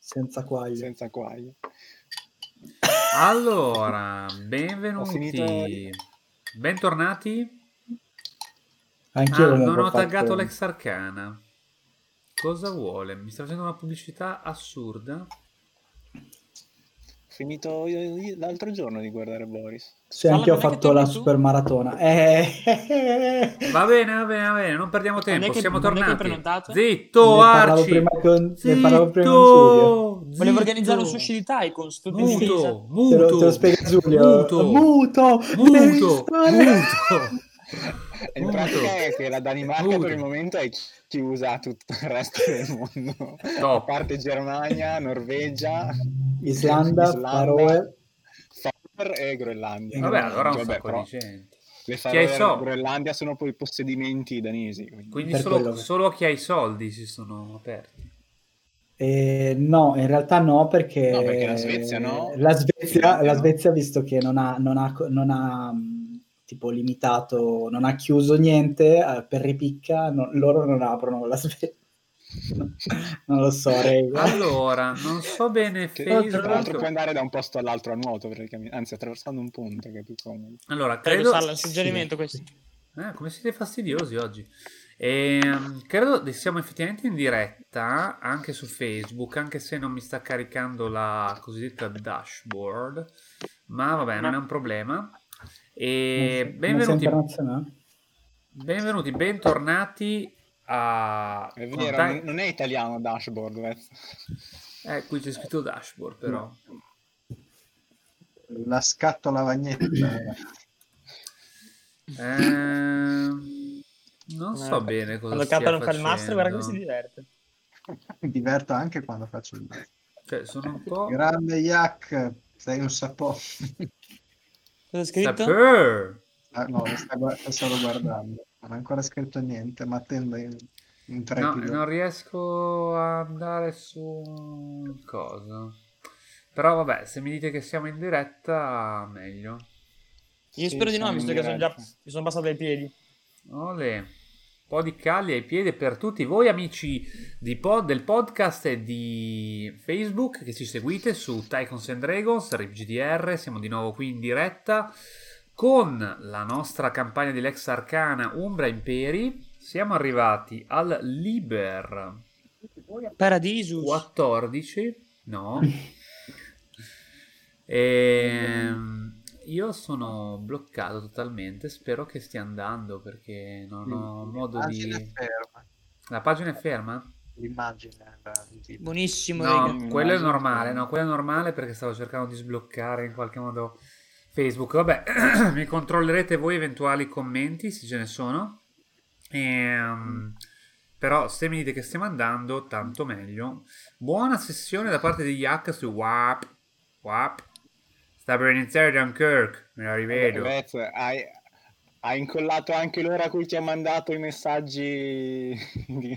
senza quaglie. Senza quaglie. Allora, benvenuti. Bentornati. Anch'io ah, non ho fatto... taggato l'ex arcana. Cosa vuole? Mi sta facendo una pubblicità assurda. Finito l'altro giorno di guardare Boris. Sì, anche io ho fatto la super maratona. Eh. Va bene, va bene, va bene, non perdiamo tempo, che, siamo tornati. Zitto, ne Arci. Prima con, Zitto, ne parlavo prima con Giulio. Volevo organizzare un sushi di Thai con sto muto, muto, te, lo, te lo spiega Giulio. Muto, muto, muto, muto. In pratica è che la Danimarca per il momento è chiusa a tutto il resto del mondo. No. A parte Germania, Norvegia, Islanda, Islanda Faroe e Groenlandia. Vabbè, allora un Vabbè, sacco gente. Le Faroe e so- Groenlandia sono poi possedimenti danesi. Quindi, quindi solo, solo, chi ha i soldi si sono aperti. Eh, no, in realtà no, perché, no, perché la Svezia no. La Svezia, la Svezia visto che non ha, non ha, non ha tipo limitato, non ha chiuso niente eh, per ripicca, no, loro non aprono la Svezia. non lo so, Rega. Allora, non so bene Facebook. Tra l'altro puoi andare da un posto all'altro a nuoto, anzi attraversando un ponte, che è più comodo. Allora, credo... Credo un suggerimento sì. questo. Eh, come siete fastidiosi oggi. E, credo siamo effettivamente in diretta anche su Facebook, anche se non mi sta caricando la cosiddetta dashboard, ma vabbè, non è un problema. E benvenuti, benvenuti, bentornati a... È vero, non è italiano dashboard. Eh, qui c'è scritto dashboard però. La scatto lavagnetta. eh, non so eh, bene cosa Quando fa il master, guarda come si diverte. Mi diverto anche quando faccio il master. Cioè, sono un po'... Grande Yak, sei un sapò. Cosa è scritto? Ah, no, lo sto solo guardando. Non ha ancora scritto niente, ma attendo in, in no, non riesco a andare su cosa. Però vabbè, se mi dite che siamo in diretta, meglio. Io spero di no, visto che sono già, mi sono passato ai piedi. Ole. Po' di calli ai piedi per tutti voi amici pod, del podcast e di Facebook che ci seguite su Tycoons and Dragons, RipGDR, siamo di nuovo qui in diretta con la nostra campagna di Lex Arcana Umbra Imperi. Siamo arrivati al Liber Paradisus 14, no. e io sono bloccato totalmente, spero che stia andando perché non ho modo di... Ferma. La pagina è ferma? L'immagine Buonissimo. No, quello è normale, no, quello è normale perché stavo cercando di sbloccare in qualche modo Facebook. Vabbè, mi controllerete voi eventuali commenti se ce ne sono. E, um, però se mi dite che stiamo andando, tanto meglio. Buona sessione da parte di Yak su WAP. WAP. Sta per iniziare Dunkirk, me la rivedo. Rez, hai, hai incollato anche l'ora a cui ti ha mandato i messaggi di...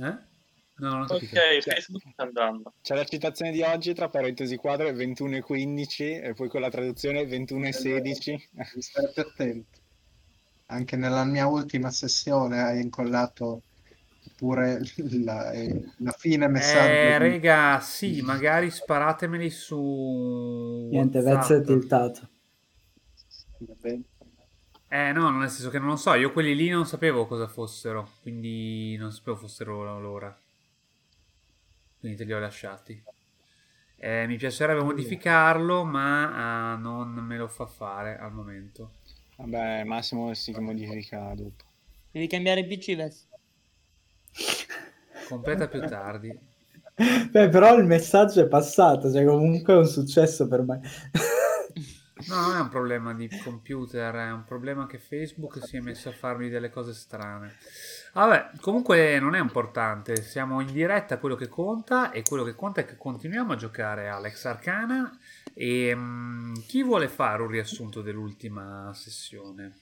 Eh? No, non ho capito. Ok, Facebook sta andando. C'è la citazione di oggi, tra parentesi quadro, è 21 e 15 e poi con la traduzione 21 e 16. State attenti. Anche nella mia ultima sessione hai incollato oppure la, la fine messaggio. Eh, rega, sì, magari sparatemeli su. Niente, Vez è tiltato. Eh no, nel senso che non lo so, io quelli lì non sapevo cosa fossero, quindi non sapevo fossero l'ora. Quindi te li ho lasciati. Eh, mi piacerebbe modificarlo, ma uh, non me lo fa fare al momento. Vabbè, Massimo si modifica dopo. Devi cambiare PC, Vez. Completa più tardi. Beh, però il messaggio è passato, cioè comunque è un successo per me. No, non è un problema di computer, è un problema che Facebook si è messo a farmi delle cose strane. Vabbè, comunque non è importante, siamo in diretta, quello che conta e quello che conta è che continuiamo a giocare Alex Arcana e um, chi vuole fare un riassunto dell'ultima sessione?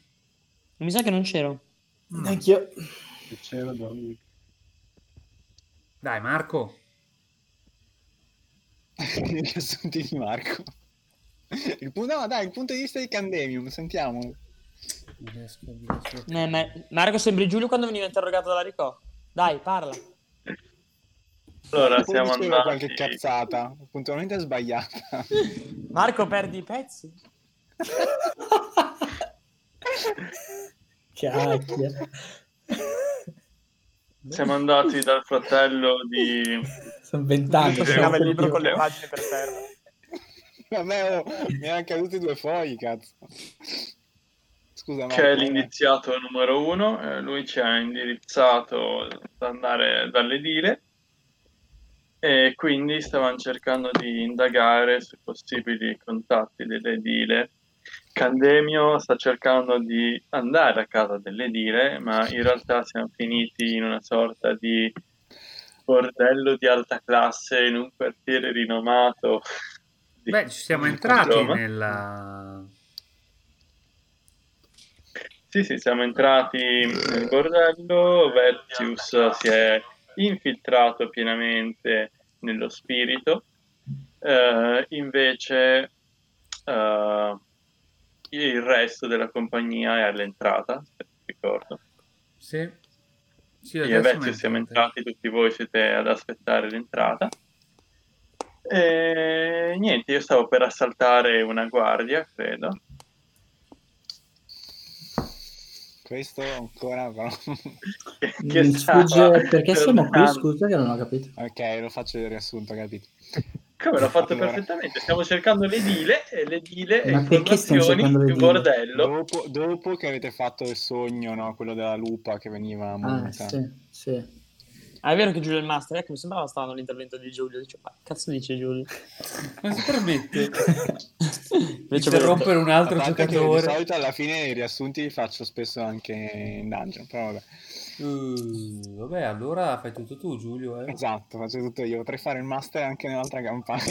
Mi sa che non c'ero. No. Anch'io. C'ero, dormito. Dai, Marco. Riassunti di Marco. Il punto, no, dai, il punto di vista di Candemium, sentiamo. Eh, ma... Marco sembri Giulio quando veniva interrogato dalla Ricò. Dai, parla. Allora, Poi siamo andati... qualche cazzata, puntualmente sbagliata. Marco, perdi i pezzi? Cacchio. Siamo andati dal fratello di... Sono vent'anni. Segnava il libro con le pagine per terra. Vabbè, oh, mi hanno caduti due fogli, cazzo. Scusa, che è vabbè. l'indiziato numero uno, eh, lui ci ha indirizzato ad andare dall'edile e quindi stavamo cercando di indagare sui possibili contatti dell'edile. Candemio sta cercando di andare a casa dell'edile, ma in realtà siamo finiti in una sorta di bordello di alta classe in un quartiere rinomato. Beh, ci siamo entrati nella... Sì, sì, siamo entrati nel bordello, Vetius si è infiltrato pienamente nello spirito, eh, invece eh, il resto della compagnia è all'entrata, se ricordo. Sì. Sì, Io e mi siamo entrati, tutti voi siete ad aspettare l'entrata. E niente, io stavo per assaltare una guardia, credo. Questo ancora però. che- che sfugge perché siamo qui, scusa che non ho capito. ok, lo faccio il riassunto, capito? Come l'ho fatto Allora. perfettamente? Stiamo cercando l'edile e l'edile e Ma perché stiamo informazioni cercando più l'edile? bordello. Dopo, dopo che avete fatto il sogno, no? Quello della lupa che veniva Ah, munita. sì, sì. Ah, è vero che Giulio è il master, ecco, mi sembrava strano l'intervento di Giulio. Dice, ma cazzo dice Giulio? Come si permette Invece interrompere un A altro che di giocatore? solito alla fine i riassunti li faccio spesso anche in dungeon, però vabbè. Uh, vabbè, allora fai tutto tu, Giulio. Eh. Esatto, faccio tutto io. Potrei fare il master anche nell'altra campagna.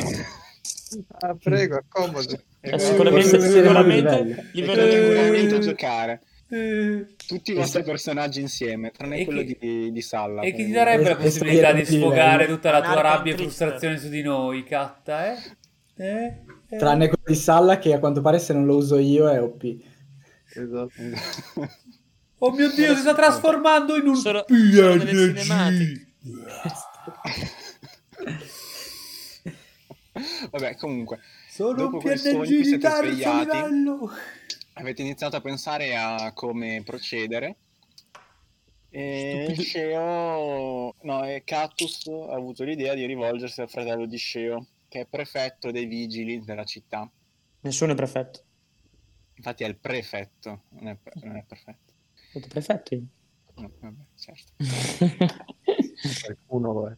Ah, prego, accomodi. Eh, sicuramente, sicuramente livello. Di momento giocare. Eh, Tutti i vostri personaggi insieme, tranne E quello chi- di, di Salla. E chi ti darebbe la possibilità di sfogare tutta la tua rabbia e frustrazione su di noi, Catta, eh? Eh? Eh? Tranne quello di Salla che a quanto pare se non lo uso io è OP. Esatto. Oh mio Dio, si sta trasformando in un Sono- PNG. Vabbè, comunque, Sono Dopo un PNG vi di siete terzo svegliati. livello. avete iniziato a pensare a come procedere. E Sceo, no, e Cactus ha avuto l'idea di rivolgersi al fratello di Sceo, che è prefetto dei vigili della città. Nessuno è prefetto. Infatti è il prefetto, non è, non è perfetto. Siete prefetto io. No, vabbè, certo. Qualcuno lo è.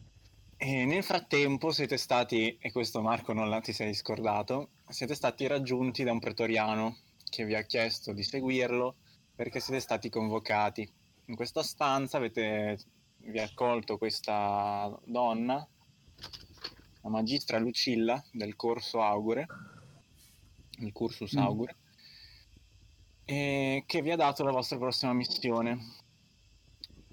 E nel frattempo siete stati, e questo Marco non la- ti sei scordato, siete stati raggiunti da un pretoriano che vi ha chiesto di seguirlo perché siete stati convocati. In questa stanza avete, vi ha accolto questa donna, la magistra Lucilla del corso Augure, il cursus Mm. Augure, e che vi ha dato la vostra prossima missione.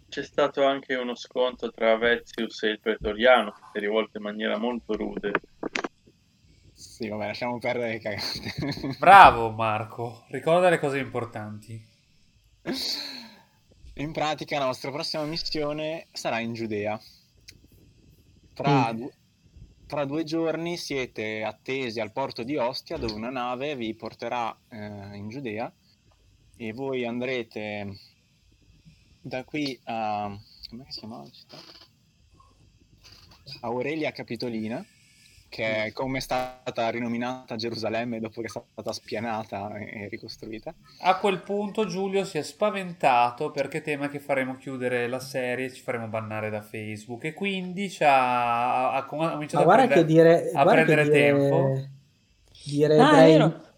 C'è stato anche uno scontro tra Vezius e il pretoriano, che si è rivolto in maniera molto rude. Sì, vabbè, lasciamo perdere le cagate. Bravo Marco, ricorda le cose importanti. In pratica la vostra prossima missione sarà in Giudea. Tra, Mm. du- tra due giorni siete attesi al porto di Ostia dove una nave vi porterà eh, in Giudea e voi andrete da qui a... come si chiama la città? Aurelia Capitolina che è come è stata rinominata Gerusalemme dopo che è stata spianata e ricostruita. A quel punto Giulio si è spaventato perché teme che faremo chiudere la serie e ci faremo bannare da Facebook e quindi ci ha, ha com- ha cominciato Ma a prendere, dire, a prendere dire, tempo. dire Ah, è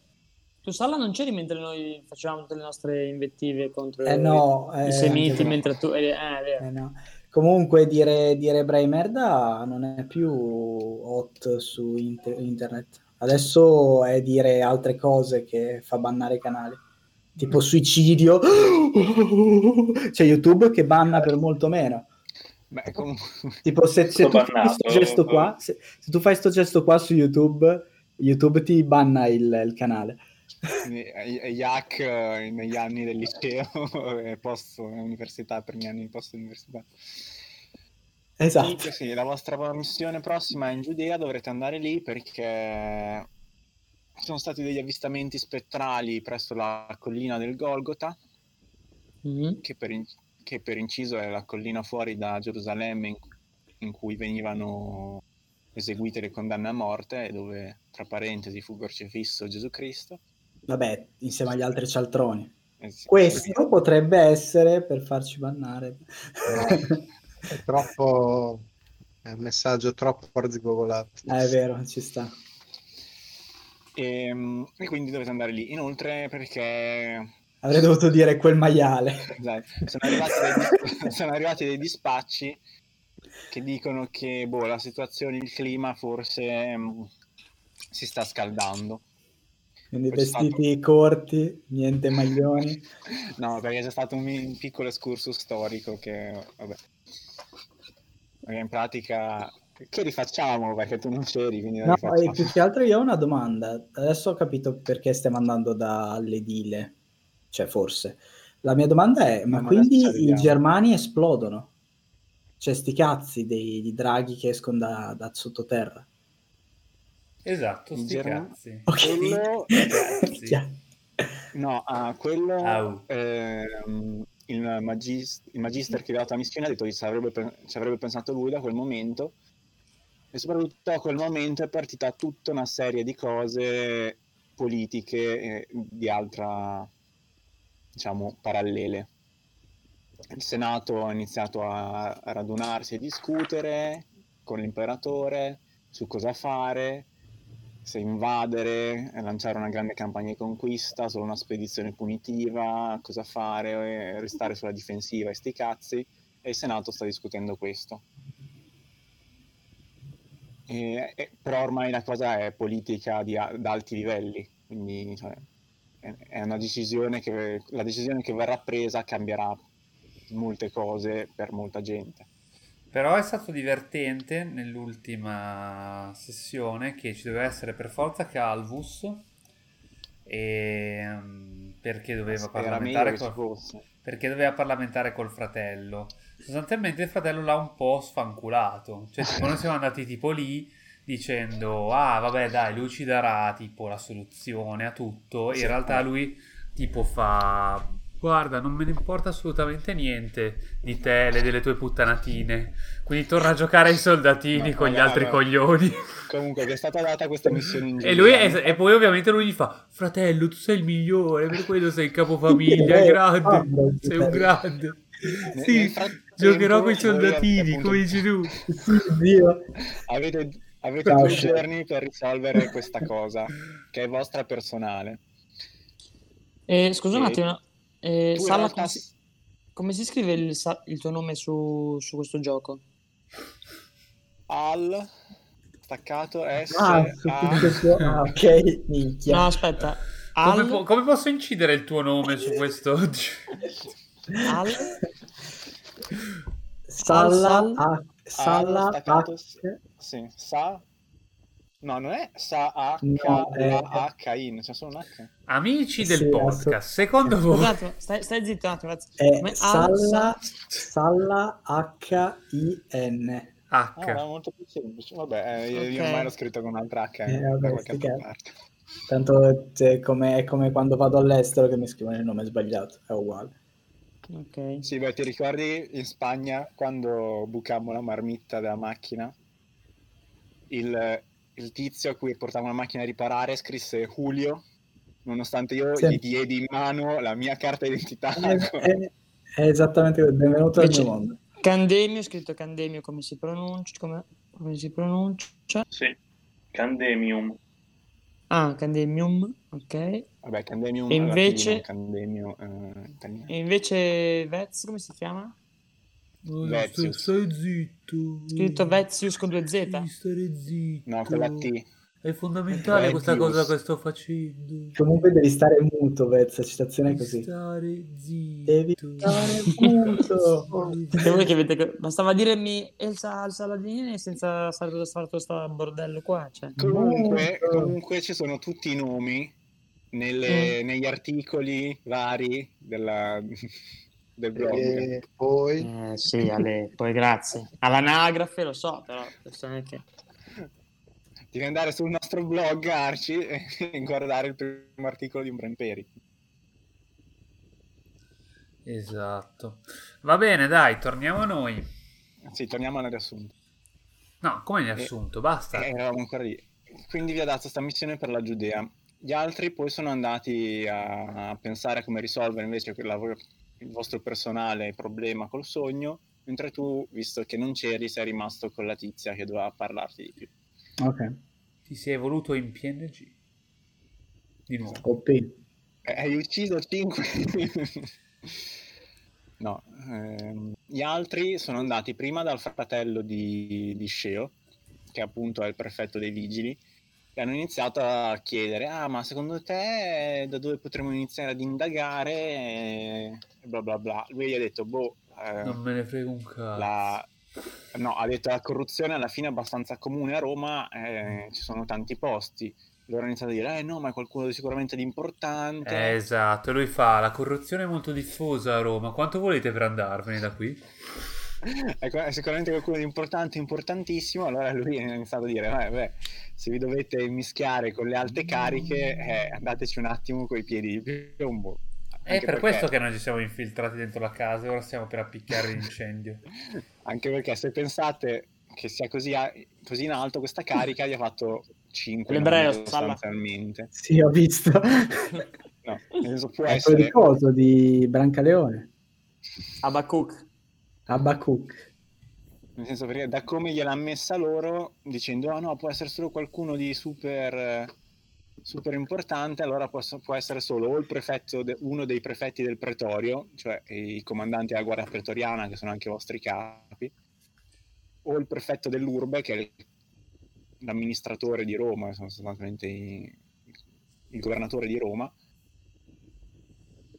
Tu Salla non c'eri mentre noi facevamo tutte le nostre invettive contro Eh no, i eh, semiti, anche no. mentre tu... Eh, vero. Eh no. Comunque dire, dire Bray merda non è più hot su inter- internet. Adesso è dire altre cose che fa bannare i canali. Tipo suicidio. C'è YouTube che banna per molto meno. Beh, comunque... Tipo se, se Sto tu fai bannato. questo gesto qua, se, se tu fai sto gesto qua su YouTube, YouTube ti banna il, il canale. Yak eh, negli anni del liceo e post università, primi anni post università. Esatto. Sì, sì, la vostra missione prossima è in Giudea, dovrete andare lì perché ci sono stati degli avvistamenti spettrali presso la collina del Golgota, Mhm. che per, in- che per inciso è la collina fuori da Gerusalemme in, in cui venivano eseguite le condanne a morte e dove, tra parentesi, fu crocifisso Gesù Cristo. Vabbè, insieme agli altri cialtroni. Eh sì, Questo potrebbe essere per farci bannare. È troppo... È un messaggio troppo arzigogolato. Eh, è vero, ci sta. E, e quindi dovete andare lì. Inoltre perché Avrei dovuto dire quel maiale. Esatto. Sono, arrivati dei, sono arrivati dei dispacci che dicono che boh, la situazione, il clima forse mh, si sta scaldando. Quindi C'è stato- vestiti corti, niente maglioni. No, perché c'è stato un, piccolo escursus storico che, vabbè, perché in pratica, che rifacciamo perché tu non c'eri, quindi No, e più che altro io ho una domanda. Adesso ho capito perché stiamo andando dall'edile. Cioè, forse. La mia domanda è, ma ma quindi i germani esplodono? Cioè, sti cazzi dei, di draghi che escono da, da sottoterra. Esatto, sti Germania- cazzi. Ok. Quello- Sì. Chiaro. No, ah, quello, Au. ehm, il, magis- il magister che aveva dato la missione ha detto che ci avrebbe, pe- ci avrebbe pensato lui da quel momento e soprattutto da quel momento è partita tutta una serie di cose politiche eh, di altra, diciamo, parallele. Il Senato ha iniziato a, a radunarsi e discutere con l'imperatore su cosa fare, se invadere, eh, lanciare una grande campagna di conquista, solo una spedizione punitiva, cosa fare, eh, restare sulla difensiva e sti cazzi, e il Senato sta discutendo questo. E- e- però ormai la cosa è politica di ad alti livelli, quindi cioè, è, è una decisione che la decisione che verrà presa cambierà molte cose per molta gente. Però è stato divertente nell'ultima sessione che ci doveva essere per forza Calvus e, mm, perché doveva parlamentare col, perché doveva parlamentare col fratello. Sostanzialmente il fratello l'ha un po' sfanculato. Cioè, tipo, noi siamo andati tipo lì dicendo: Ah, vabbè, dai, lui ci darà tipo la soluzione a tutto. E in realtà lui tipo fa. Guarda, non me ne importa assolutamente niente di te e delle tue puttanatine. Quindi torna a giocare ai soldatini No, con gli altri coglioni. Comunque, che è stata data questa missione in E, è- e poi ovviamente lui gli fa: Fratello, tu sei il migliore, per quello sei il capofamiglia, Eh, grande, Fabio, sei un grande. Sì, giocherò con i soldatini, come dici tu. Zio. Avete, avete due giorni per risolvere questa cosa, che è vostra personale. Eh, scusa un attimo, eh, realtà come, si, come si scrive il, il tuo nome su, su questo gioco? al staccato S Ah, su A tutto questo- ah, ok, minchia. No, aspetta. Come, Al, po- come posso incidere il tuo nome su questo? al, Salla, Sal- A, Salla, Ah, staccato H, S- sì, sa No, non è sa H No, è- A H I, c'è solo un H. Amici del Sì, podcast, assolut- secondo voi... Scusate, stai, stai zitto un attimo. ragazzi. è Come- al- Salla, Salla, H-I-N. Ah, H. era molto più semplice. Vabbè, eh, io, io ormai l'ho scritto con un'altra H Eh, da vabbè, qualche altra parte. Tanto cioè, come, è come quando vado all'estero che mi scrivono il nome sbagliato, è uguale. Ok. Sì, beh, ti ricordi in Spagna quando bucammo la marmitta della macchina? Il, il tizio a cui portavo la macchina a riparare scrisse Julio, nonostante io Sì. gli diedi in mano la mia carta d'identità. È, è- è esattamente così, benvenuto al mio mondo. Candemio, scritto Candemio come si pronuncia? Come, come si pronuncia? Sì, Candemium. Ah, Candemium, ok. Vabbè, Candemium E invece- latino, Candemio eh, italiano. E invece Vez, come si chiama? Vezius. Stai zitto. Scritto Vezius con due Z. Devi stare zitto. No, con la T. È fondamentale questa cosa che sto facendo. Comunque devi stare muto, Vezza, citazione è Devi così. stare zitto. Devi stare muto. E voi che avete... Bastava dirmi Elsa al Saladini senza tutto fare sto bordello qua, cioè. Comunque, comunque ci sono tutti i nomi nelle- negli articoli vari della, del blog. E poi Eh, sì, Ale, poi grazie. All'anagrafe lo so, però che... Devi andare sul nostro blog Arci e guardare il primo articolo di Umbremperi. Esatto. Va bene, dai, torniamo a noi. Sì, torniamo al riassunto. No, come riassunto, basta. Eh, eravamo ancora lì. Quindi vi ha dato questa missione per la Giudea. Gli altri poi sono andati a, a pensare a come risolvere invece quel lavoro- il vostro personale problema col sogno, mentre tu, visto che non c'eri, sei rimasto con la tizia che doveva parlarti di più. Ok. Ti sei evoluto in PNG. Di nuovo. OP. Eh, Hai ucciso 5. no, ehm, gli altri sono andati prima dal fratello di, di Sceo, che appunto è il prefetto dei vigili, e hanno iniziato a chiedere: Ah, ma secondo te da dove potremmo iniziare ad indagare? E bla bla bla. Lui gli ha detto: Boh, eh, Non me ne frega un cazzo. la... No, ha detto la corruzione alla fine è abbastanza comune a Roma, eh, ci sono tanti posti. Loro hanno iniziato a dire, eh no, ma è qualcuno sicuramente di importante. Eh, esatto, lui fa la corruzione è molto diffusa a Roma. Quanto volete per andarvene da qui? Ecco, è sicuramente qualcuno di importante, importantissimo. Allora lui ha iniziato a dire: "Vabbè, beh, se vi dovete mischiare con le alte cariche, eh, andateci un attimo coi piedi di piombo. È per perché- questo che noi ci siamo infiltrati dentro la casa e ora stiamo per appiccare l'incendio. Anche perché se pensate che sia così, a- così in alto, questa carica gli ha fatto 5 L'ebreo, sostanzialmente. Sì, ho visto. No, nel senso può È quello di essere coso, di Brancaleone. Abacuc. Abacuc. Nel senso, perché da come gliel'ha messa loro, dicendo, ah no, può essere solo qualcuno di super, super importante, allora può, può essere solo o il prefetto, de- uno dei prefetti del pretorio, cioè i comandanti della guardia pretoriana, che sono anche i vostri capi, o il prefetto dell'urbe, che è l'amministratore di Roma, sostanzialmente il governatore di Roma,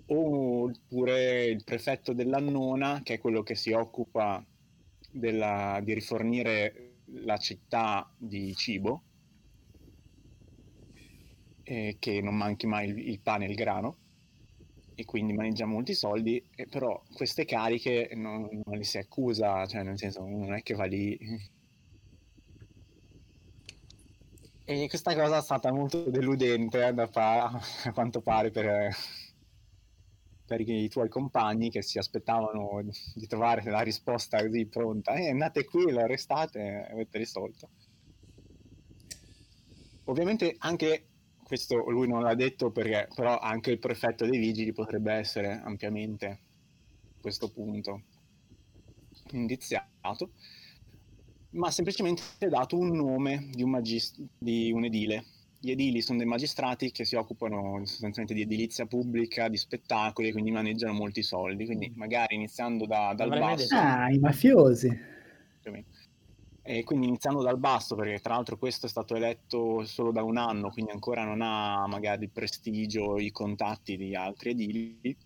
oppure il prefetto dell'Annona, che è quello che si occupa della- di rifornire la città di cibo, e che non manchi mai il, il pane e il grano, e quindi maneggia molti soldi, e però queste cariche non, non li si accusa, cioè nel senso non è che va lì. E questa cosa è stata molto deludente da pa- a quanto pare per, per i tuoi compagni che si aspettavano di trovare la risposta così pronta. Eh, andate qui, lo arrestate e avete risolto. Ovviamente anche questo lui non l'ha detto perché però anche il prefetto dei vigili potrebbe essere ampiamente a questo punto indiziato ma semplicemente ha dato un nome di un, magis- di un edile gli edili sono dei magistrati che si occupano sostanzialmente di edilizia pubblica, di spettacoli, quindi maneggiano molti soldi. Quindi magari iniziando da- dal basso. Ah, i mafiosi. E quindi iniziando dal basso, perché tra l'altro questo è stato eletto solo da un anno, quindi ancora non ha magari il prestigio, i contatti di altri edili.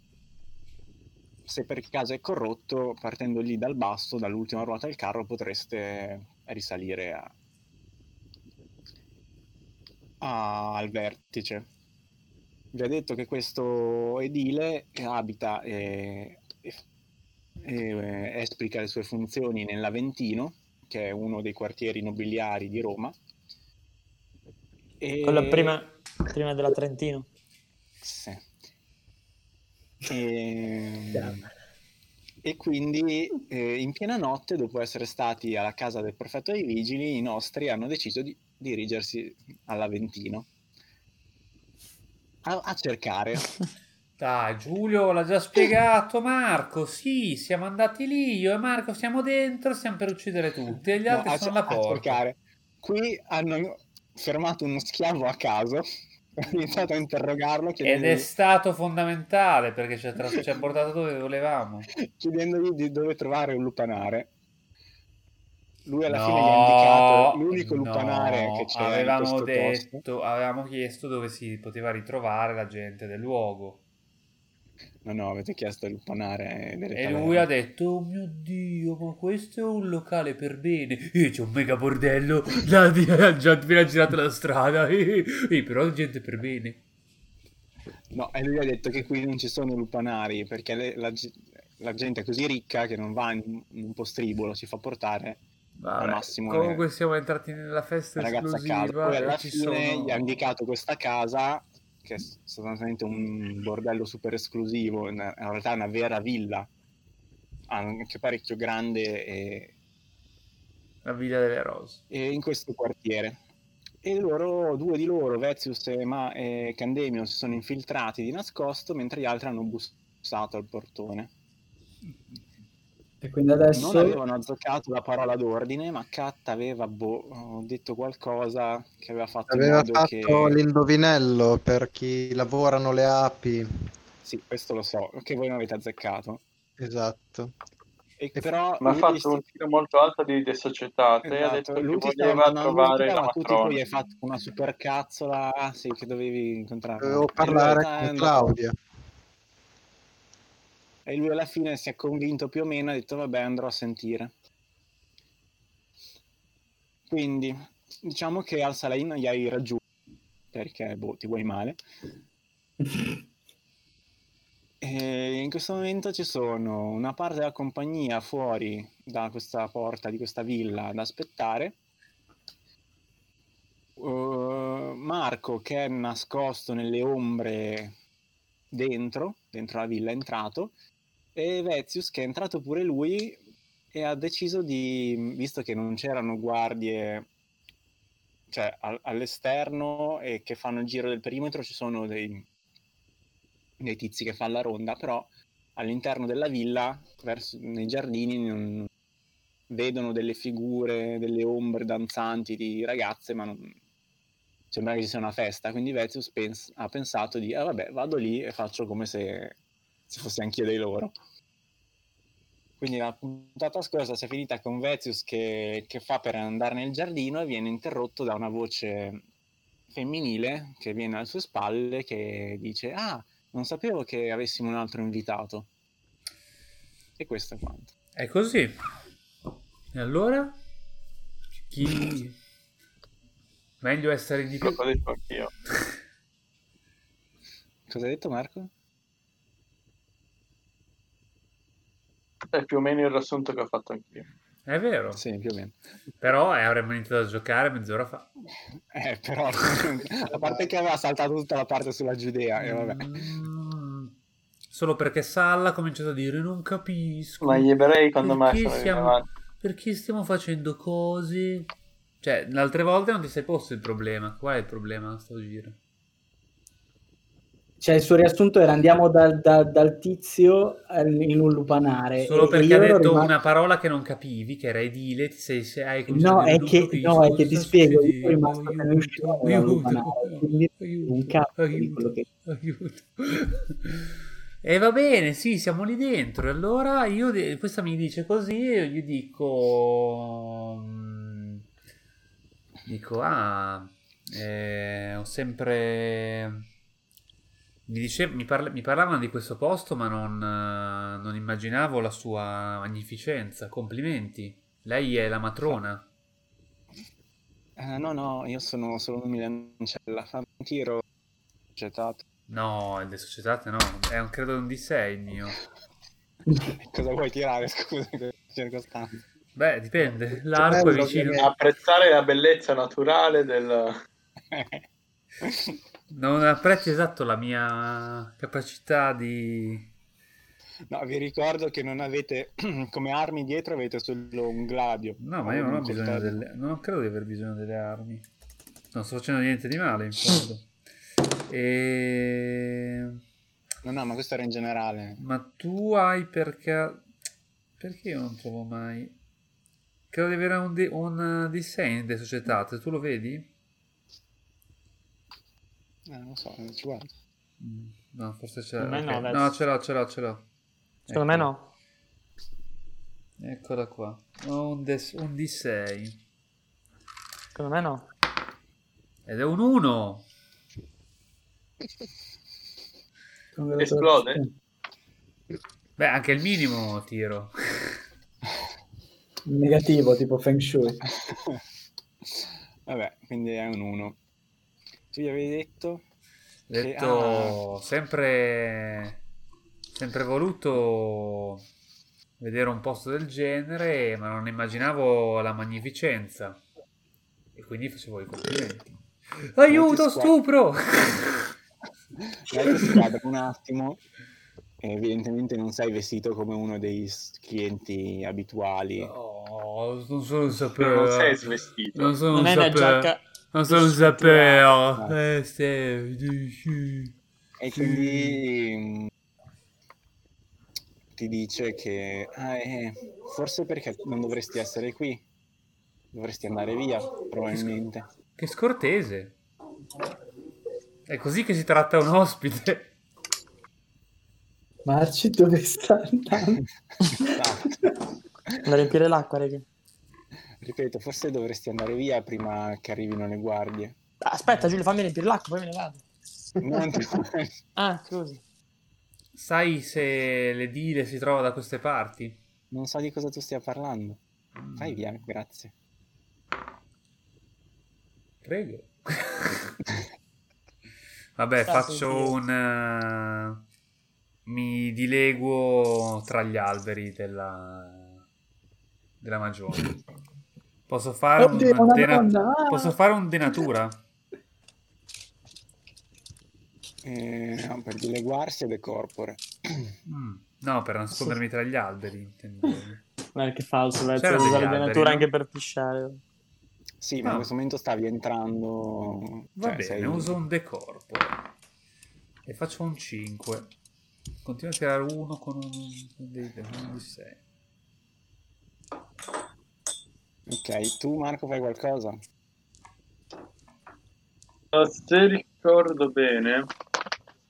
Se per caso è corrotto, partendo lì dal basso, dall'ultima ruota del carro, potreste risalire a- a- al vertice. Vi ha detto che questo edile abita e, e- e esplica le sue funzioni nell'Aventino, che è uno dei quartieri nobiliari di Roma. E... Quello prima, prima della Trentino. Sì. E... E quindi eh, in piena notte, dopo essere stati alla casa del prefetto dei vigili, i nostri hanno deciso di dirigersi all'Aventino a, a cercare. Dai, Giulio l'ha già spiegato Marco. Sì, siamo andati lì. Io e Marco siamo dentro, stiamo per uccidere tutti. E gli No, altri a, sono alla a porta. cercare. Qui hanno fermato uno schiavo a caso, hanno iniziato a interrogarlo Ed chiedendogli, è stato fondamentale perché ci ha, tra- ci ha portato dove volevamo. chiedendogli di dove trovare un lupanare. Lui alla No, fine gli ha indicato l'unico no, lupanare che in avevamo questo detto, posto. avevamo chiesto dove si poteva ritrovare la gente del luogo. No, no, avete chiesto il lupanare delle E lui ha detto: Oh mio dio, ma questo è un locale per bene. E c'è un mega bordello. La appena girato la strada. E, e però gente per bene. No, e lui ha detto che qui non ci sono lupanari perché le- la la gente è così ricca che non va in, in un postribolo, si fa portare Vabbè, al massimo comunque le- siamo entrati nella festa esclusiva Poi alla fine sono... gli ha indicato questa casa che è sostanzialmente un bordello super esclusivo, in in realtà è una vera villa, anche parecchio grande e, La Villa delle Rose. e in questo quartiere. E loro, due di loro, Vezius e, Ma- e Candemio, si sono infiltrati di nascosto mentre gli altri hanno bussato al portone. E quindi adesso... Non avevano azzeccato la parola d'ordine, ma Kat aveva boh, detto qualcosa che aveva fatto in Aveva modo fatto che... l'indovinello per chi lavorano le api. Sì, questo lo so, che voi non avete azzeccato. Esatto. E però Ma ha fatto sti- un tiro molto alto di, di società e ha esatto, detto che lui stava voleva trovare la matrona. hai fatto una supercazzola, sì, che dovevi incontrare. Dovevo parlare realtà con Claudia. E lui alla fine si è convinto più o meno, ha detto vabbè andrò a sentire. Quindi diciamo che al Salain gli hai raggiunto perché boh, ti vuoi male. E in questo momento ci sono una parte della compagnia fuori da questa porta di questa villa ad aspettare. Uh, Marco che è nascosto nelle ombre dentro, dentro la villa è entrato, e Vezius che è entrato pure lui e ha deciso di, visto che non c'erano guardie cioè al- all'esterno e che fanno il giro del perimetro ci sono dei, dei tizi che fanno la ronda, però all'interno della villa, verso, nei giardini, non- vedono delle figure, delle ombre danzanti di ragazze, ma non sembra che ci sia una festa. Quindi Vezius pens- ha pensato di, ah, vabbè, vado lì e faccio come se, se fossi anch'io dei loro. Quindi la puntata scorsa si è finita con Vezius che, che fa per andare nel giardino e viene interrotto da una voce femminile che viene alle sue spalle che dice ah non sapevo che avessimo un altro invitato e questo è quanto È così. E allora? Chi... Meglio essere di più. L'ho detto anch'io. cosa hai detto Marco? È più o meno il riassunto che ho fatto anch'io. È vero. sì più o meno Però eh, avremmo iniziato a giocare mezz'ora fa. eh però a parte che aveva saltato tutta la parte sulla Giudea e vabbè Mm, Solo perché Salla ha cominciato a dire non capisco. Ma gli ebrei quando mai perché stiamo, rilevanti? perché stiamo facendo cose? Cioè, le altre volte non ti sei posto il problema. Qual è il problema a sto giro? Cioè, il suo riassunto era andiamo dal, da- dal tizio in un lupanare. Solo perché ha detto rimasto- una parola che non capivi, che era edile, ti sei, sei hai No, è "Non che, capisco no, è che ti spiego, io sono rimasto aiuto, nell'uscita dal lupanare, quindi aiuto, un di aiuto, quello che... aiuto. E va bene, sì, siamo lì dentro. E allora io, de- questa mi dice così e io gli dico... mm, Dico, ah, eh, ho sempre... Mi, dice, mi, parla- mi parlavano di questo posto, ma non, eh, non immaginavo la sua magnificenza. Complimenti. Lei è la matrona. Eh, no no io sono solo un milancella fammi un tiro gettato No, il de Societate no, è un, credo un D6 il mio. cosa vuoi tirare scusa Beh, dipende. L'arco è vicino. Apprezzare la bellezza naturale del... Non apprezzi esatto la mia capacità di... No, vi ricordo che non avete come armi dietro, avete solo un gladio. No, ma io non ho bisogno delle... Non credo di aver bisogno delle armi. Non sto facendo niente di male, in fondo. E... No, no, ma questo era in generale. Ma tu hai perché... Perché io non trovo mai... Credo di avere un, D... un D6 delle Societate, tu lo vedi? Eh, non so, ci guardo. Mm, No, forse c'è... Secondo me no, adesso. No, ce l'ho, ce l'ho, ce l'ho. Secondo me no. Eccola qua. Ho un, D- un D6. Secondo me no. Ed è un 1. Esplode? Beh, anche il minimo tiro. Negativo, tipo Feng Shui. Vabbè, quindi è un 1. Tu gli avevi detto? Detto sempre sempre voluto vedere un posto del genere, ma non immaginavo la magnificenza. E quindi facevo i complimenti. Aiuto, stupro! Squadra un attimo. evidentemente non sei vestito come uno dei clienti abituali. Oh, non sono un Non sapere. sei svestito. Non sono Non un è una sapere. giacca. Non sono un sapere. Eh, sì. E quindi mm, ti dice che ah, eh, forse perché non dovresti essere qui, dovresti andare via, probabilmente. Che scortese. È così che si tratta un ospite. Marci dove sta andando? Esatto. Da riempire l'acqua, raga. Ripeto, forse dovresti andare via prima che arrivino le guardie. Aspetta, Giulio, fammi riempire l'acqua, poi me ne vado. Non ti- Ah, scusi. Sai se l'edile si trova da queste parti? non so di cosa tu stia parlando. Vai via, grazie. Prego. Vabbè, Sta faccio un... eh, mi dileguo tra gli alberi della, della magione. Posso fare un Oddio, una dena-! Ah! Posso fare un denatura? Eh, no, per dileguarsi ed è corpore. Mm, No, per nascondermi tra gli alberi, intendevo. Guarda che falso, Vezzo, C'era usare denatura no? anche per pisciare. Sì, ma Ah. in questo momento stavi entrando. Va cioè, bene, sei- uso un decorpo. E faccio un 5. Continuo a tirare uno con un, dei, un di 6. Ok, tu Marco fai qualcosa? Se ricordo bene,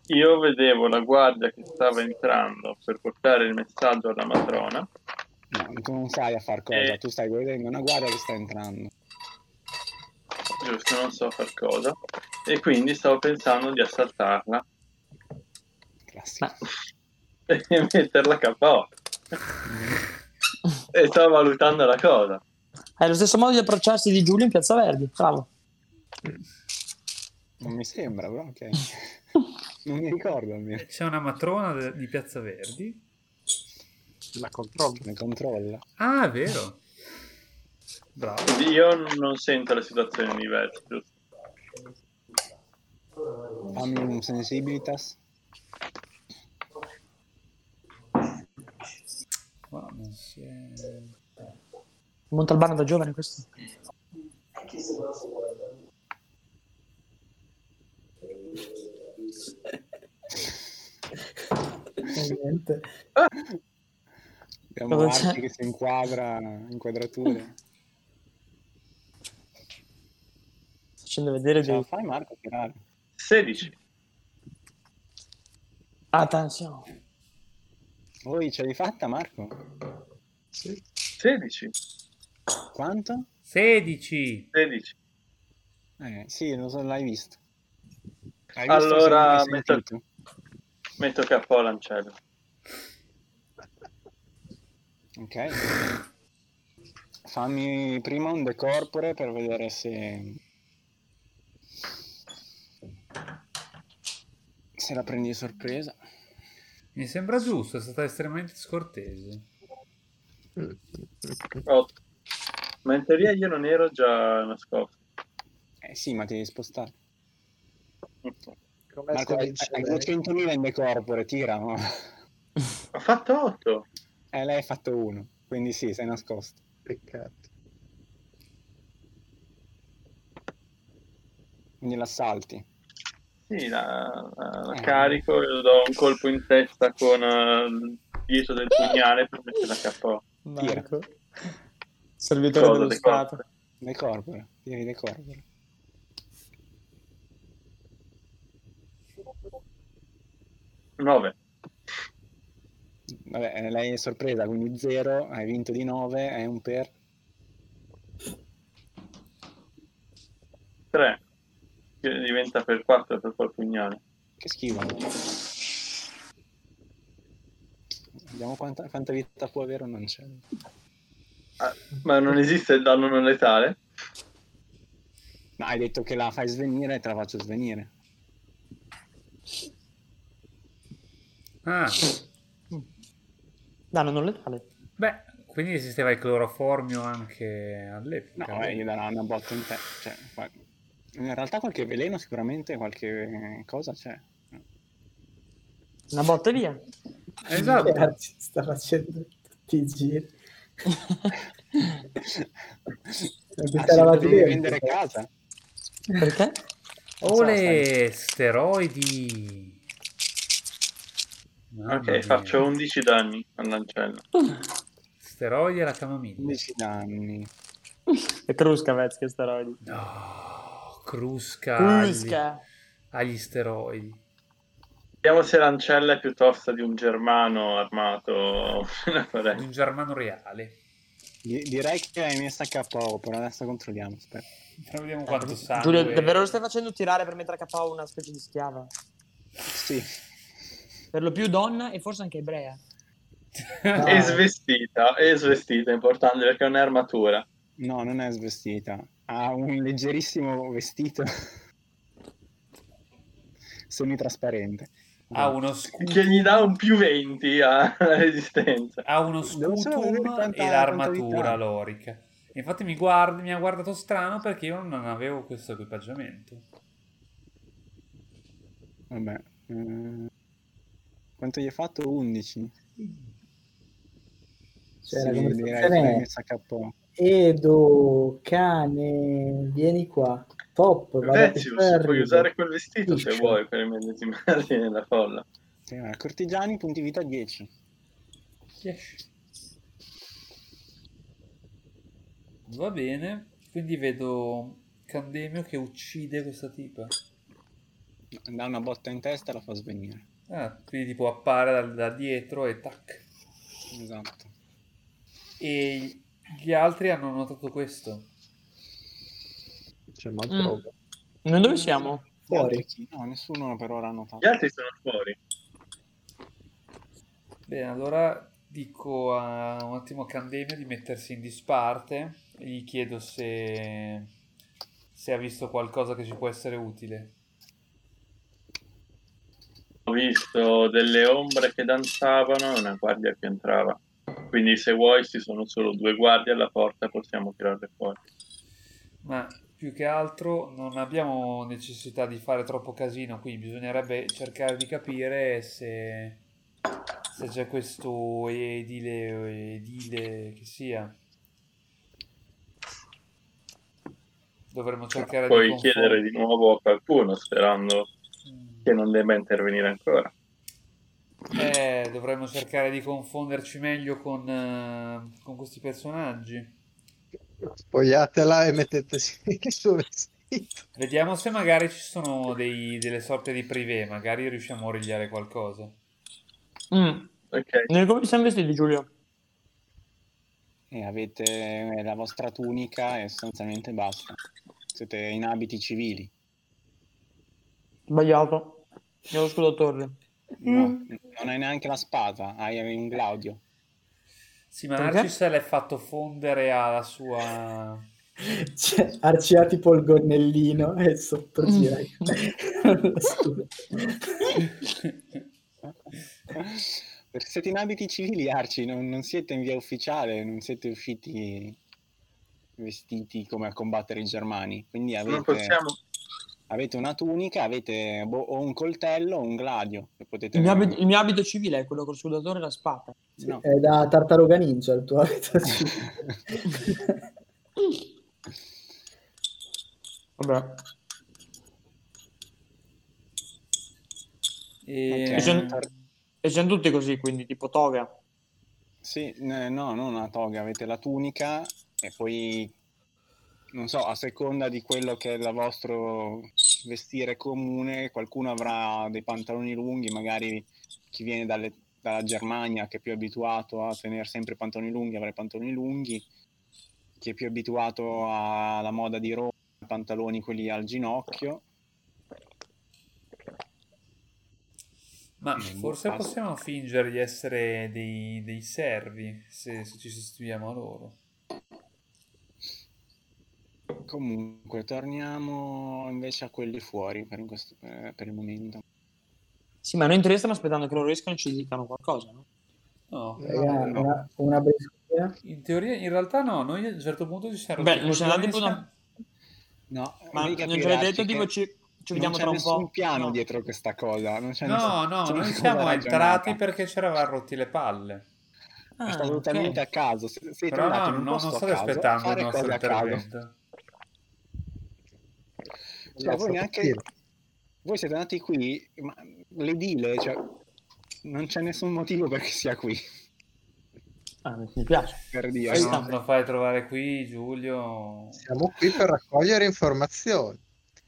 io vedevo la guardia che stava entrando per portare il messaggio alla matrona. No, tu non sai a far cosa, Eh. tu stai vedendo una guardia che sta entrando. Giusto, non so far cosa. E quindi stavo pensando di assaltarla Classico. e metterla KO. e stavo valutando la cosa. È lo stesso modo di approcciarsi di Giulio in Piazza Verdi. Bravo. Non mi sembra, però ok. non mi ricordo almeno. C'è una matrona de- di Piazza Verdi. La controllo. Ne controlla. Ah, è vero. Bravo. Io non sento le situazioni diverse, giusto? Fammi un sensibilitas. Qua non si è... Montalbano da giovane questo. Niente. Abbiamo? Arti che si inquadra, inquadrature. Facendo vedere dei... fai Marco tirare? 16. Attenzione. Voi ce l'hai fatta Marco? Sì. 16. Quanto? 16. 16. Eh, sì, lo so, l'hai visto. Hai Allora, visto, metto- sentito? Metto KO l'ancello. Ok. Fammi prima un decorpore per vedere se... Se la prendi di sorpresa. Mi sembra giusto, è stata estremamente scortese. 8. Ma in teoria io non ero già nascosto. Eh sì, ma ti devi spostare. Come Marco, hai, vince hai lei? 200.000 in decorpore, tira, no? Ho fatto 8. Eh, lei ha fatto uno, quindi sì, sei nascosto. Peccato. Quindi l'assalti. Sì, la, la- la Eh. carico e do un colpo in testa con eh, il dietro del pugnale per metterla KO. Marco. Servitore Cosa, dello de Stato. corpo? Decorpore, tiri decorpore. 9. Vabbè, eh, lei è sorpresa, quindi 0, hai vinto di 9, è un per... 3. Che diventa per 4 per quel pugnale. Che schifo. Vediamo quanta, quanta vita può avere un ancello. Ah, ma non esiste il danno non letale? No, hai detto che la fai svenire e te la faccio svenire. Ah, Danno non letale. Beh, quindi esisteva il cloroformio anche all'epoca. No, eh, gli darà una botta in te. Cioè, in realtà qualche veleno sicuramente, qualche cosa c'è. Una botta via. Esatto. Sta facendo tutti i giri. Ah, devi vendere casa. Perché? Ole, steroidi. Mamma Ok, mia. faccio 11 danni all'ancella. Steroidi alla camomilla. 11 danni. E Crusca, Vez, che steroidi. No, crusca agli, Crusca. agli steroidi. Vediamo se l'ancella è più tosta di un germano armato Di un germano reale. Di- direi che hai messa KO, però adesso controlliamo. Aspetta. Però vediamo quanto sangue. Giulio, davvero lo stai facendo tirare per mettere a KO una specie di schiava? Sì. Per lo più donna e forse anche ebrea. No. E svestita, e svestita, è importante perché è un'armatura. No, non è svestita. Ha un leggerissimo vestito semitrasparente. Ha uno scudo. Che gli dà un più 20 a- alla resistenza. ha uno scutum e l'armatura lorica. Infatti mi, guarda, mi ha guardato strano perché io non avevo questo equipaggiamento. Vabbè. eh, Quanto gli hai fatto? 11. Cioè, Sì, la direi che. Edo, cane, vieni qua. Top, a Vezius, puoi usare quel vestito se vuoi per immedesimarti nella folla. Sì, cortigiani, punti vita 10. Va bene, quindi vedo Candemio che uccide questa tipa. Dà una botta in testa e la fa svenire. Ah, quindi tipo appare da, da dietro e tac. Esatto. E gli altri hanno notato questo. C'è mal Mm. Noi dove siamo? Fuori. No, nessuno per ora ha Gli notato. altri sono fuori. Bene, allora dico a un attimo a Candemio di mettersi in disparte e gli chiedo se, se ha visto qualcosa che ci può essere utile. Ho visto delle ombre che danzavano e una guardia che entrava. Quindi se vuoi ci sono solo due guardie alla porta possiamo tirarle fuori. Ma più che altro non abbiamo necessità di fare troppo casino qui, bisognerebbe cercare di capire se, se c'è questo edile edile che sia. Dovremmo cercare Puoi di confon- chiedere di nuovo a qualcuno sperando Mm. che non debba intervenire ancora. Eh, dovremmo cercare di confonderci meglio con, eh, con questi personaggi. Spogliatela e mettetesi il suo vestito. Vediamo se magari ci sono dei- delle sorte di privé, magari riusciamo a origliare qualcosa. Mm. Ok, Noi come siamo vestiti, Giulio? E avete la vostra tunica e sostanzialmente basta. Siete in abiti civili. Sbagliato. Io ho lo scudo a torre. No, Mm. non hai neanche la spada, hai un glaudio. Sì, ma se l'è fatto fondere alla sua... Cioè, Arci ha tipo il gonnellino e sotto gira lo scudo. Perché siete in abiti civili, Arci, non, non siete in via ufficiale, non siete usciti vestiti come a combattere i germani. Quindi avete, avete una tunica, avete boh, o un coltello o un gladio. Che potete Il mio, abito, il mio abito civile è quello col torre e la spada. No. È da tartaruga ninja il tuo. Vabbè. E... Sono- E siamo tutti così, quindi tipo toga. Sì, no, non una toga, avete la tunica e poi, non so, a seconda di quello che è il vostro vestire comune, qualcuno avrà dei pantaloni lunghi, magari chi viene dalle- dalla Germania che è più abituato a tenere sempre pantaloni lunghi i pantaloni lunghi, chi è più abituato alla moda di Roma, pantaloni quelli al ginocchio. Ma forse possiamo fingere di essere dei, dei servi se, se ci sostituiamo a loro. Comunque, torniamo invece a quelli fuori per, questo- eh, per il momento. Sì, ma noi in teoria stiamo aspettando che loro escano e ci dicano qualcosa, no? No. Raga, no. Una, una briscola. In teoria, in realtà no, noi a un certo punto ci siamo Beh, non siamo andati coglioni, una- No, Ma non ci capire, avete detto, tipo, ci, ci non vediamo c'è tra un nessun po'. piano No. dietro questa cosa. Non c'è No, nessun- no, c'è noi siamo entrati perché ci eravamo rotti le palle. Ah, ok. totalmente a caso. S- Siete Però no, in un no, non posto a state aspettando il nostro intervento. Cioè, voi neanche partire. Voi siete andati qui, ma l'edile, cioè, non c'è nessun motivo perché sia qui, Ah, mi piace. per dire. Ci no? Lo fai trovare qui, Giulio. Siamo qui per raccogliere informazioni.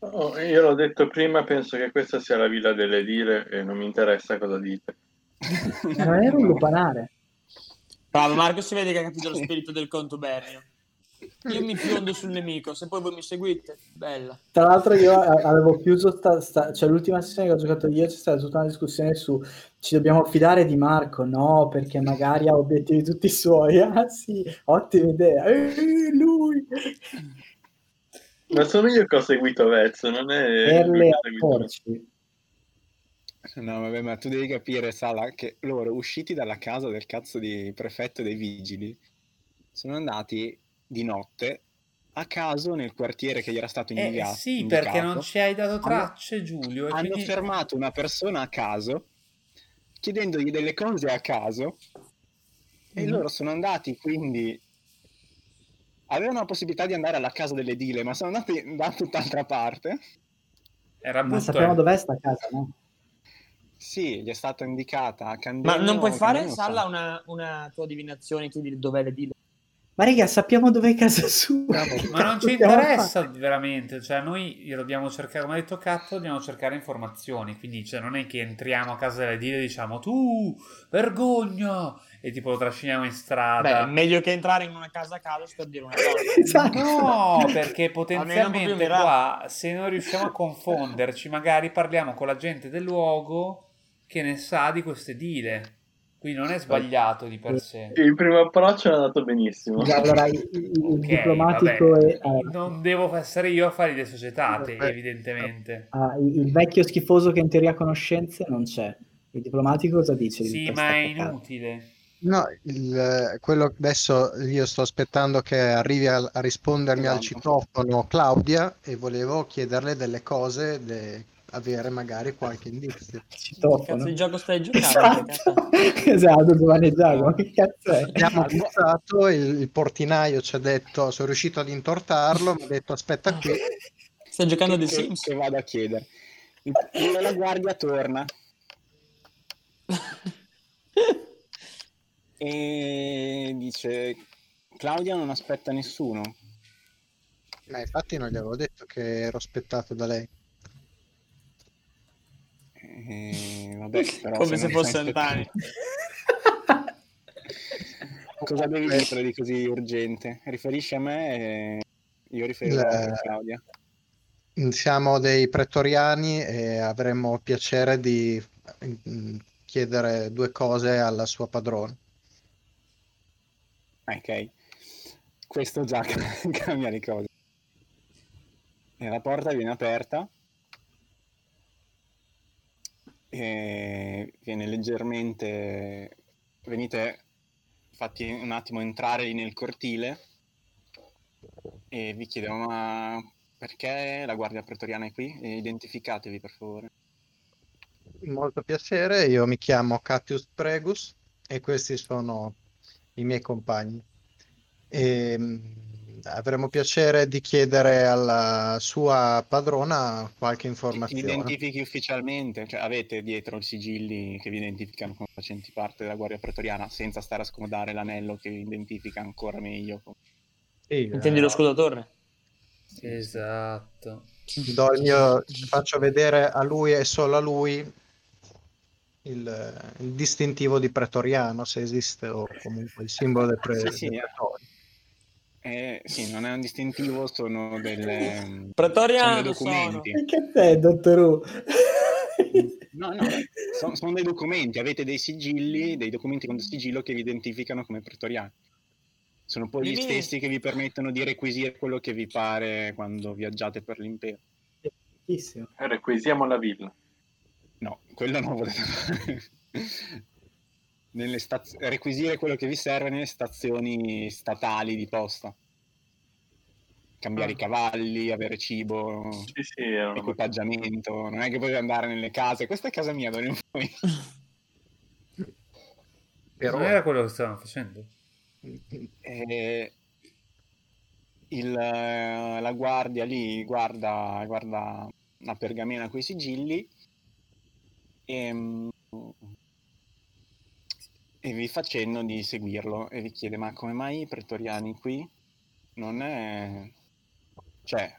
Oh, io l'ho detto prima, penso che questa sia la villa delle dire e non mi interessa cosa dite. Non era un lupanare. Bravo, Marco si vede che ha capito lo spirito del contubernio. Io mi fiondo sul nemico, se poi voi mi seguite, bella. Tra l'altro io a- avevo chiuso, sta, sta- cioè l'ultima sessione che ho giocato io c'è stata tutta una discussione su ci dobbiamo fidare di Marco, no, perché magari ha obiettivi tutti suoi. Ah sì, ottima idea. Eh, lui! Ma sono io che ho seguito Vezzo, non è Perle porci. No, vabbè, ma tu devi capire, Sala, che loro usciti dalla casa del cazzo di prefetto dei vigili sono andati di notte a caso nel quartiere che gli era stato Eh indicato. sì, perché non indicato. ci hai dato tracce, Giulio. E hanno quindi... fermato una persona a caso chiedendogli delle cose a caso e Mhm. loro sono andati quindi avevano la possibilità di andare alla casa dell'edile ma sono andati da tutt'altra parte Era Ma sappiamo eh. dov'è sta casa, no? sì gli è stata indicata a Ma Candelo non puoi fare. Salla, una, una tua divinazione, chiedi dov'è le dile. Ma raga, sappiamo dov'è casa sua. Ma non ci interessa veramente, cioè noi dobbiamo cercare, come ha detto Catto, dobbiamo cercare informazioni, quindi cioè, non è che entriamo a casa delle dire e diciamo tu, vergogna, e tipo lo trasciniamo in Beh, strada. meglio che entrare in una casa a caso per dire una cosa. Esatto. No, perché potenzialmente qua, se non riusciamo a confonderci, magari parliamo con la gente del luogo che ne sa di queste dile. Quindi non è sbagliato di per sé. Il primo approccio è andato benissimo. Allora il, il- il Ok, diplomatico è... eh, Non devo essere io a fare le societate, Vabbè. evidentemente. ah, il, vecchio schifoso che in teoria conoscenze non c'è. Il diplomatico cosa dice? di Sì, ma è inutile. No, il- quello adesso io sto aspettando che arrivi a, a rispondermi al Esatto. citofono Claudia e volevo chiederle delle cose, de- avere magari qualche indizio. Citofono. Cazzo di gioco stai giocando? Esatto, esatto, Giovanni Giacomo, che cazzo è? Abbiamo pensato, il, il portinaio ci ha detto, sono riuscito ad intortarlo, mi ha detto aspetta qui, Stai giocando che, che- Sims? che vado a chiedere il- la guardia torna e dice Claudia non aspetta nessuno ma infatti non gli avevo detto che ero aspettato da lei. E, vabbè, però Come se non fosse Antani. cosa devi dirtelo di così urgente? Riferisci a me e io riferirò a Le- Claudia. Siamo dei pretoriani e avremmo piacere di mm, chiedere due cose alla sua padrona. ok. Questo già cambia le cose e la porta viene aperta e viene leggermente venite fatti un attimo entrare nel cortile e vi chiedo ma perché la guardia pretoriana è qui? Identificatevi per favore Molto piacere, io mi chiamo Catius Pregus e questi sono i miei compagni. E, mm, avremo piacere di chiedere alla sua padrona qualche vi informazione. identifichi ufficialmente cioè avete dietro i sigilli che vi identificano come facenti parte della guardia pretoriana senza stare a scomodare l'anello che vi identifica ancora meglio Sì, Intendi eh, lo scudo torre? Esatto. do il mio- faccio vedere a lui e solo a lui il, il distintivo di pretoriano, se esiste, o comunque il simbolo del, pre- Sì, sì, eh. pretorio. Eh, sì, non è un distintivo, sono delle, sono Pretoriano dei sono. documenti. Che cazzo è, dottor Who? No, no, sono, sono dei documenti, avete dei sigilli, dei documenti con sigillo che vi identificano come pretoriani. Sono poi gli stessi che vi permettono di requisire quello che vi pare quando viaggiate per l'impero. Bellissimo. Requisiamo la villa. No, quello non volete fare. Nelle staz- requisire quello che vi serve nelle stazioni statali di posta. Cambiare Ah. i cavalli, avere cibo, Sì, sì, erano equipaggiamento. Non è che potete andare nelle case. Questa è casa mia, dove voi. Per non era quello che stavano facendo. E il, eh, la guardia lì guarda, guarda la pergamena con i sigilli e, mm, e vi fa cenno di seguirlo e vi chiede ma come mai i pretoriani qui non è cioè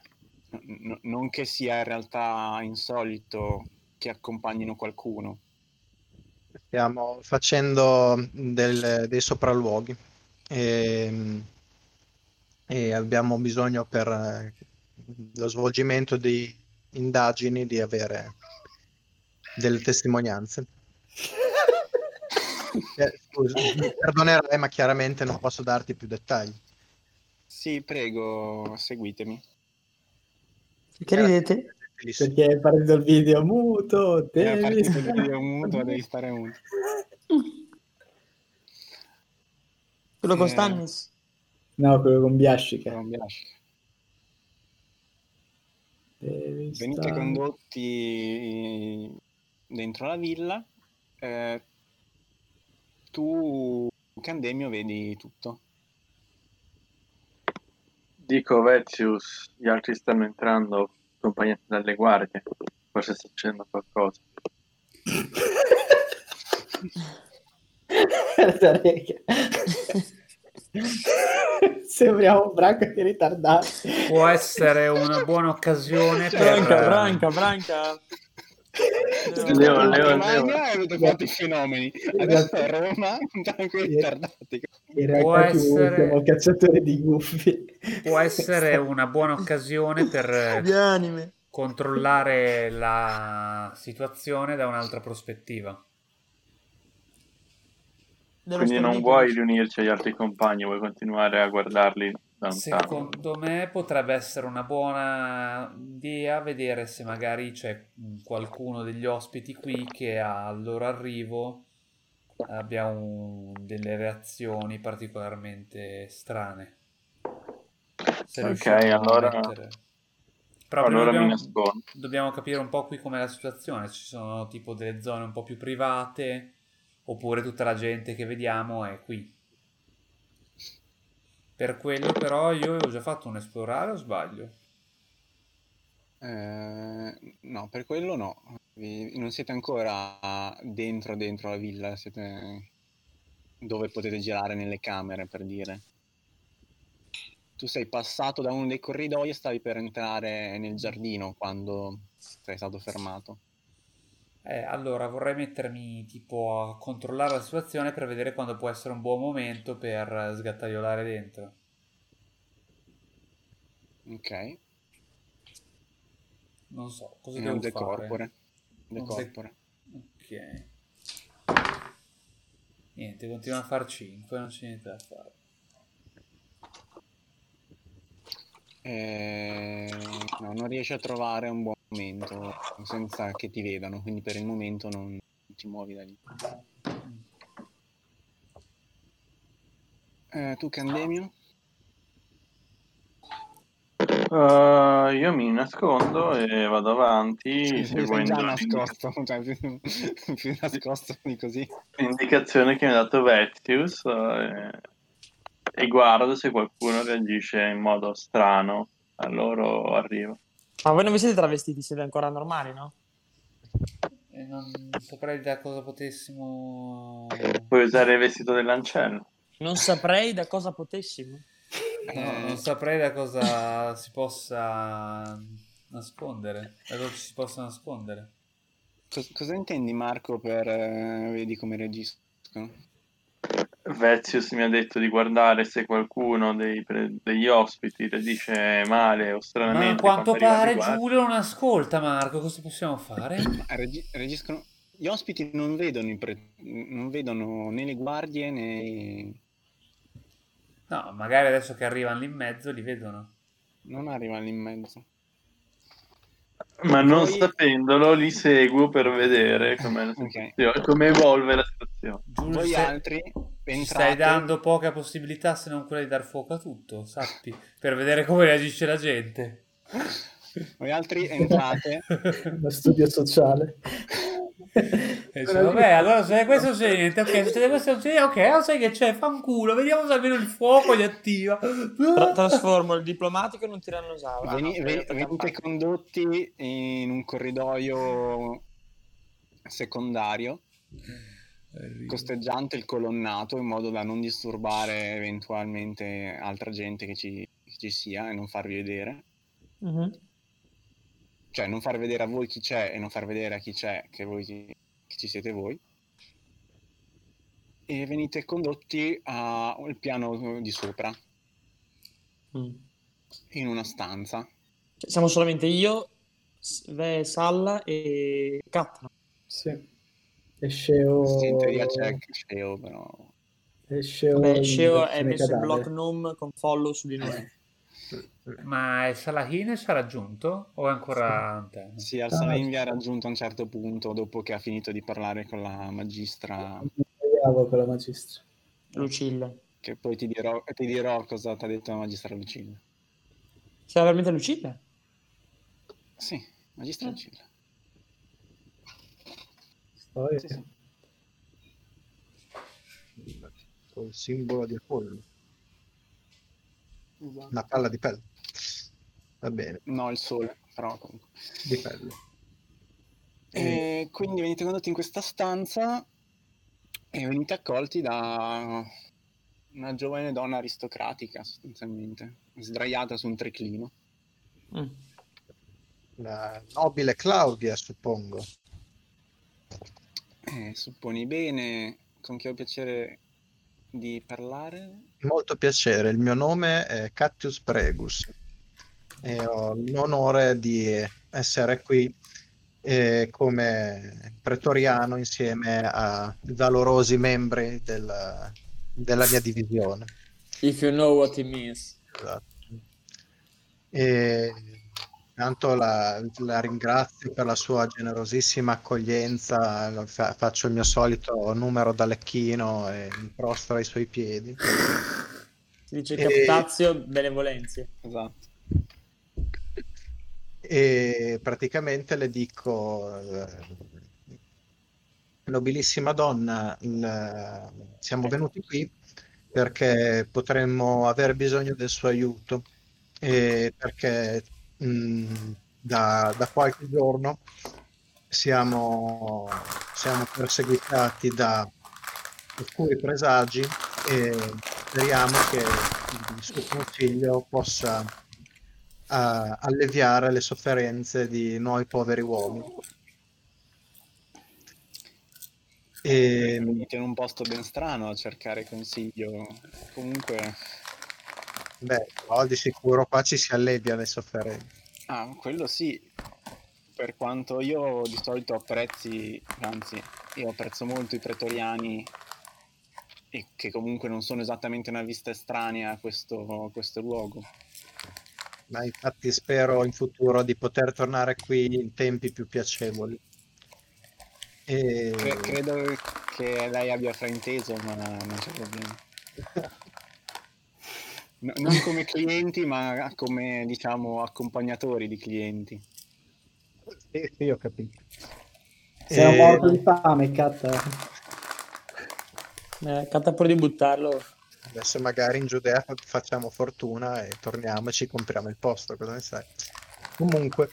n- non che sia in realtà insolito che accompagnino qualcuno Stiamo facendo del- dei sopralluoghi e, e abbiamo bisogno per eh, lo svolgimento di indagini di avere delle testimonianze. Eh, scusa, mi perdonerai, ma chiaramente non posso darti più dettagli. sì prego seguitemi Che ridete? Perché è partito il video muto, è devi partito il video muto devi stare muto Quello con Eh. Stannis? No, quello con Biascica. lasci. Devi venite condotti dentro la villa eh, tu Candemio vedi tutto Dico Vezius, gli altri stanno entrando accompagnati dalle guardie. Forse sta succedendo qualcosa. Sembriamo branco di ritardati. Può essere una buona occasione per... Branca, branca, branca. Leo, a Leo, Romagna Leo. e avete fatto i fenomeni adesso a Roma Sì. ritardati Può essere- siamo cacciatori di gufi. Può essere una buona occasione per anime. controllare la situazione da un'altra prospettiva. Quindi non vuoi riunirci agli altri compagni, vuoi continuare a guardarli. Secondo me potrebbe essere una buona idea vedere se magari c'è qualcuno degli ospiti qui che al loro arrivo abbia un- delle reazioni particolarmente strane. Se Ok, allora- mettere- Però allora dobbiamo, dobbiamo capire un po' qui com'è la situazione. Ci sono tipo delle zone un po' più private oppure tutta la gente che vediamo è qui. Per quello però io ho già fatto un esplorare o sbaglio? Eh, no per quello no. Vi- non siete ancora dentro dentro la villa siete dove potete girare nelle camere per dire. Tu sei passato da uno dei corridoi e stavi per entrare nel giardino quando sei stato fermato Eh, allora vorrei mettermi tipo a controllare la situazione per vedere quando può essere un buon momento per sgattaiolare dentro. ok Non so, cosa è devo un fare? decorpore decorpore Ok. Niente, continua a far 5, non c'è niente da fare. Eh, no, non riesci a trovare un buon momento senza che ti vedano, quindi per il momento non ti muovi da lì. Eh, tu Candemio? Uh, io mi nascondo e vado avanti Sei seguendo già nascosto, cioè più, più nascosto di così. l'indicazione che mi ha dato Vetius eh, e guardo se qualcuno reagisce in modo strano a loro arrivo. Ma voi non vi siete travestiti, siete ancora normali, no? E non saprei da cosa potessimo... Puoi usare il vestito dell'ancello. Non saprei da cosa potessimo. No, non saprei da cosa si possa nascondere. Da cosa ci si possa nascondere. Cos- cosa intendi Marco per eh, vedi come reagiscono? Vezius mi ha detto di guardare se qualcuno dei pre- degli ospiti reagisce male o Ma stranamente. a quanto pare. Giulio non ascolta Marco, cosa possiamo fare? Ma regi- reagiscono... Gli ospiti non vedono, i pre- non vedono né le guardie né... No, magari adesso che arrivano lì in mezzo li vedono. Non arrivano lì in mezzo. Ma non Poi- sapendolo li seguo per vedere com'è la Ok. situazione, come evolve la situazione. Giulio, Voi stai- altri entrate... stai dando poca possibilità se non quella di dar fuoco a tutto, sappi, per vedere come reagisce la gente. Voi altri entrate... Lo studio sociale. Dice, vabbè, allora se questo non c'è niente, ok, se c'è questo non c'è niente, ok, allora sai che c'è, fa un culo, vediamo se almeno il fuoco gli attiva. Tra- trasformo il diplomatico in un tirannosauro. Ah, no, Veni- ve- venite condotti in un corridoio secondario costeggiante il colonnato in modo da non disturbare eventualmente altra gente che ci, che ci sia e non farvi vedere Mhm. Cioè non far vedere a voi chi c'è e non far vedere a chi c'è che, voi che ci siete voi e venite condotti al piano di sopra Mm. in una stanza Cioè, siamo solamente io, Salla e Kat. no? Sì. E Sceo... Sì, in teoria c'è Sceo però E Sceo, in Sceo è messo in block nome con follow su di noi. Ma il Salahin ci ha raggiunto o è ancora lontano? Sì, Al-Salim vi ha raggiunto a un certo punto dopo che ha finito di parlare con la magistra, con la magistra. Lucilla. che poi ti dirò, ti dirò cosa ti ha detto la magistra Lucilla. C'era veramente Lucilla? Sì, magistra Eh. Lucilla. Storia. Sì, sì. Il simbolo di Apollo, una palla di pelle. Va bene, No, il sole, però comunque. di pelle. E quindi venite condotti in questa stanza e venite accolti da una giovane donna aristocratica, sostanzialmente, sdraiata su un triclino. Mm. La nobile Claudia, suppongo. Eh, supponi bene, con chi ho piacere di parlare? Molto piacere, il mio nome è Cattius Pregus e ho l'onore di essere qui eh, come pretoriano insieme a valorosi membri del- della mia divisione. If you know what it means. Esatto. E tanto la, la ringrazio per la sua generosissima accoglienza, fa- faccio il mio solito numero da lecchino e mi prostro ai suoi piedi. Si dice E- captazio benevolenzie. Esatto. E praticamente le dico, eh, nobilissima donna, il- siamo venuti qui perché potremmo aver bisogno del suo aiuto e perché mh, da, da qualche giorno siamo, siamo perseguitati da oscuri presagi e speriamo che il suo consiglio possa a alleviare le sofferenze di noi poveri uomini. E, Venite in un posto ben strano a cercare consiglio. Comunque, beh, però di sicuro qua ci si allevia le sofferenze. ah, quello sì. Per quanto io di solito apprezzi, anzi, io apprezzo molto i pretoriani e che comunque non sono esattamente una vista estranea a questo, a questo luogo. Ma infatti spero in futuro di poter tornare qui in tempi più piacevoli. E... Cre- credo che lei abbia frainteso, ma non c'è problema. No- non come clienti, ma come diciamo accompagnatori di clienti. Sì, sì, ho capito. Sei un morto di fame, Cat. Eh, Kat ha pure di buttarlo. Adesso magari in Giudea fa- facciamo fortuna e torniamo e ci compriamo il posto, cosa ne sai? Comunque,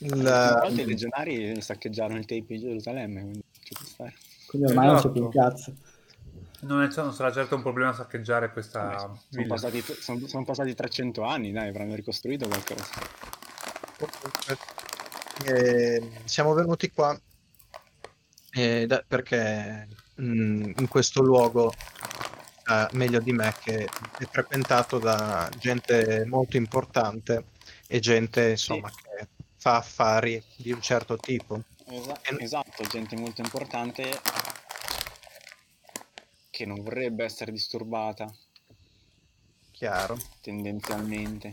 Una volta i il, legionari saccheggiarono il Tempio di Gerusalemme, quindi ci può stare. Quindi ormai non c'è Esatto. più un cazzo. Non, è- non sarà certo un problema saccheggiare questa Vabbè, sono, villa. passati, sono- sono passati 300 anni, dai, avranno ricostruito qualcosa. eh, siamo venuti qua eh, da- perché mh, in questo luogo, eh, meglio di me, che è frequentato da gente molto importante e gente insomma che fa affari di un certo tipo. Esa- E- esatto, gente molto importante che non vorrebbe essere disturbata Chiaro. tendenzialmente.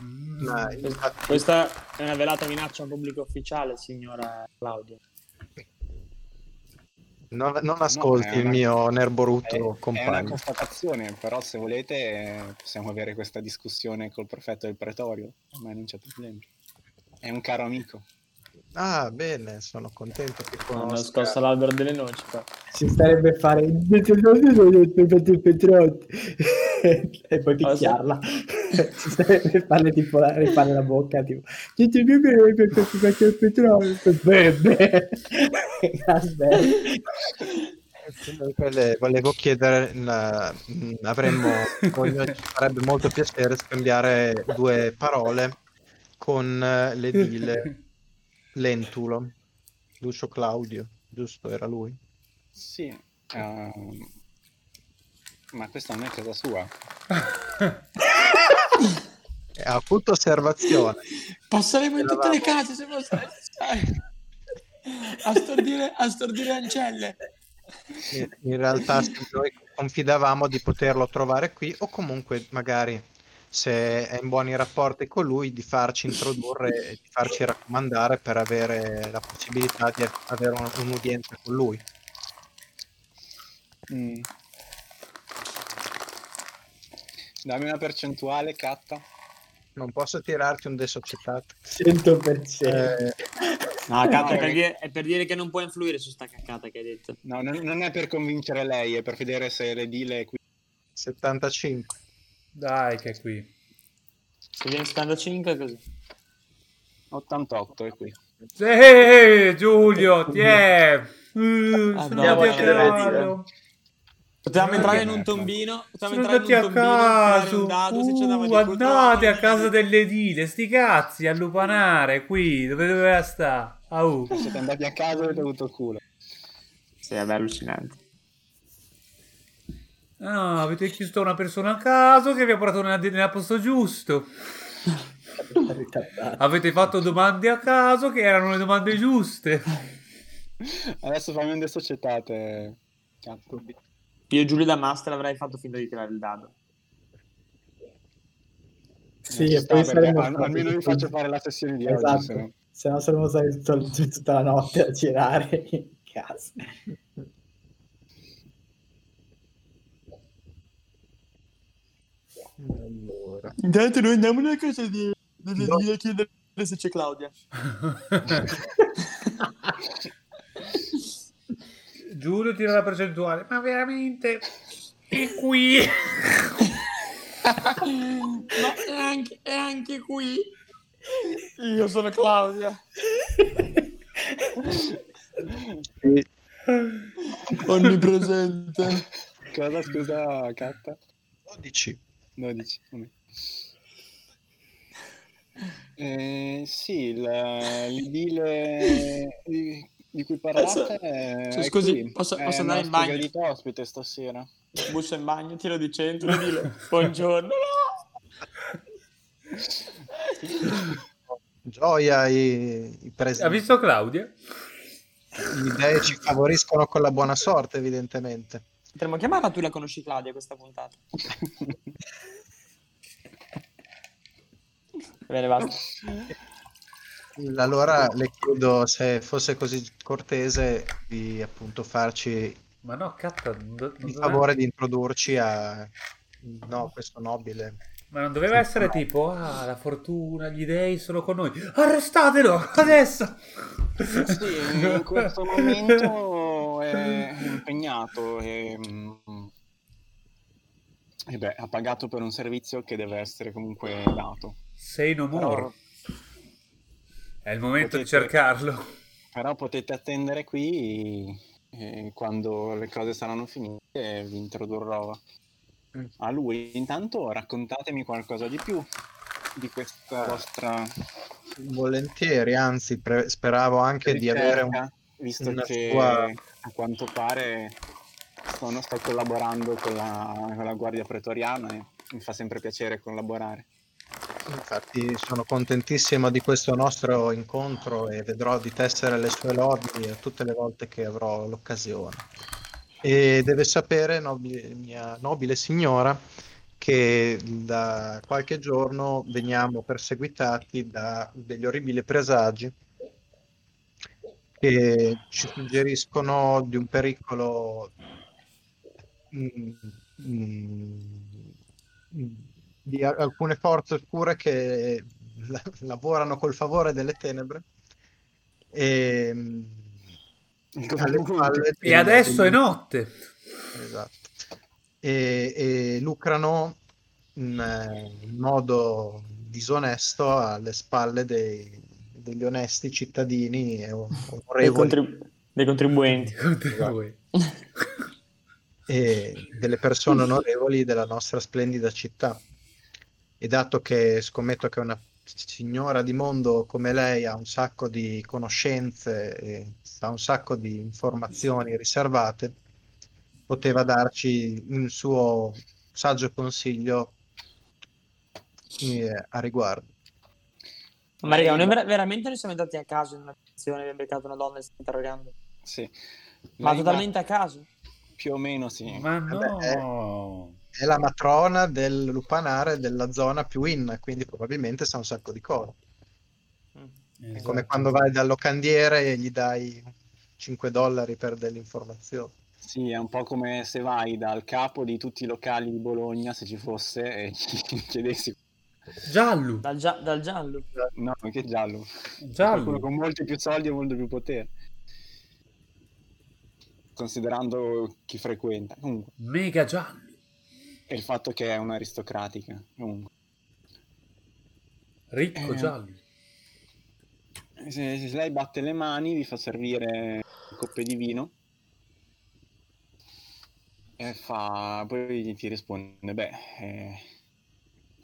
Mm. Ma infatti- Questa è una velata minaccia a pubblico ufficiale, signora Claudia. non, non ascolti No, il una- mio È, nerboruto è una compagno. constatazione, però se volete possiamo avere questa discussione col prefetto del pretorio, a me non c'è problema. È un caro amico. Ah, bene, sono contento che Hanno conosca. scosso l'albero delle noci. però. Si starebbe a fare e poi picchiarla. si starebbe a farle tipo la, rifare la bocca tipo il petrolio bene aspetta Comunque le- volevo chiedere, la- mh, avremmo, voglio- ci farebbe molto piacere scambiare due parole con eh, l'edile Lentulo, Lucio Claudio, giusto? Era lui? Sì, ehm, ma questa non è casa sua. Ha avuto osservazione. Passeremo in tutte le case se fosse necessario. A stordire, a stordire ancelle. In in realtà noi confidavamo di poterlo trovare qui o comunque magari se è in buoni rapporti con lui di farci introdurre e di farci raccomandare per avere la possibilità di avere un- un'udienza con lui. Mm. Dammi una percentuale, Catta. Non posso tirarti un desocietato. 100% Eh, No, No, cazzo, è, per perché- dire, è per dire che non può influire su sta caccata che hai detto. No, non, non è per convincere lei, è per vedere se l'edile è qui. 75. Dai, che è qui. Se viene 75 così. 88 è qui. Sì, Giulio, ti è. Uh, sono Andiamo andati a a vedere. Potevamo entrare andati- in un tombino. Potevamo entrare in un a tombino, tirare caso. un dado, Uh, andate a casa dell'edile. Sti cazzi, a lupanare qui. Dove doveva sta? Au. Siete andati a casa e avete avuto culo. Sì, vabbè, allucinante. Ah, avete chiesto a una persona a caso che vi ha portato nella, nella posto giusto. Avete fatto domande a caso che erano le domande giuste. Adesso fammi un desocietate. Cazzo. Io Giulio da Master avrei fatto finta di tirare il dado. Sì, e poi saremmo almeno tutti- faccio fare la sessione di oggi. esatto se no. se no saremmo stati tut- tutta la notte a girare in casa Allora. Intanto noi andiamo nella casa di... No. a chiedere se c'è Claudia. Giulio tira la percentuale. Ma veramente? È qui. Ma è anche, è anche qui. Io sono Claudia. Sì, Onnipresente. Cosa scusa, Catta? 12. 12. vabbè. Eh, sì, il- l'edile di, di cui parlate è, Cioè, è scusi, qui. posso- È posso andare in bagno? gradito ospite stasera. Bussa in bagno, tiro di centro e dire buongiorno. Gioia, i, i presi- Ha visto Claudia? gli dei ci favoriscono con la buona sorte, evidentemente. Potremmo chiamarla tu la conosci Claudia questa puntata. Bene, basta. Allora le chiedo se fosse così cortese di appunto farci Ma no, catta, non, il favore di introdurci a no, questo nobile. Ma non doveva essere tipo, ah, la fortuna, gli dei sono con noi. Arrestatelo, adesso! Sì, in questo momento è impegnato e, mm, e beh, ha pagato per un servizio che deve essere comunque dato. Sei no more. Però, È il momento di potete- cercarlo. però potete attendere qui e quando le cose saranno finite vi introdurrò Mm. a lui. Intanto raccontatemi qualcosa di più di questa vostra Volentieri, anzi, pre- speravo anche di avere un... visto una che sua- a quanto pare sono, sto collaborando con la, con la Guardia Pretoriana e mi fa sempre piacere collaborare. Infatti sono contentissimo di questo nostro incontro e vedrò di tessere le sue lodi tutte le volte che avrò l'occasione. E deve sapere, nobile- mia nobile signora, che da qualche giorno veniamo perseguitati da degli orribili presagi che ci suggeriscono di un pericolo mm, mm, di a- alcune forze oscure che la- lavorano col favore delle tenebre e, mm, alle spalle E adesso è notte. Esatto. E, e lucrano in, eh, in modo disonesto alle spalle dei- degli onesti cittadini e o- Dei, onorevoli contrib- dei contribuenti. Contribuenti. e delle persone onorevoli della nostra splendida città. E dato che scommetto che una signora di mondo come lei ha un sacco di conoscenze e ha un sacco di informazioni riservate, poteva darci il suo saggio consiglio eh, a riguardo. Ma raga, noi ver- veramente noi siamo andati a caso in una posizione abbiamo beccato una donna e stiamo interrogando. Sì. Ma Lei totalmente a caso. Più o meno sì. Ma Vabbè, no. È la matrona del lupanare della zona più in, quindi probabilmente sa un sacco di cose. Mm. È come Esatto. quando vai dal locandiere e gli dai 5 dollari per delle informazioni. Sì, è un po' come se vai dal capo di tutti i locali di Bologna, se ci fosse, e gli chiedessi... Giallo. Dal, gia- dal giallo. No, che giallo. Giallo. con molti più soldi e molto più potere. Considerando chi frequenta. Comunque, Mega giallo. e il fatto che è un'aristocratica. Comunque. Ricco Eh. giallo. Se, se lei batte le mani, vi fa servire coppe di vino. E fa... Poi ti risponde, beh, eh,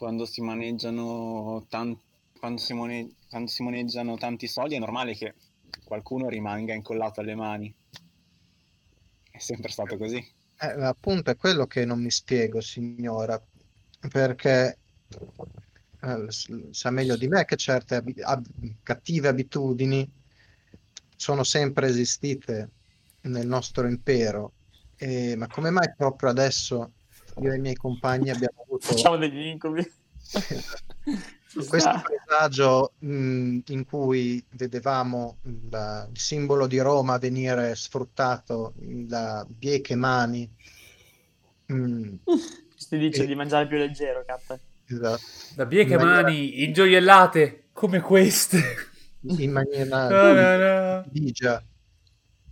quando si maneggiano tan- quando, si mone- quando si moneggiano tanti soldi è normale che qualcuno rimanga incollato alle mani. È sempre stato così. Eh, appunto è quello che non mi spiego, signora, perché eh, sa meglio di me che certe abi- ab- cattive abitudini sono sempre esistite nel nostro impero. E- ma come mai proprio adesso io e i miei compagni abbiamo Facciamo degli incubi. Ci questo paesaggio mh, in cui vedevamo il, il simbolo di Roma venire sfruttato da bieche mani. Mm, Ti dice Eh. di mangiare più leggero, K. esatto. Da bieche In maniera- mani ingioiellate come queste. in maniera grigia.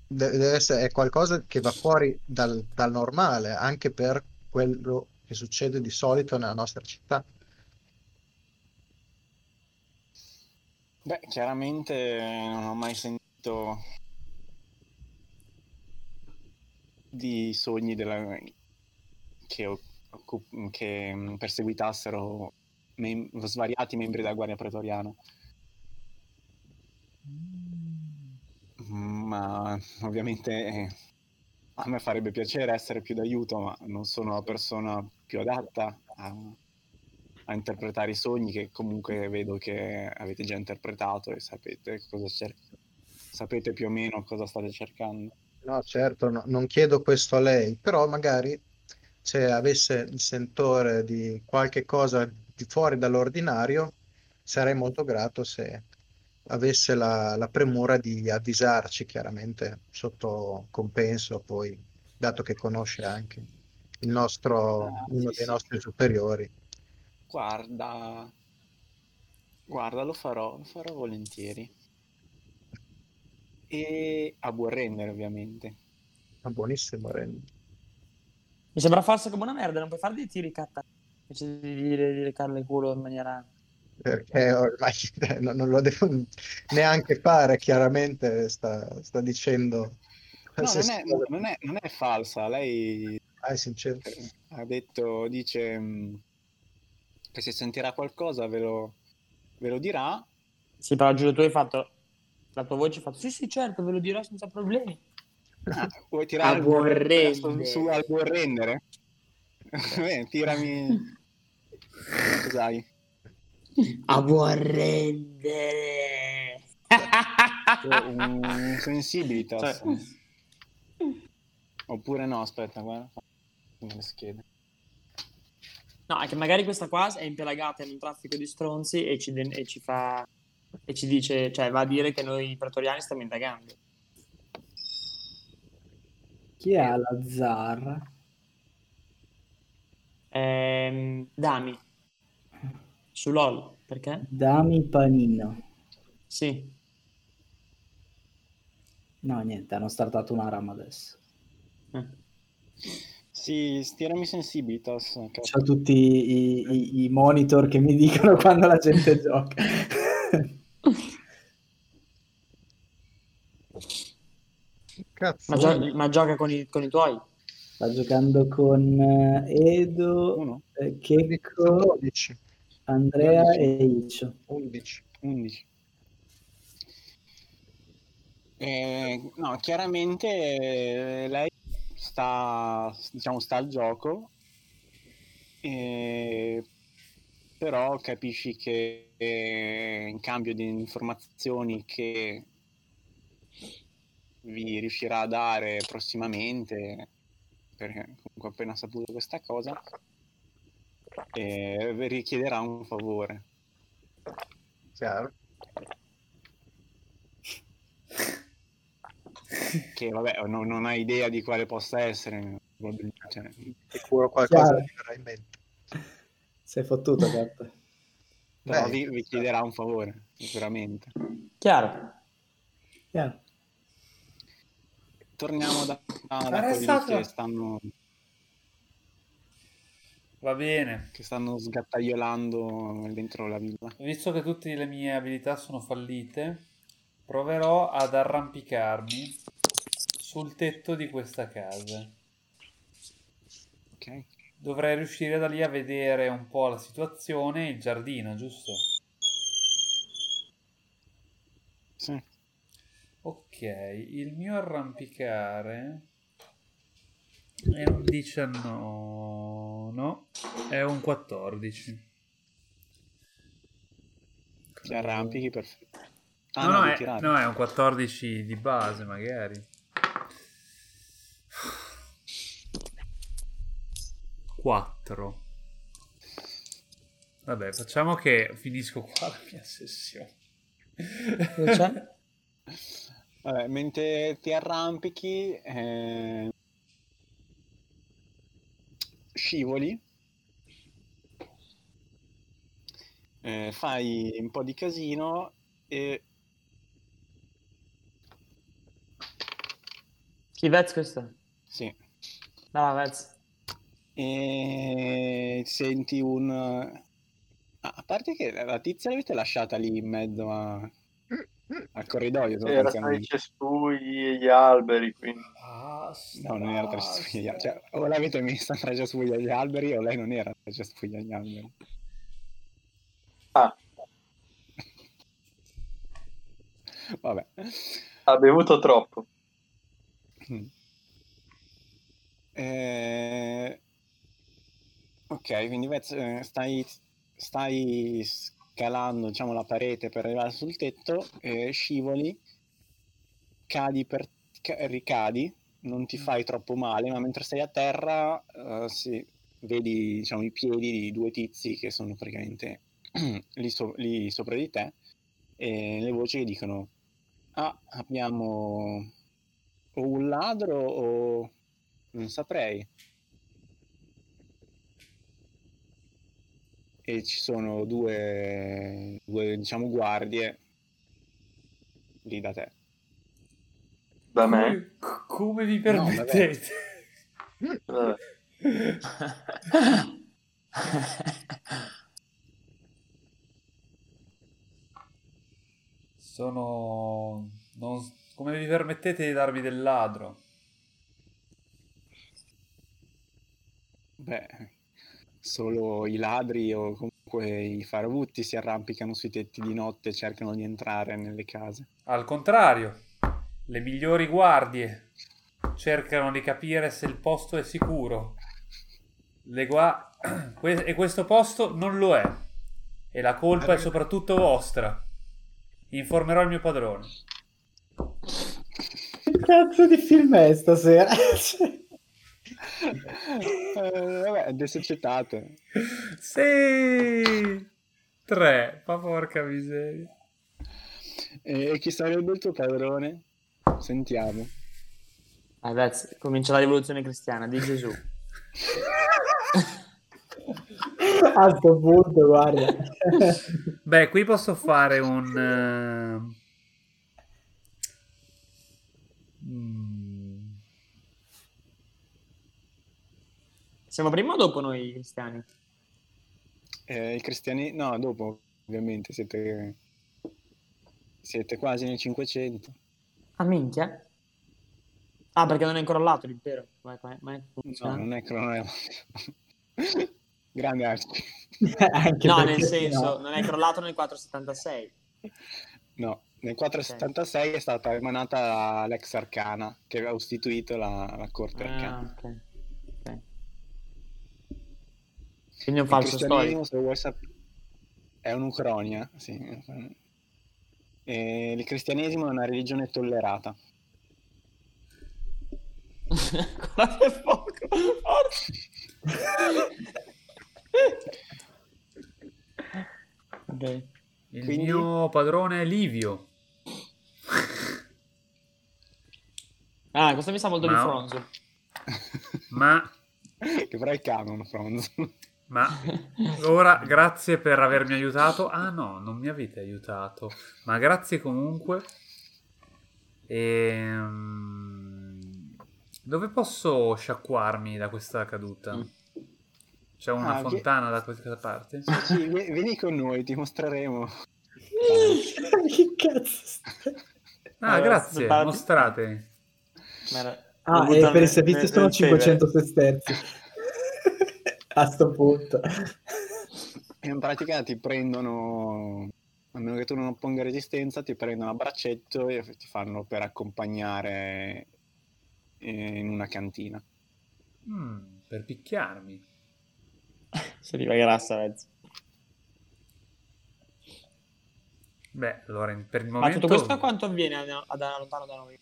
De- deve essere è qualcosa che va fuori dal, dal normale, anche per quello che succede di solito nella nostra città. Beh, chiaramente non ho mai sentito di sogni della... che, occup- che mm, perseguitassero mem- svariati membri della Guardia Pretoriana. Ma ovviamente eh, a me farebbe piacere essere più d'aiuto, ma non sono la persona più adatta a, a interpretare i sogni che comunque vedo che avete già interpretato e sapete cosa cer- sapete più o meno cosa state cercando. No, certo, no- non chiedo questo a lei, però magari se avesse il sentore di qualche cosa di fuori dall'ordinario, sarei molto grato se avesse la, la premura di avvisarci, chiaramente sotto compenso, poi, dato che conosce anche il nostro, Ah, uno sì, dei sì. nostri superiori. Guarda, guarda, lo farò, lo farò volentieri. E a buon rendere, ovviamente. Ma buonissimo, Ren. Mi sembra falso come una merda, non puoi fare dei tiri catta invece di dire di lecarle il culo in maniera... perché ormai non, non lo devo neanche fare, chiaramente sta, sta dicendo No, non è, non è- non è falsa. Lei Ah, ha detto, dice mm, che se sentirà qualcosa ve lo, ve lo dirà. Sì, però giuro, tu hai fatto... La tua voce ha fatto, sì, sì, certo, ve lo dirò senza problemi. Ah, vuoi tirare A il buon rendere. su al buon rendere? Beh, tirami. Cos'hai? A buon rendere. Un sensibilitas. Cioè- Oppure no, aspetta, guarda. Schede. No, è che magari questa qua è impelagata in un traffico di stronzi e ci, de- e ci fa... e ci dice, cioè va a dire che noi pretoriani stiamo indagando. Chi ha la zar? Ehm, Dami. Su LOL, perché? Dami panino. Sì. No, niente, hanno startato una rama adesso. Eh. Sì, stirami sensibilitas. cazzo. C'ho tutti i, i- i monitor che mi dicono quando la gente gioca. Cazzo. Ma, gio- ma gioca con i, con i tuoi? Sta giocando con eh, Edo, Uno, eh, Checco, 12. Andrea e Iccio. 11. 11. Eh, no, chiaramente eh, lei sta, diciamo, sta al gioco, eh, però capisci che eh, in cambio di informazioni che vi riuscirà a dare prossimamente, perché comunque ho appena saputo questa cosa, vi richiederà un favore. Chiaro. che vabbè non, non hai idea di quale possa essere cioè, Sicuro qualcosa Chiaro. mi verrà in mente. Sei fottuto, gatto. però Beh, vi, vi chiederà un favore sicuramente Chiaro. Chiaro. torniamo da, da, da quelli che stanno, Va bene. che stanno sgattaiolando dentro la villa Visto che tutte le mie abilità sono fallite, proverò ad arrampicarmi sul tetto di questa casa. ok Dovrei riuscire da lì a vedere un po' la situazione e il giardino, giusto? sì. Ok, il mio arrampicare è un 19, no, è un 14. ti arrampichi perfetto ah no, no, è, no, è un 14 di base, magari. 4. Vabbè, facciamo che finisco qua la mia sessione. Vabbè, mentre ti arrampichi eh, scivoli eh, fai un po' di casino e Chi Vez questo? sì Brava Vez. e senti un ah, a parte che la tizia l'avete lasciata lì in mezzo a- al corridoio Sì, era tra i cespugli e gli alberi, quindi. No non era tra i cespugli agli- cioè, o l'avete messa tra i cespugli agli alberi o lei non era tra i cespugli agli alberi? Ah, vabbè. Ha bevuto troppo. Mm. Eh, Ok, quindi eh, stai, stai scalando diciamo, la parete per arrivare sul tetto, eh, scivoli, cadi per, ca- ricadi, non ti fai troppo male, ma mentre sei a terra eh, sì, vedi diciamo, i piedi di due tizi che sono praticamente lì, so- lì sopra di te e le voci che dicono ah, abbiamo o un ladro o non saprei. E ci sono due, due diciamo, guardie lì da te. Da me. Come, come vi No, permettete? Vabbè. Sono... non- Come vi permettete di darmi del ladro? Beh, solo i ladri o comunque i farabutti si arrampicano sui tetti di notte e cercano di entrare nelle case. Al contrario, le migliori guardie cercano di capire se il posto è sicuro. Le gua- e questo posto non lo è. E la colpa è soprattutto vostra. Informerò il mio padrone. Che cazzo di film è stasera? Eh, vabbè, adesso citate. Sì! Tre, ma porca miseria. E chi sarebbe il tuo padrone? Sentiamo. Adesso comincia la rivoluzione cristiana di Gesù. A sto punto, guarda. Beh, qui posso fare un... eh, mm, Siamo prima o dopo noi cristiani? Eh, I cristiani... No, dopo, ovviamente, siete... Siete quasi nel 500. Ah, minchia. Ah, perché non è crollato l'impero. Vai, vai, vai, No, non è cronografico. Grande Arci. Anche No, nel senso, non è crollato nel 476. No, nel 476 è stata emanata l'ex arcana che aveva istituito la, la corte Ah, arcana. ok. ok. Quindi è un Il falso cristianesimo, storico. se vuoi sapere, è un'ucronia, sì. E il cristianesimo è una religione tollerata. Ancora per poco. Forza. Ok. il Quindi? mio padrone è Livio. Ah, questo mi sa molto Ma- di Fronzo. Ma, che però è canon, Franz. Ma ora grazie per avermi aiutato. Ah no, non mi avete aiutato. Ma grazie comunque. Ehm, Dove posso sciacquarmi da questa caduta? Mm. C'è una Ah, vi- fontana da questa parte? Sì, sì, vi- vieni con noi, ti mostreremo. che cazzo? Ah, Allora, grazie, mostrate. Ah, e per il servizio sono nel 500 sesterzi. A sto punto. In pratica ti prendono, a meno che tu non opponga resistenza, ti prendono a braccetto e ti fanno per accompagnare eh, in una cantina. Mm, per picchiarmi. Saliva grassa, mezzo. Beh, allora per il Ma momento... tutto questo quanto avviene a- a- da lontano da noi?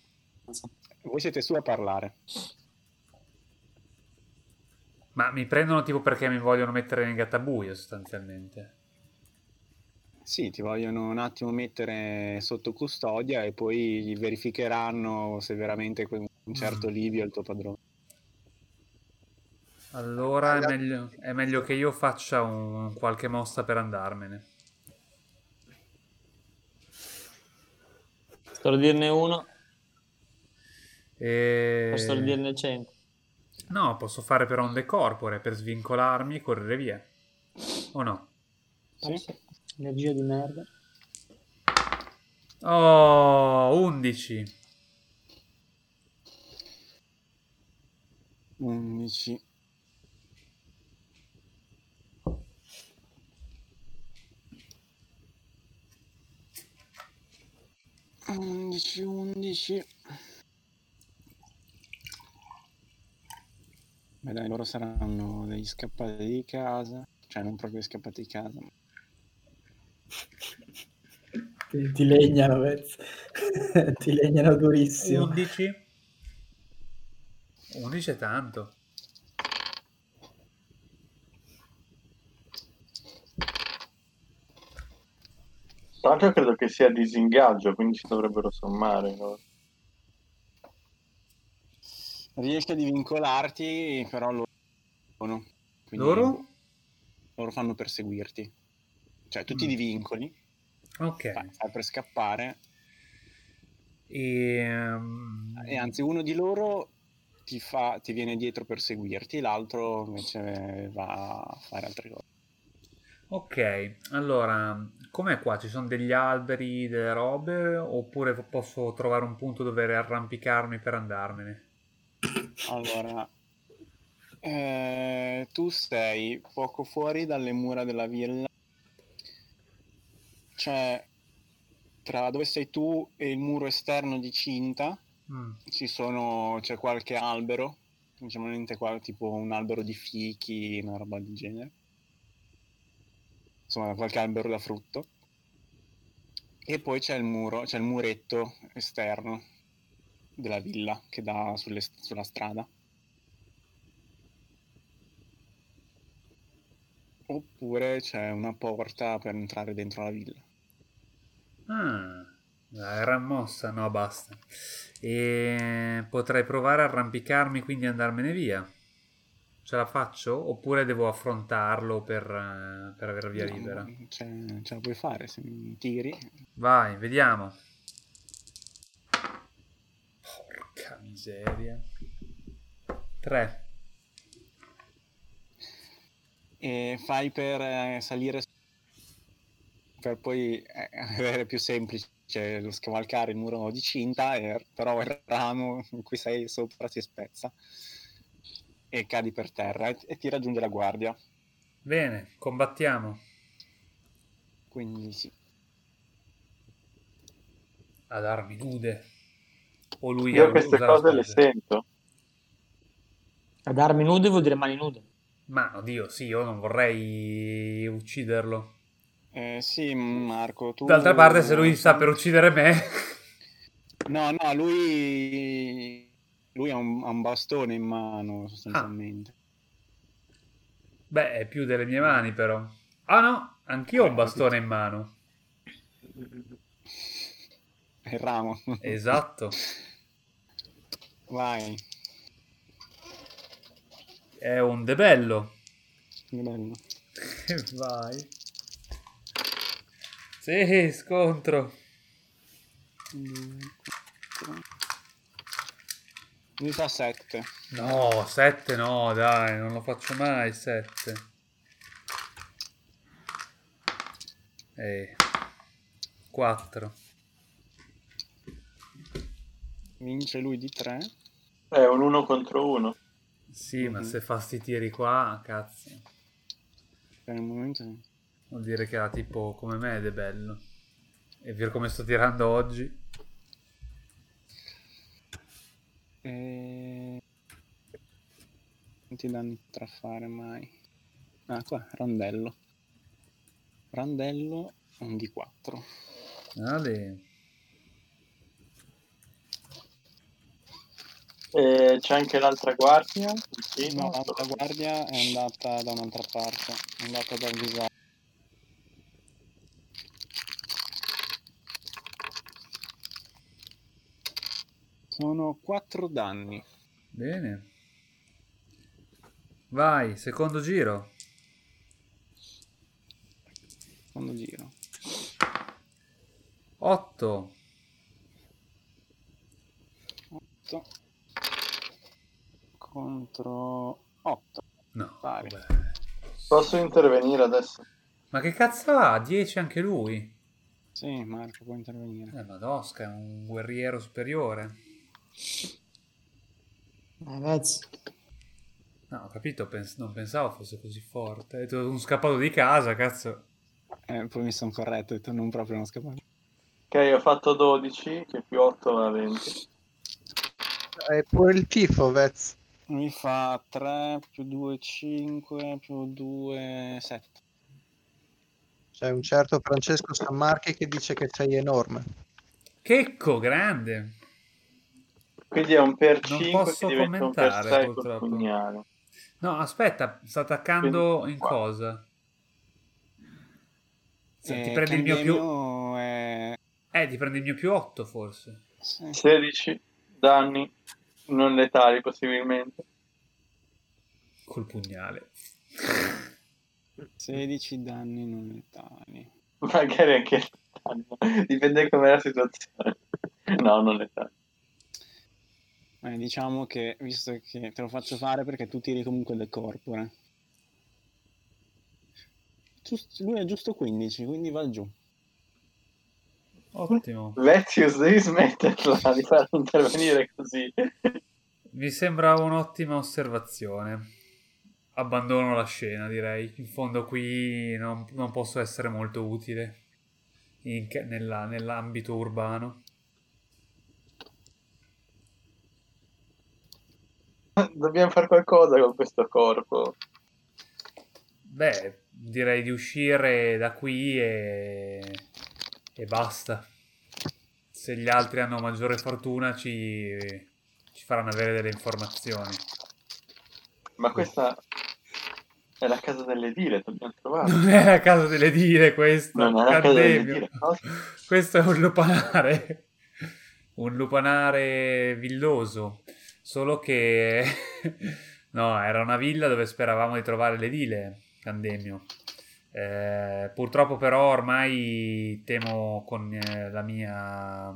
Voi siete su a parlare. Ma mi prendono tipo perché mi vogliono mettere nel gattabuio sostanzialmente. Sì, ti vogliono un attimo mettere sotto custodia e poi verificheranno se veramente quel- un certo Mm. Livio è il tuo padrone. Allora è meglio, è meglio che io faccia un, qualche mossa per andarmene. Sto dirne uno, E... sto per dirne cento. No, posso fare però un decorpore per svincolarmi e correre via. O no? Sì. Energia di merda. Oh, 11. 11. Undici, undici. Beh dai, loro saranno degli scappati di casa. Cioè, non proprio scappati di casa. ma- Ti, ti legnano, ti legnano durissimo. 11. 11 è tanto. Tra l'altro credo che sia disingaggio, quindi ci dovrebbero sommare. no? Riesci a divincolarti, però loro... Quindi Loro? Loro fanno per seguirti. Cioè, tu ti Mm. divincoli, Ok. fai, fai per scappare, E, ehm, e anzi uno di loro ti, fa, ti viene dietro per seguirti, l'altro invece va a fare altre cose. Ok, allora, com'è qua? Ci sono degli alberi, delle robe, oppure posso trovare un punto dove arrampicarmi per andarmene? Allora, eh, tu sei poco fuori dalle mura della villa, cioè tra dove sei tu e il muro esterno di cinta Mm, ci sono, c'è qualche albero, diciamo niente qua, tipo un albero di fichi, una roba del genere. Insomma, qualche albero da frutto. E poi c'è il muro, c'è il muretto esterno della villa che dà sulle, sulla strada. Oppure c'è una porta per entrare dentro la villa. Ah, gran mossa, no, basta. E potrei provare a arrampicarmi, quindi andarmene via. Ce la faccio? Oppure devo affrontarlo per, eh, per avere via libera? No, ce, ce la puoi fare se mi tiri. Vai, vediamo. Miseria. 3. E fai per eh, salire per poi eh, avere più semplice lo scavalcare il muro di cinta, e, però il ramo in cui sei sopra si spezza e cadi per terra e, e ti raggiunge la guardia. Bene, combattiamo. Quindi sì. Ad armi nude. O lui Io ha- queste cose le sento. Ad armi nude vuol dire mani nude. Ma oddio, sì, io non vorrei ucciderlo. Eh, sì, Marco, tu... D'altra parte, se lui sta per uccidere me, No, no, lui... Lui ha un, ha un bastone in mano, sostanzialmente. beh, è più delle mie mani, però. Ah no, anch'io ho un bastone in mano. È il ramo. Esatto. Vai, È un debello. bello. Vai. Sì, scontro. Unità 7. No, 7 no, dai, non lo faccio mai 7. Eh. 4. Vince lui di 3. È un uno contro uno. Sì, ma Mhm. se fa sti tiri qua, cazzo. Per il momento Vuol dire che era tipo come me ed è bello. E per come sto tirando oggi. E... Quanti danni potrà fare mai? Ah, qua, randello. Randello, un D4. Ale. E c'è anche l'altra guardia. Sì, No, no, l'altra guardia è andata da un'altra parte. È andata dal disastro. Sono 4 danni. Bene. Vai, secondo giro. Secondo giro. 8. 8 contro 8. No. Vabbè. Posso intervenire adesso? Ma che cazzo ha? 10 anche lui? Sì, Marco, può intervenire. Eh, Madosca, è un guerriero superiore. Ragazzi, No, ho capito, pens- non pensavo fosse così forte. È un scappato di casa, cazzo. Eh, poi mi sono corretto, ho detto non proprio uno scappato. Ok, ho fatto 12, che più 8 da 20. È pure il tifo, Vez. Mi fa 3 più 2, 5 più 2, 7. C'è un certo Francesco Sammarchi che dice che sei enorme. Checco, grande. Quindi è un per Non 5 posso che diventa un per commentare, 6 col purtroppo. pugnale. No, aspetta, sta attaccando Quindi, in qua. cosa? Se Eh, ti prendi il mio più... È... Eh, ti prendi il mio più 8 forse. sì. 16 danni non letali possibilmente. Col pugnale. 16 danni non letali. Magari anche letali. Dipende com'è la situazione. No, non letali. Eh, diciamo che, visto che te lo faccio fare perché tu tiri comunque del corpore. Giust- lui è giusto 15, quindi va giù. Ottimo. Vezius, devi smetterla di farlo intervenire così. Mi sembra un'ottima osservazione. Abbandono la scena, direi. In fondo qui non, non posso essere molto utile in nella- nell'ambito urbano. Dobbiamo fare qualcosa con questo corpo. Beh, direi di uscire da qui e, e basta. Se gli altri hanno maggiore fortuna ci, ci faranno avere delle informazioni. Ma questa È la casa delle dire, dobbiamo trovare. Non è la casa delle dire questo, Non è la casa delle dire. Questo è un lupanare. Un lupanare villoso. Solo che... No, era una villa dove speravamo di trovare l'edile, Candemio. Eh, purtroppo però ormai temo con eh, la mia...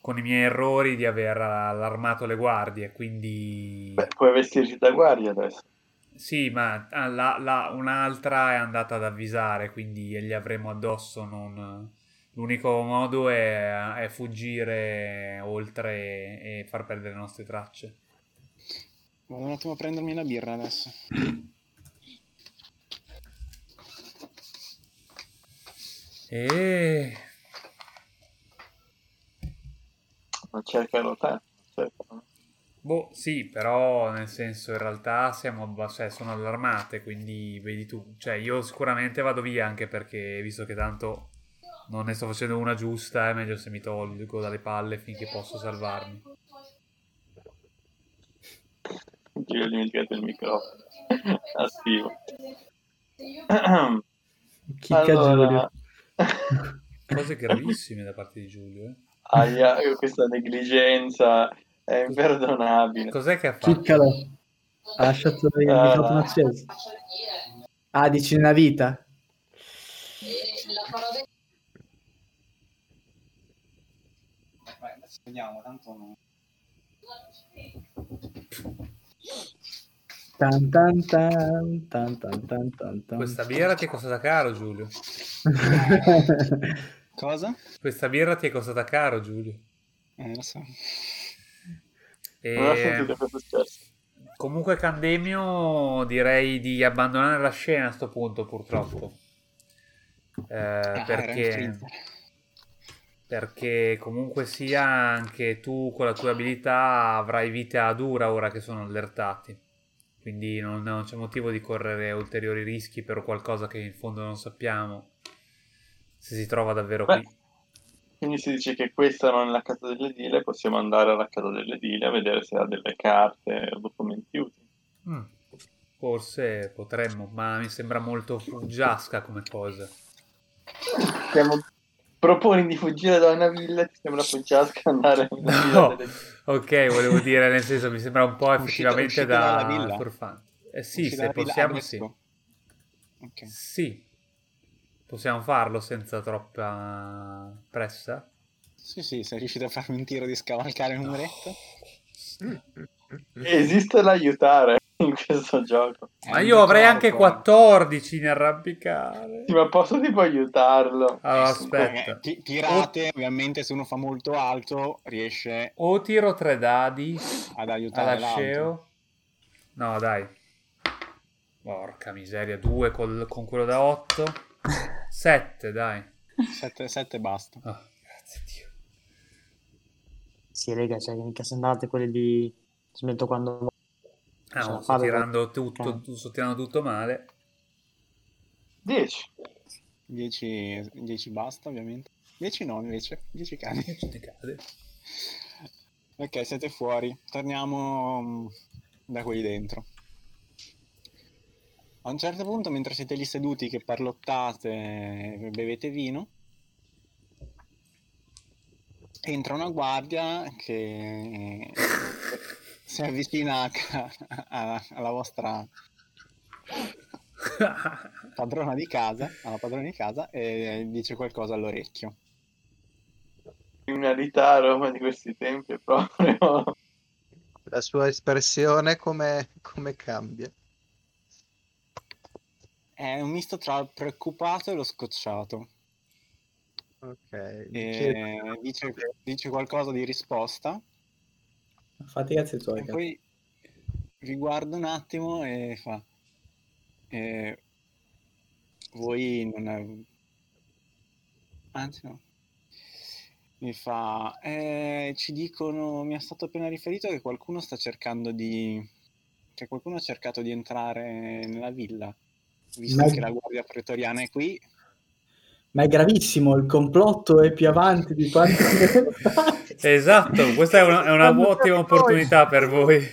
con i miei errori di aver allarmato le guardie, quindi... Beh, puoi vestirti da guardia adesso. Sì, ma ah, la- la- un'altra è andata ad avvisare, quindi gli avremo addosso. Non... L'unico modo è, è fuggire oltre e far perdere le nostre tracce. Vado un attimo a prendermi la birra adesso. E Non cercano te. cercano. boh, sì, però nel senso in realtà siamo cioè, sono allarmate, quindi vedi tu. Cioè, io sicuramente vado via anche perché visto che tanto non ne sto facendo una giusta, è meglio se mi tolgo dalle palle finché posso salvarmi. Io ho dimenticato il microfono. Attivo. Chicca Giulio. Cose gravissime da parte di Giulio, eh. Aia, questa negligenza è imperdonabile. Cos'è che ha fatto? Chiccalo. Ha lasciato il Ah. microfono acceso. Ah, dici una vita? Vai, adesso vediamo, tanto no. Tan tan tan tan tan tan tan tan. Questa birra ti è costata caro, Giulio. Cosa? Questa birra ti è costata caro, Giulio. Eh, lo so. Non ho E... sentito successo. Comunque, Candemio, direi di abbandonare la scena a sto punto, purtroppo. Eh, Ah, perché, perché comunque sia anche tu con la tua abilità avrai vita dura ora che sono allertati. Quindi non, non c'è motivo di correre ulteriori rischi per qualcosa che in fondo non sappiamo se si trova davvero Beh. qui. Quindi si dice che questa non è la casa dell'edile, possiamo andare alla casa dell'edile a vedere se ha delle carte o documenti utili. Mm, Forse potremmo, ma mi sembra molto fuggiasca come cosa. Stiamo... Proponi di fuggire da una villa e ti sembra fuggiasca andare nella villa No, delle... ok, volevo dire, nel senso, mi sembra un po' effettivamente uscite da dalla villa? furfante. Eh sì, Uscite se villa possiamo, sì. adesso? Ok. Sì, possiamo farlo senza troppa pressa. Sì, sì, sei riuscito a farmi un tiro di scavalcare il muretto. Esiste l'aiutare in questo gioco. Ma un io avrei anche corpo. 14 in arrampicare. Sì, ma posso tipo aiutarlo? Allora, Eh, aspetta. ti- tirate, ovviamente se uno fa molto alto riesce O tiro tre dadi ad aiutare alla. Sceo. No, dai. Porca miseria, 2 con quello da 8. 7, dai. 7, 7 basta. Oh, grazie Dio. Sì, raga, cioè, mica sembrate quelli di... Smetto quando... Ah, Cioè, sto tirando tutto, sto tirando tutto male. 10. 10, 10 basta, ovviamente. 10 no, invece. 10 cani. Che ci cade? Ok, siete fuori. Torniamo mm, da qui dentro. A un certo punto, mentre siete lì seduti che parlottate e bevete vino, entra una guardia che si avvicina a ca- a- alla vostra padrona di casa, alla padrona di casa e dice qualcosa all'orecchio. Criminalità a Roma di questi tempi è proprio... La sua espressione come, come cambia? È un misto tra il preoccupato e lo scocciato. Ok. E dice, dice qualcosa di risposta Fatti i cazzi tuoi. e cazzo. poi vi guarda un attimo e fa eh, voi non è... anzi no mi fa eh, ci dicono mi è stato appena riferito che qualcuno sta cercando di che qualcuno ha cercato di entrare nella villa visto Ma- che la guardia pretoriana è qui Ma è gravissimo, il complotto è più avanti di quanto... Esatto, questa è una, è una ottima opportunità per voi.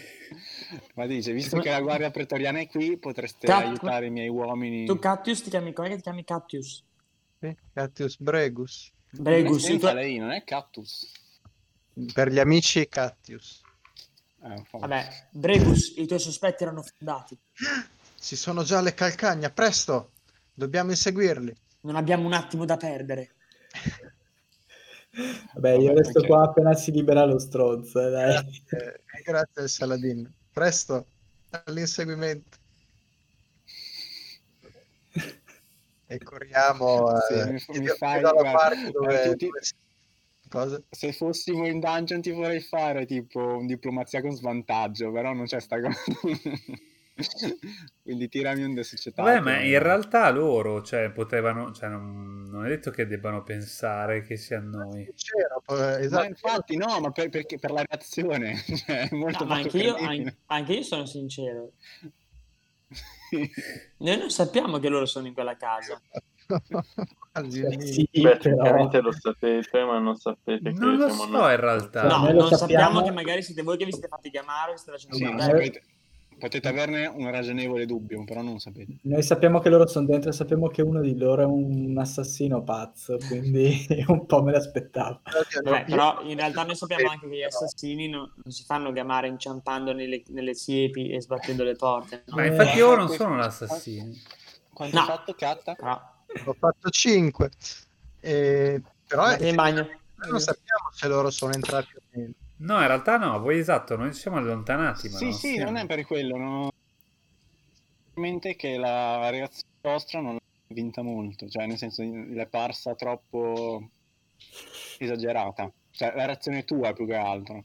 Ma dice, visto che la guardia pretoriana è qui, potreste Cat- aiutare i miei uomini. Tu Cattius ti chiami, come ti chiami Cattius? Sì, Catius Bregus. Bregus, senza lei, non è cactus. Per gli amici Catius. Eh, po'. Vabbè, Bregus, i tuoi sospetti erano fondati. Ci sono già le calcagna, presto! Dobbiamo inseguirli. Non abbiamo un attimo da perdere. Vabbè, io resto qua appena si libera lo stronzo, eh, dai. Grazie, grazie al Saladin. Presto all'inseguimento. E corriamo Sì, eh, mi- mi fai- guarda, parte dove, eh, dove Cosa? Se fossimo in dungeon ti vorrei fare tipo un diplomazia con svantaggio, però non c'è sta cosa. Quindi tirami un desecetato. Vabbè, ma in realtà loro, cioè, potevano, cioè, non, non è detto che debbano pensare che sia noi. Sincero, poi- Ma esatto. infatti no, ma per, perché- per la reazione. Cioè, è molto No, ma poco anche io, anche io sono sincero. Noi non sappiamo che loro sono in quella casa. Sì, Beh, però... tecnicamente lo sapete, ma non sapete che Non lo siamo so noi. in realtà. No, lo non sappiamo... sappiamo- che magari siete voi che vi siete fatti chiamare o che state facendo Sì, Ma potete, averne un ragionevole dubbio, però non sapete. Noi sappiamo che loro sono dentro e sappiamo che uno di loro è un assassino pazzo, quindi un po' me l'aspettavo. Vabbè, però in realtà noi sappiamo anche che gli assassini non, non si fanno chiamare inciampando nelle, nelle siepi e sbattendo le porte. no? Ma infatti loro non Questo- sono l'assassino. Quanto No. hai fatto, Catta? Però, Ho fatto 5. però andate in bagno. noi non sappiamo se loro sono entrati o meno. No, in realtà no, voi esatto, noi ci siamo allontanati. Ma Sì, non sì, siamo- non è per quello. No. Ovviamente che la reazione vostra non l'ha vinta molto, cioè nel senso le è parsa troppo esagerata. Cioè la reazione tua più che altro.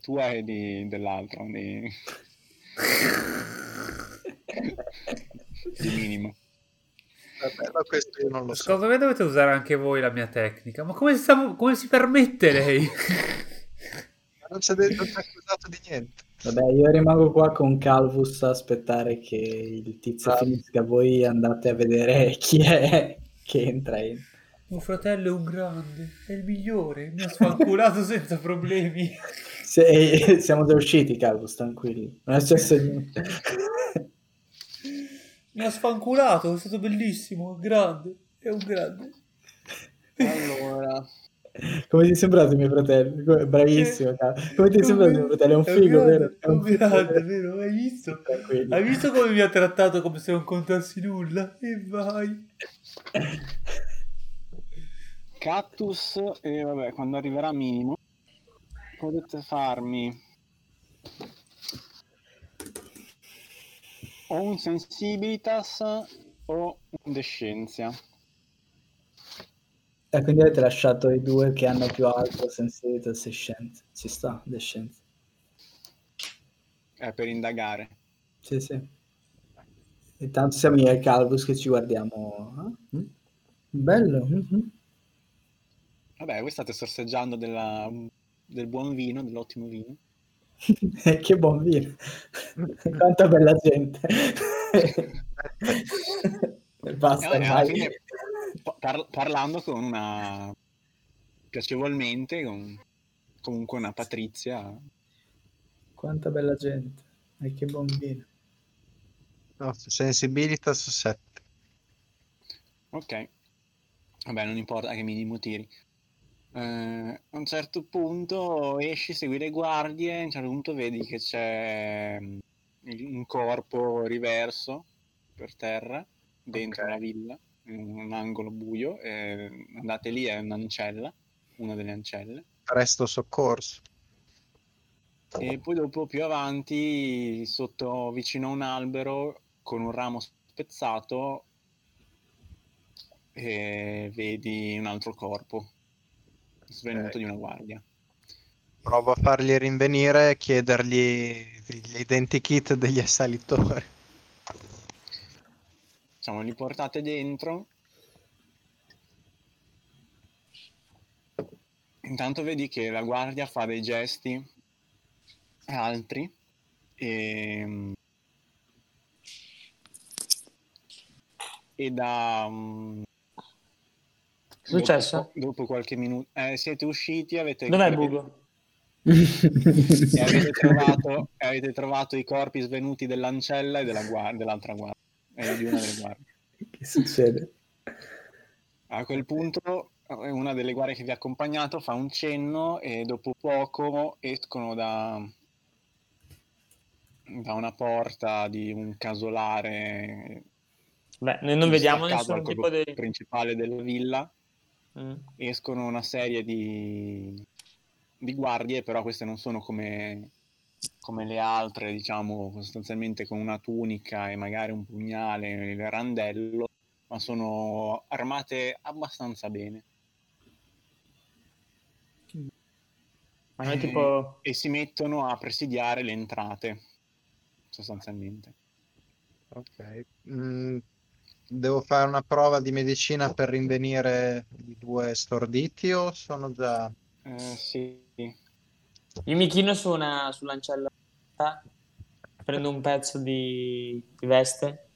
Tua e di, dell'altro, di... di minimo. Vabbè, ma questo io non lo so. Secondo me dovete usare anche voi la mia tecnica. Ma come, stiamo- come si permette lei? Non ci ha accusato di niente. Vabbè, io rimango qua con Calvus a aspettare che il tizio Ah. finisca. Voi andate a vedere chi è che entra in. Mio fratello è un grande, è il migliore, mi ha sfanculato senza problemi. Se- siamo già usciti, Calvus, tranquilli. Non è successo niente. Mi ha sfanculato, è stato bellissimo, grande, è un grande. Allora, Come ti è sembrato mio fratello? Bravissimo, Calvus. Come ti è sembrato mio fratello? È un figo, vero? È un grande, vero? Hai visto? Tranquillo. Hai visto come mi ha trattato come se non contassi nulla? E vai. Cactus, e vabbè, quando arriverà minimo, potete farmi o un sensibilitas o un descenzia. E quindi avete lasciato i due che hanno più alto sensibilità e scienza. Ci sta, le scienze. eh, per indagare. Sì, sì. Intanto siamo io e Calvus che ci guardiamo. Ah, mm. Bello. mhm. Vabbè, voi state sorseggiando della- del buon vino, dell'ottimo vino. che buon vino. Quanta bella gente. Basta, Eh, alla fine, par- parlando con una piacevolmente, con comunque una Patrizia. Quanta bella gente. E che buon vino. No, sensibilitas 7. Ok, vabbè, non importa che minimo tiri. Eh, a un certo punto esci, segui le guardie, a un certo punto vedi che c'è mm, un corpo riverso per terra dentro Ok. la villa, in un angolo buio. e andate lì, è un'ancella, una delle ancelle. Presto soccorso. E poi dopo più avanti, sotto vicino a un albero, con un ramo spezzato, e vedi un altro corpo svenuto Ok. di una guardia. Provo a farli rinvenire e chiedergli gli identikit degli assalitori. Diciamo, li portate dentro. Intanto vedi che la guardia fa dei gesti altri e, e da mm, Che è successo? Dopo, dopo qualche minuto eh, siete usciti avete Dov'è avete- Bugo? e avete trovato, avete trovato i corpi svenuti dell'ancella e della guardia, dell'altra guardia, e di una delle guardie. che succede? A quel punto eh, una delle guardie che vi ha accompagnato fa un cenno e dopo poco escono da, da una porta di un casolare Beh, noi non vediamo nessun tipo di... principale della villa Mm. escono una serie di, di guardie, però queste non sono come, come le altre, diciamo, sostanzialmente con una tunica e magari un pugnale, il randello, ma sono armate abbastanza bene. Ma noi tipo... E si mettono a presidiare le entrate, sostanzialmente. Ok. Mm, devo fare una prova di medicina per rinvenire i due storditi o sono già... Eh, sì. Io mi chino su una sull'ancella, prendo un pezzo di, di veste,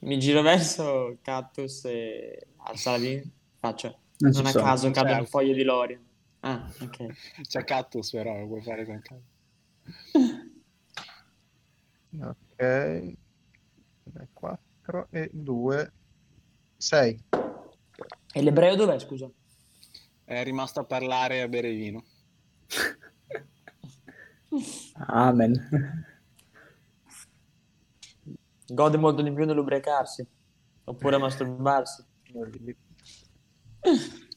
mi giro verso Cactus e al Saladin faccio. Non Non, a sono, caso non cadono c'è. foglie di Lorian. Ah, ok. C'è Cactus però, lo puoi fare con calma. Ok. 4 e 2. 6. E l'ebreo dov'è, scusa? È rimasto a parlare e a bere vino. Amen. Gode molto di più nell'ubriacarsi. Oppure masturbarsi.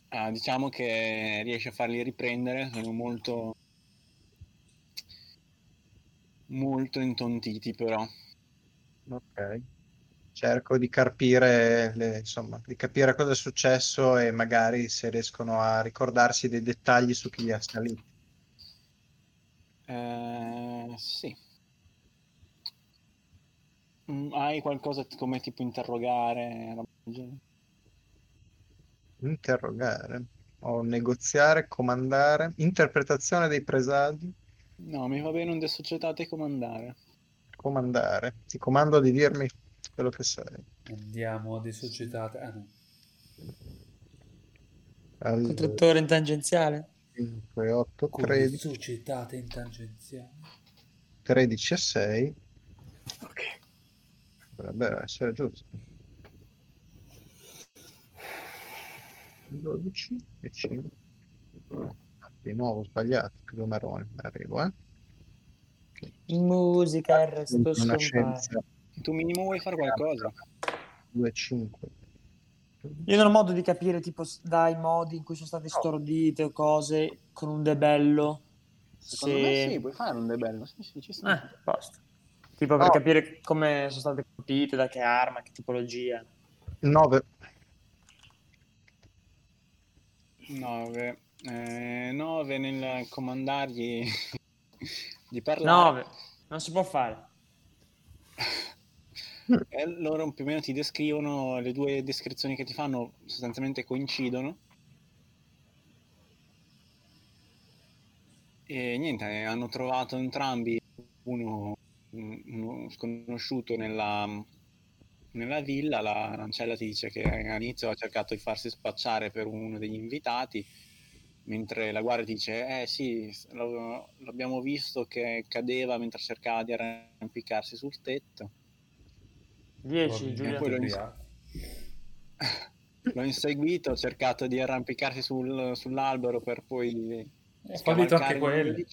Ah, diciamo che riesce a farli riprendere, sono molto molto intontiti però. Ok. Cerco di capire, le- insomma, di capire cosa è successo e magari se riescono a ricordarsi dei dettagli su chi li ha saliti. Eh, sì. Mm, Hai qualcosa t- come tipo interrogare? Interrogare o negoziare, comandare, interpretazione dei presagi, No, mi va bene un dissocietate e comandare. comandare. Ti comando di dirmi quello che sei. Andiamo di societate. Ah no. Allora, Contrattore in tangenziale. 5, 8, Con 13, societate in tangenziale. 13 e 6. Ok. Dovrebbe essere giusto. 12 e 5. Di nuovo sbagliato. Che numerone. Arrivo, eh. Musica, il resto Una scompare. scienza. Tu minimo vuoi fare qualcosa? 2, 5. Io non ho modo di capire, tipo, dai modi in cui sono state stordite o cose con un debello. Secondo se- me sì, puoi fare un debello. Sì, sì, ci sta. Eh, basta. Tipo per No. capire come sono state colpite, da che arma, che tipologia. 9. 9. 9 nel comandargli di parlare. 9. Non si può fare. E loro più o meno ti descrivono, le due descrizioni che ti fanno sostanzialmente coincidono. E niente, eh, hanno trovato entrambi uno, uno sconosciuto nella, nella villa. La Lancella ti dice che all'inizio ha cercato di farsi spacciare per uno degli invitati, mentre la guardia dice: Eh sì, lo- l'abbiamo visto che cadeva mentre cercava di arrampicarsi sul tetto. 10, Giulia. poi. L'ho inseguito, ho cercato di arrampicarsi sul- sull'albero per poi Ho fallito anche quello.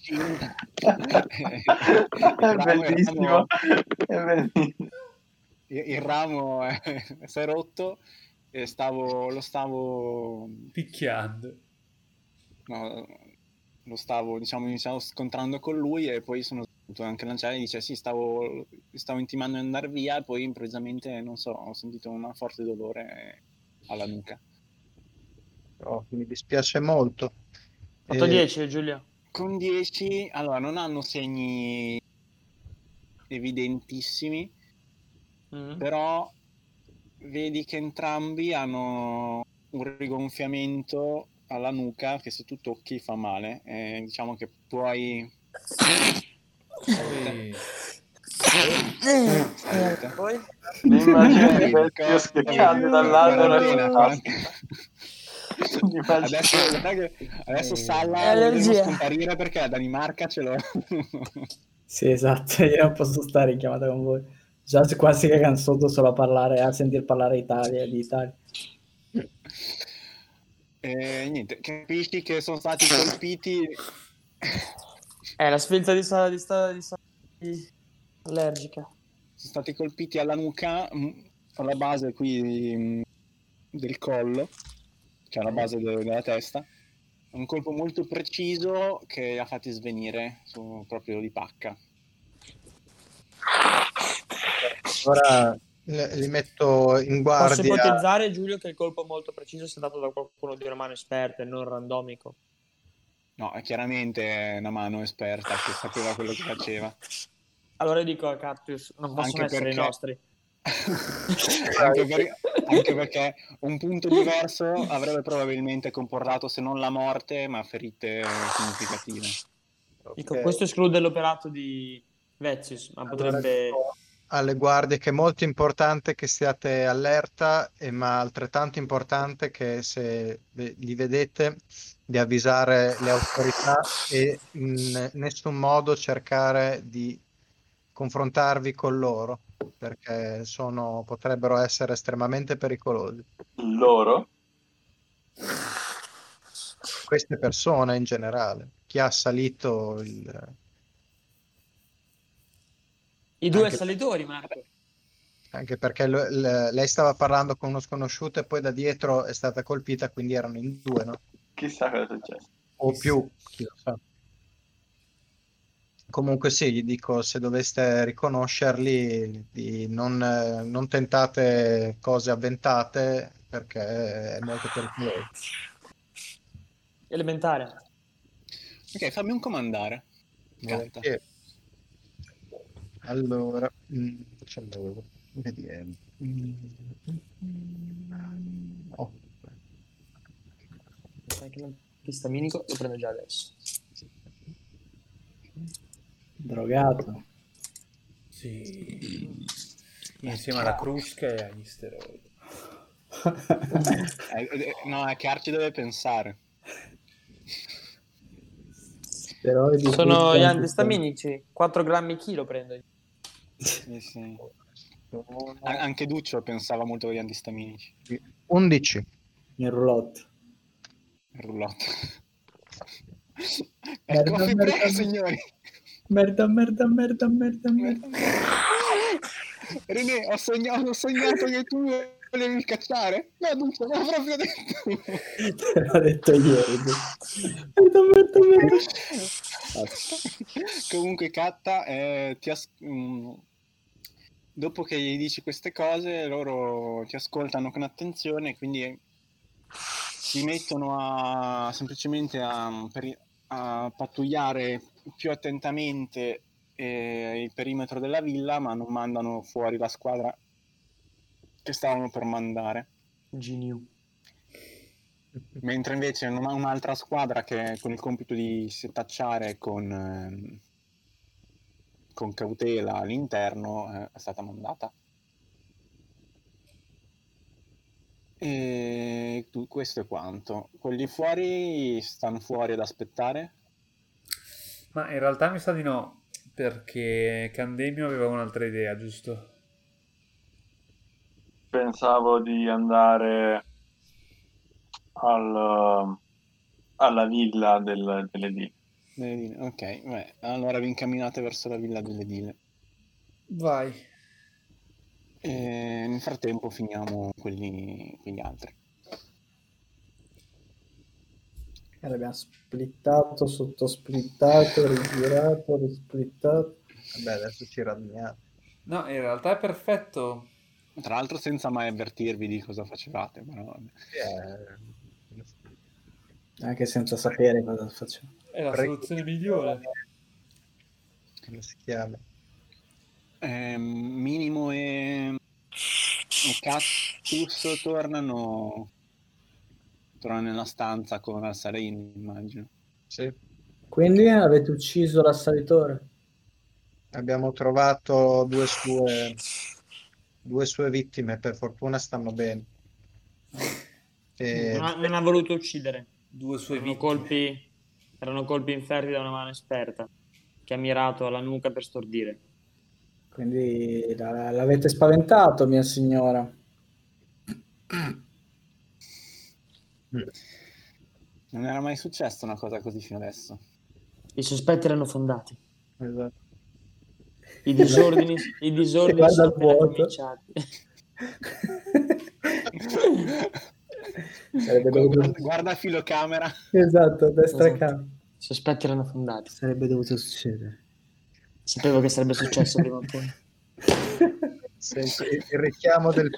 È bellissimo. È bellissimo. Il, il ramo si è rotto e stavo, lo stavo, Picchiando. no, lo stavo, diciamo, iniziavo scontrando con lui e poi sono venuto anche lanciare dice sì, stavo, stavo intimando di andare via e poi improvvisamente, non so, ho sentito una forte dolore alla nuca. Oh, mi dispiace molto. 8, Eh, 10, Giulia. Con 10, allora non hanno segni evidentissimi, Mm. però vedi che entrambi hanno un rigonfiamento alla nuca che se tu tocchi fa male. E diciamo che puoi... Poi-. Poi? Il vecchio co- schiacciando poi, dall'albero. Di Adesso, che- adesso Eh, Salla lo vedremo scomparire perché la Danimarca ce l'ho. Sì, esatto, io non posso stare in chiamata con voi. Già quasi che cagano sotto solo a parlare, a sentir parlare Italia di Italia. E niente, capisci che sono stati colpiti. Eh, la sfilza di sala di sta di sala di- allergica. Sono stati colpiti alla nuca, mh, alla base qui mh, del collo, cioè alla base de- della testa. Un colpo molto preciso che ha fatti svenire su, proprio di pacca. Ora le- li metto in Posso guardia. ipotizzare, Giulio, che il colpo molto preciso sia dato da qualcuno di una mano esperta e non randomico. No, è chiaramente una mano esperta che sapeva quello che faceva. Allora io dico a Cactus, non possono Anche essere i perché- nostri. anche, per- anche perché un punto diverso avrebbe probabilmente comportato se non la morte, ma ferite significative. Dico, Ok. questo esclude l'operato di Vezius, ma Allora potrebbe... dico alle guardie che è molto importante che siate allerta, e ma altrettanto importante che se li vedete di avvisare le autorità e in nessun modo cercare di confrontarvi con loro, perché sono, potrebbero essere estremamente pericolosi. Loro? Queste persone in generale, chi ha salito il... I due anche- salitori, Marco. Anche perché lo- l- lei stava parlando con uno sconosciuto e poi da dietro è stata colpita, quindi erano in due, no? Chissà cosa è successo. O più, chi lo sa. Comunque sì, gli dico, se doveste riconoscerli, di non, eh, non tentate cose avventate perché è molto pericoloso. Elementare. Ok, fammi un comandare. Volentieri. Allora, mm, ce l'avevo. Vediamo. Mm, oh, Anche l'antistaminico lo prendo già adesso. Drogato. Sì. Insieme alla crusca e agli steroidi. Eh, eh, no, è che Arci deve pensare. Steroidi, Sono gli anti- antistaminici, 4 grammi chilo prendo. Sì, sì. sono A- anche Duccio pensava molto agli antistaminici. 11. In roulotte. Il roulotte. Merda, Ecco, merda, prego, merda. signori. Merda, merda, merda, merda, merda. René, ho sognato, ho sognato che tu volevi cacciare? No, Duccio, ma proprio detto. Te l'ho detto ieri. Merda, merda. Comunque, Katta, eh, ti as- mm, dopo che gli dici queste cose, loro ti ascoltano con attenzione, quindi si mettono a semplicemente a, per- a pattugliare più attentamente eh, il perimetro della villa, ma non mandano fuori la squadra che stavano per mandare. Geniu. Mentre invece un- un'altra squadra che con il compito di setacciare con, ehm, con cautela all'interno eh, è stata mandata. E tu- questo è quanto. Quelli fuori stanno fuori ad aspettare. Ma in realtà mi sa di no, perché Candemio aveva un'altra idea, giusto? Pensavo di andare al, alla villa del, delle D. Delle dile. Ok, beh, allora vi incamminate verso la villa delle dile. Vai. E nel frattempo finiamo quelli, quegli altri. E l'abbiamo splittato, sottosplittato, rigirato, risplittato. Vabbè, adesso ci raduniamo. No, in realtà è perfetto. Tra l'altro senza mai avvertirvi di cosa facevate, però. Eh, Anche senza sapere cosa facciamo. È la soluzione migliore. come si chiama? Ehm, Minimo e, e Cactus tornano tornano nella stanza con Salini, immagino. Sì. Quindi avete ucciso l'assalitore? Abbiamo trovato due sue, due sue vittime, per fortuna stanno bene. E- Non ha, non ha voluto uccidere. Due sue Erano vittime. colpi, erano colpi inferti da una mano esperta che ha mirato alla nuca per stordire. Quindi la- l'avete spaventato, mia signora. Non era mai successa una cosa così fino adesso. I sospetti erano fondati. Esatto. I disordini, i disordini Guarda sono il appena vuoto. cominciati. Sarebbe dovuto... Guarda, guarda filocamera. Esatto, destra Esatto. camera. I sospetti erano fondati. Sarebbe dovuto succedere. Sapevo che sarebbe successo prima o poi. Senti, il richiamo del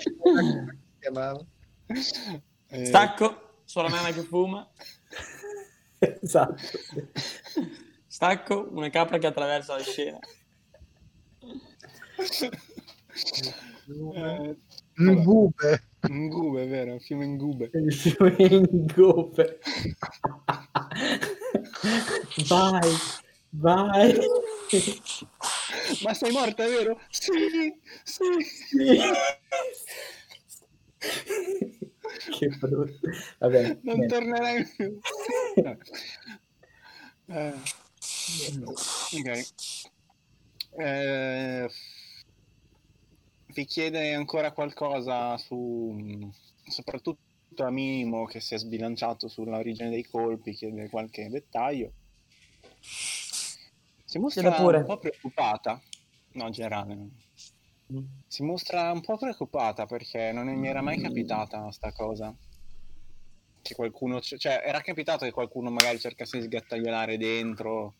chiamava? Eh, Stacco, sulla nana che fuma. esatto. sì. Stacco, una capra che attraversa la scena. Eh, Ngube. Ngube, vero, un film Ngube. Il fiume in gope. vai, vai. Ma sei morta, vero? Sì, sì. che brutto. Vabbè, Non niente. tornerai più. Eh, ok. Eh, vi chiede ancora qualcosa su soprattutto a Mimo che si è sbilanciato sull'origine dei colpi, chiede qualche dettaglio. Si mostra un po' preoccupata. No, generale. Si mostra un po' preoccupata perché non mi era mai capitata sta cosa. Che qualcuno, cioè, era capitato che qualcuno magari cercasse di sgattaiolare dentro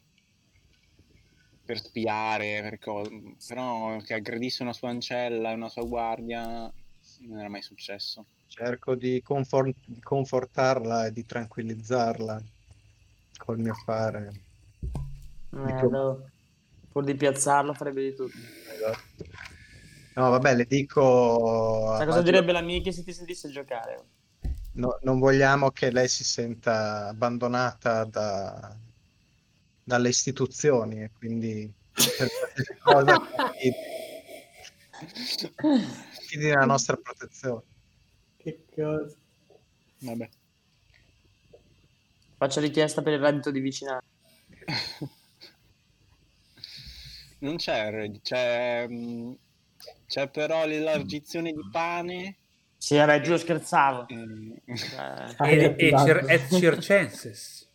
per spiare, per co- però che aggredisse una sua ancella e una sua guardia non era mai successo. Cerco di confor- di confortarla e di tranquillizzarla col mio fare. Eh, no. Pur di piazzarlo farebbe di tutto. Esatto. No, vabbè, le dico... Sai cosa direbbe l'amica se ti sentisse giocare? No, non vogliamo che lei si senta abbandonata da- dalle istituzioni e quindi per cosa fidi nella nostra protezione. Che cosa? Vabbè. Faccio richiesta per il reddito di vicinanza. Non c'è, c'è, mh, c'è però l'elargizione di pane. Sì, vabbè, giuro scherzavo. e- Eh, Ah, E, e cir- et circenses.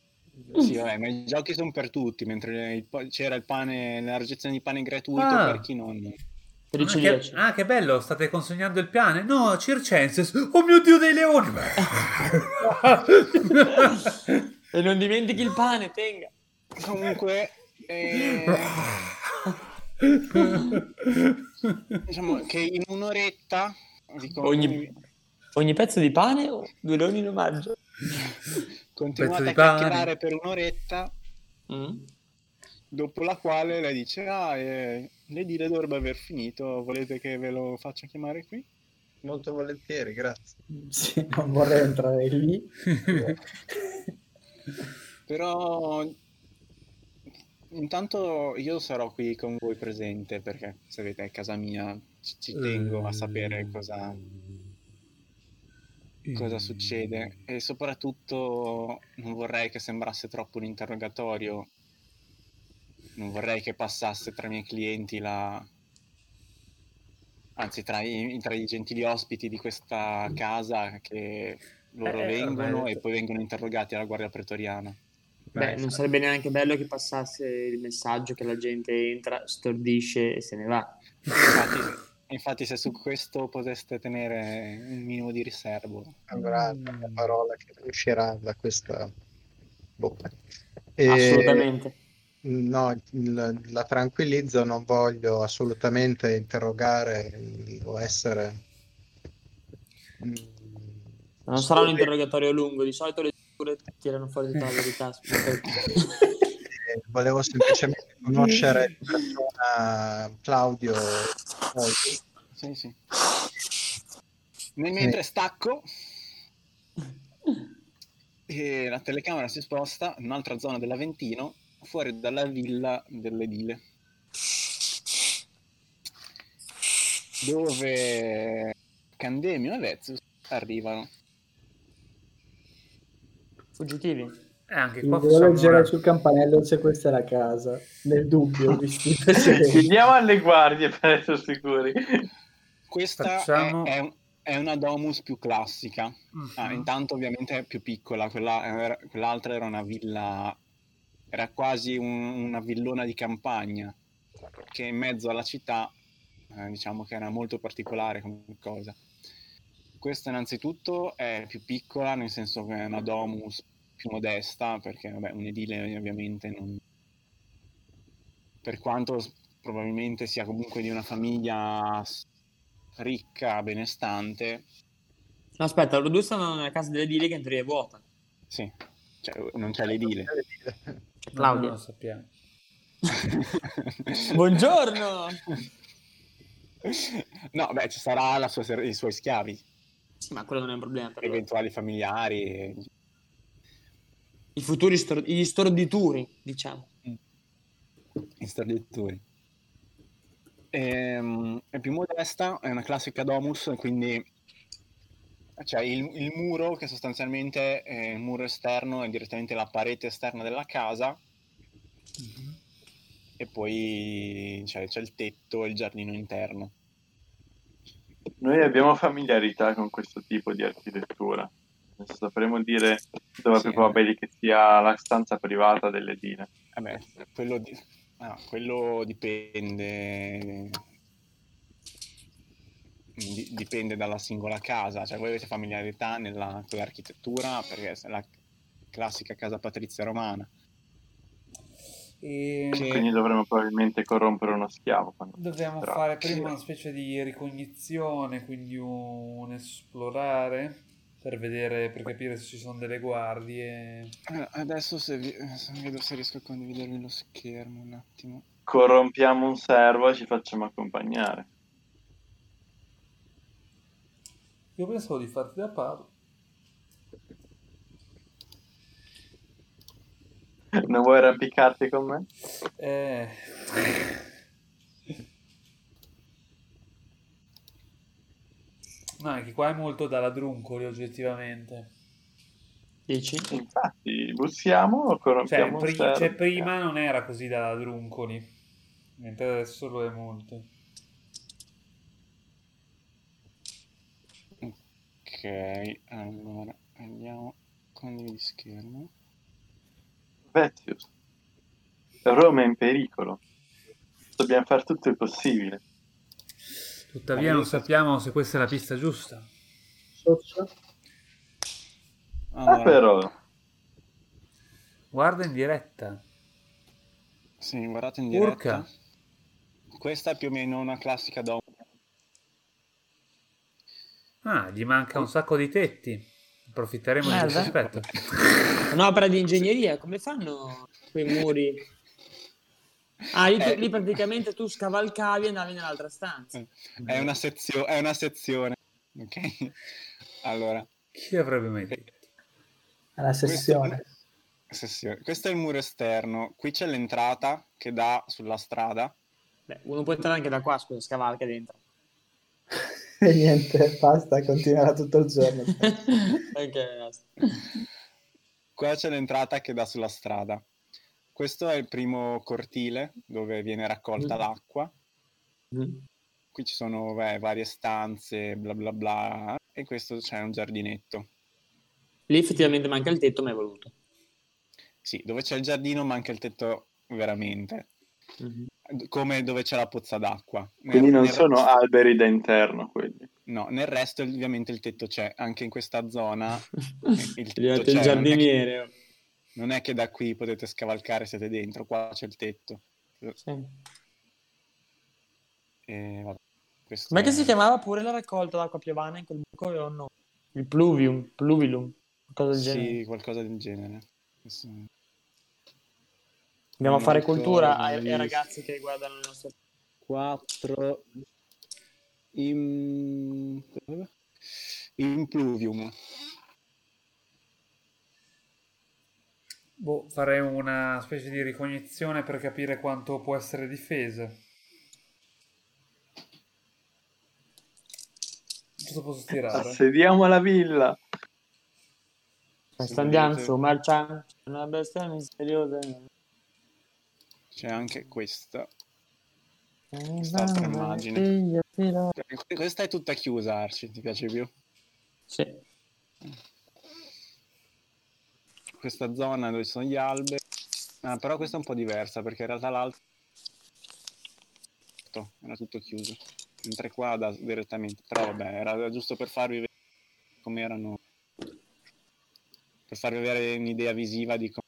Sì, vabbè, ma i giochi sono per tutti, mentre il c'era il pane, l'elargizione di pane gratuito Ah. per chi non... per Ah che, ah, che bello, state consegnando il piano? No, circenses. Oh mio Dio dei leoni. E non dimentichi il pane, tenga. Comunque, eh, diciamo che in un'oretta... Ogni, ogni pezzo di pane o due leoni in omaggio? Continuate a pane. chiacchierare per un'oretta, Mm? dopo la quale lei dice, ah, eh, l'edile dovrebbe aver finito, volete che ve lo faccia chiamare qui? Molto volentieri, grazie. Sì, non vorrei entrare lì. Però intanto io sarò qui con voi presente perché sapete è casa mia, ci, ci tengo a sapere cosa, cosa succede e soprattutto non vorrei che sembrasse troppo un interrogatorio, non vorrei che passasse tra i miei clienti la... anzi tra i, tra i gentili ospiti di questa casa che loro Eh, vengono ormai- e poi vengono interrogati alla guardia pretoriana. Beh, non sarebbe neanche bello che passasse il messaggio che la gente entra, stordisce e se ne va. Infatti, infatti se su questo poteste tenere un minimo di riservo. Avrà la parola che uscirà da questa bocca. E- Assolutamente. No, il- la tranquillizzo, non voglio assolutamente interrogare o essere... mm, Non sarà un interrogatorio lungo, di solito le pure tirano fuori tutta la verità. Eh, Volevo semplicemente conoscere persona Claudio. Poi- Sì, sì. Nel mentre stacco e la telecamera si sposta in un'altra zona dell'Aventino, fuori dalla villa dell'edile. Dove Candemio e Vezus arrivano. Fuggitivi. E anche qua devo leggere una- sul campanello se questa è la casa. Nel dubbio. Chiediamo alle guardie per essere sicuri. Questa Facciamo- è, è un- è una domus più classica. Mhm. Ah, intanto ovviamente è più piccola, quella, era- quell'altra era una villa, era quasi un- una villona di campagna, che in mezzo alla città eh, diciamo che era molto particolare come cosa. Questa innanzitutto è più piccola, nel senso che è una domus più modesta, perché vabbè, un edile ovviamente non... Per quanto probabilmente sia comunque di una famiglia ricca, benestante, No, aspetta, loro due stanno nella casa dell'edile che in teoria è vuota. sì, cioè, non c'è l'edile. C'è No, Claudia. non lo sappiamo. Buongiorno! No, beh, ci sarà la sua i suoi schiavi, Sì, ma quello non è un problema per loro. eventuali familiari. E- I futuri stor- gli storditori, diciamo. Installatori. Ehm, è più modesta, è una classica domus, quindi c'è il, il muro che sostanzialmente è il muro esterno, è direttamente la parete esterna della casa e poi c'è, c'è il tetto e il giardino interno. Noi abbiamo familiarità con questo tipo di architettura. Sapremo dire dove è Sì. più probabile che sia la stanza privata dell'edile. Vabbè, quello, di- ah, quello dipende di- dipende dalla singola casa, cioè voi avete familiarità nella, con l'architettura perché è la classica casa patrizia romana. E Che- Quindi dovremmo probabilmente corrompere uno schiavo. dobbiamo fare prima una specie di ricognizione, quindi un esplorare per vedere, per capire se ci sono delle guardie. Eh, Adesso se, vi- se vedo se riesco a condividervi lo schermo un attimo. Corrompiamo un servo e ci facciamo accompagnare. Io pensavo di farti da paro. Non vuoi arrampicarti con me? Eh... No, anche qua è molto da ladruncoli oggettivamente. Dici? Infatti, bussiamo o Cioè, corrompiamo pri- cioè, prima non era così da ladruncoli, mentre adesso lo è molto. Ok, allora andiamo condividi schermo. Vezius, Roma è in pericolo. Dobbiamo fare tutto il possibile. Tuttavia non sappiamo se questa è la pista giusta. Socio? Ah, Allora, però, Guarda in diretta. sì, guardate in diretta. Urca. Questa è più o meno una classica domus. Ah, gli manca un sacco di tetti. Approfitteremo di questo aspetto. Un'opera di ingegneria, come fanno quei muri? Ah, lì, tu- Eh. lì praticamente tu scavalcavi e andavi nell'altra stanza. È una, sezio- è una sezione. Ok? Allora, Chi avrebbe mai detto? È la sessione. sessione. Questo è il muro esterno. Qui c'è l'entrata che dà sulla strada. Beh, uno può entrare anche da qua, scusa, scavalca dentro. E niente, basta, continuerà tutto il giorno. Ok, basta. Qua c'è l'entrata che dà sulla strada. Questo è il primo cortile dove viene raccolta Mm. l'acqua. Qui ci sono beh, varie stanze, bla bla bla. E questo c'è un giardinetto. Lì effettivamente manca il tetto, ma è voluto. Sì, dove c'è il giardino manca il tetto veramente. Come dove c'è la pozza d'acqua. Nel- quindi non nel- sono alberi da interno quelli. No, nel resto ovviamente il tetto c'è. Anche in questa zona il tetto c'è. il non è che- giardiniere. Non è che da qui potete scavalcare, siete dentro, qua c'è il tetto. Sì. E vabbè, questo Com'è che si chiamava pure la raccolta d'acqua piovana in quel buco? Un nome. Il pluvium, pluvilum, qualcosa del genere. Sì, qualcosa del genere. Questo- Andiamo a fare cultura ai, ai ragazzi che guardano le nostre... 4 in... Impluvium. Boh, farei una specie di ricognizione per capire quanto può essere difesa. Cosa posso tirare? Assediamo la villa. Sta marciamo. C'è una bestia misteriosa. C'è anche questa. Quest'altra immagine. Questa è tutta chiusa, Arci, ti piace più? Sì. Questa zona dove ci sono gli alberi. Ah, però questa è un po' diversa perché in realtà l'altro era tutto chiuso. Mentre qua da, direttamente. Però vabbè, era giusto per farvi vedere come erano. Per farvi avere un'idea visiva di come.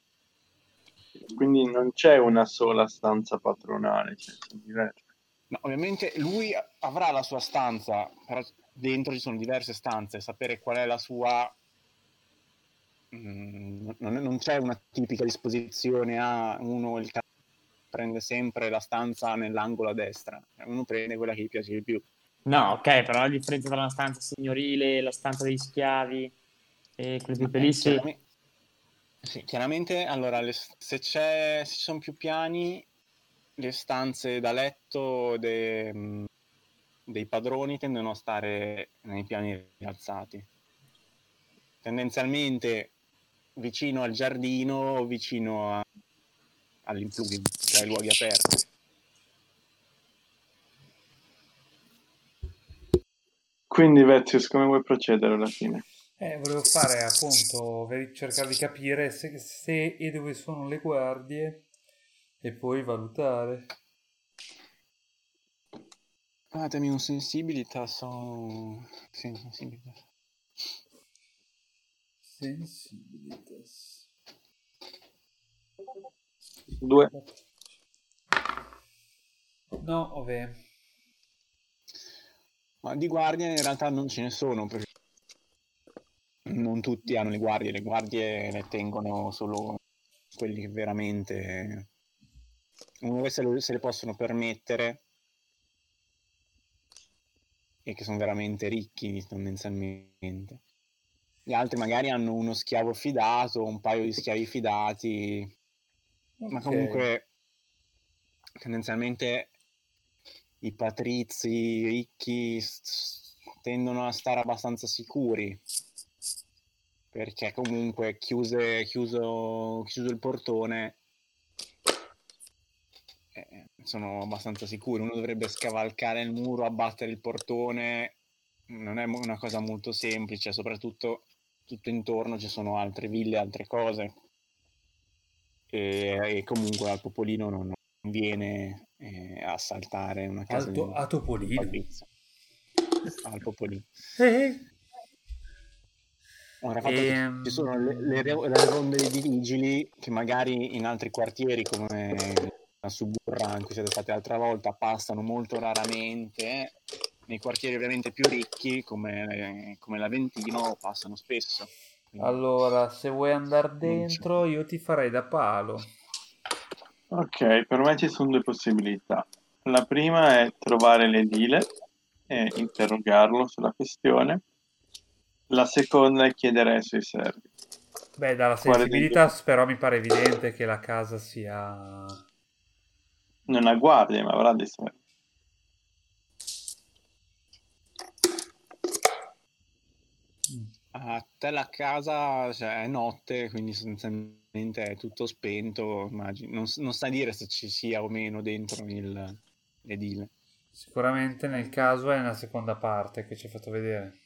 Quindi non c'è una sola stanza patronale, cioè sono diverse. No, ovviamente lui avrà la sua stanza, però dentro ci sono diverse stanze. Sapere qual è la sua. Mm, non, non c'è una tipica disposizione a uno il ca- prende sempre la stanza nell'angolo a destra, uno prende quella che gli piace di più. No, ok, però la differenza tra una stanza signorile, la stanza degli schiavi e quelli più bellissimi. Chiaramente, sì, chiaramente allora le- se, c'è, se ci sono più piani, le stanze da letto de- mh, dei padroni tendono a stare nei piani rialzati. Tendenzialmente vicino al giardino o vicino a- all'implugin, cioè ai luoghi aperti. Quindi Vezius, come vuoi procedere alla fine? Eh, volevo fare appunto, cercare di capire se, se e dove sono le guardie e poi valutare. Fatemi un sensibilità, sono... Sì, sensibilità. Sensibilitas. Due. No, vabbè. Ma di guardie in realtà non ce ne sono, perché non tutti hanno le guardie, le guardie le tengono solo quelli che veramente uno che se, se le possono permettere e che sono veramente ricchi tendenzialmente. Gli altri magari hanno uno schiavo fidato, un paio di schiavi fidati, ma Ok. comunque tendenzialmente i patrizi ricchi tendono a stare abbastanza sicuri. Perché comunque chiuse- chiuso, chiuso il portone eh, sono abbastanza sicuri. Uno dovrebbe scavalcare il muro abbattere il portone. Non è una cosa molto semplice soprattutto tutto intorno ci sono altre ville altre cose. E, e comunque al popolino non viene eh, a saltare una casa Alto, di a Topolino. Al popolino Eh, Ora, il fatto che Ehm. ci sono le, le le ronde di vigili che magari in altri quartieri come la Suburra in cui siete stati l'altra volta passano molto raramente nei quartieri ovviamente più ricchi come, come l'Aventino passano spesso Quindi- Allora, se vuoi andare dentro, io ti farei da palo. Ok, per me ci sono due possibilità. La prima è trovare l'edile e interrogarlo sulla questione. La seconda è chiedere ai suoi servi. Beh, dalla dei sensibilitas però mi pare evidente che la casa sia... Non ha guardie, ma avrà dei servi. A te la casa cioè, è notte quindi sostanzialmente è tutto spento immagino. Non, non sai dire se ci sia o meno dentro il, l'edile Sicuramente nel caso è nella seconda parte che ci hai fatto vedere.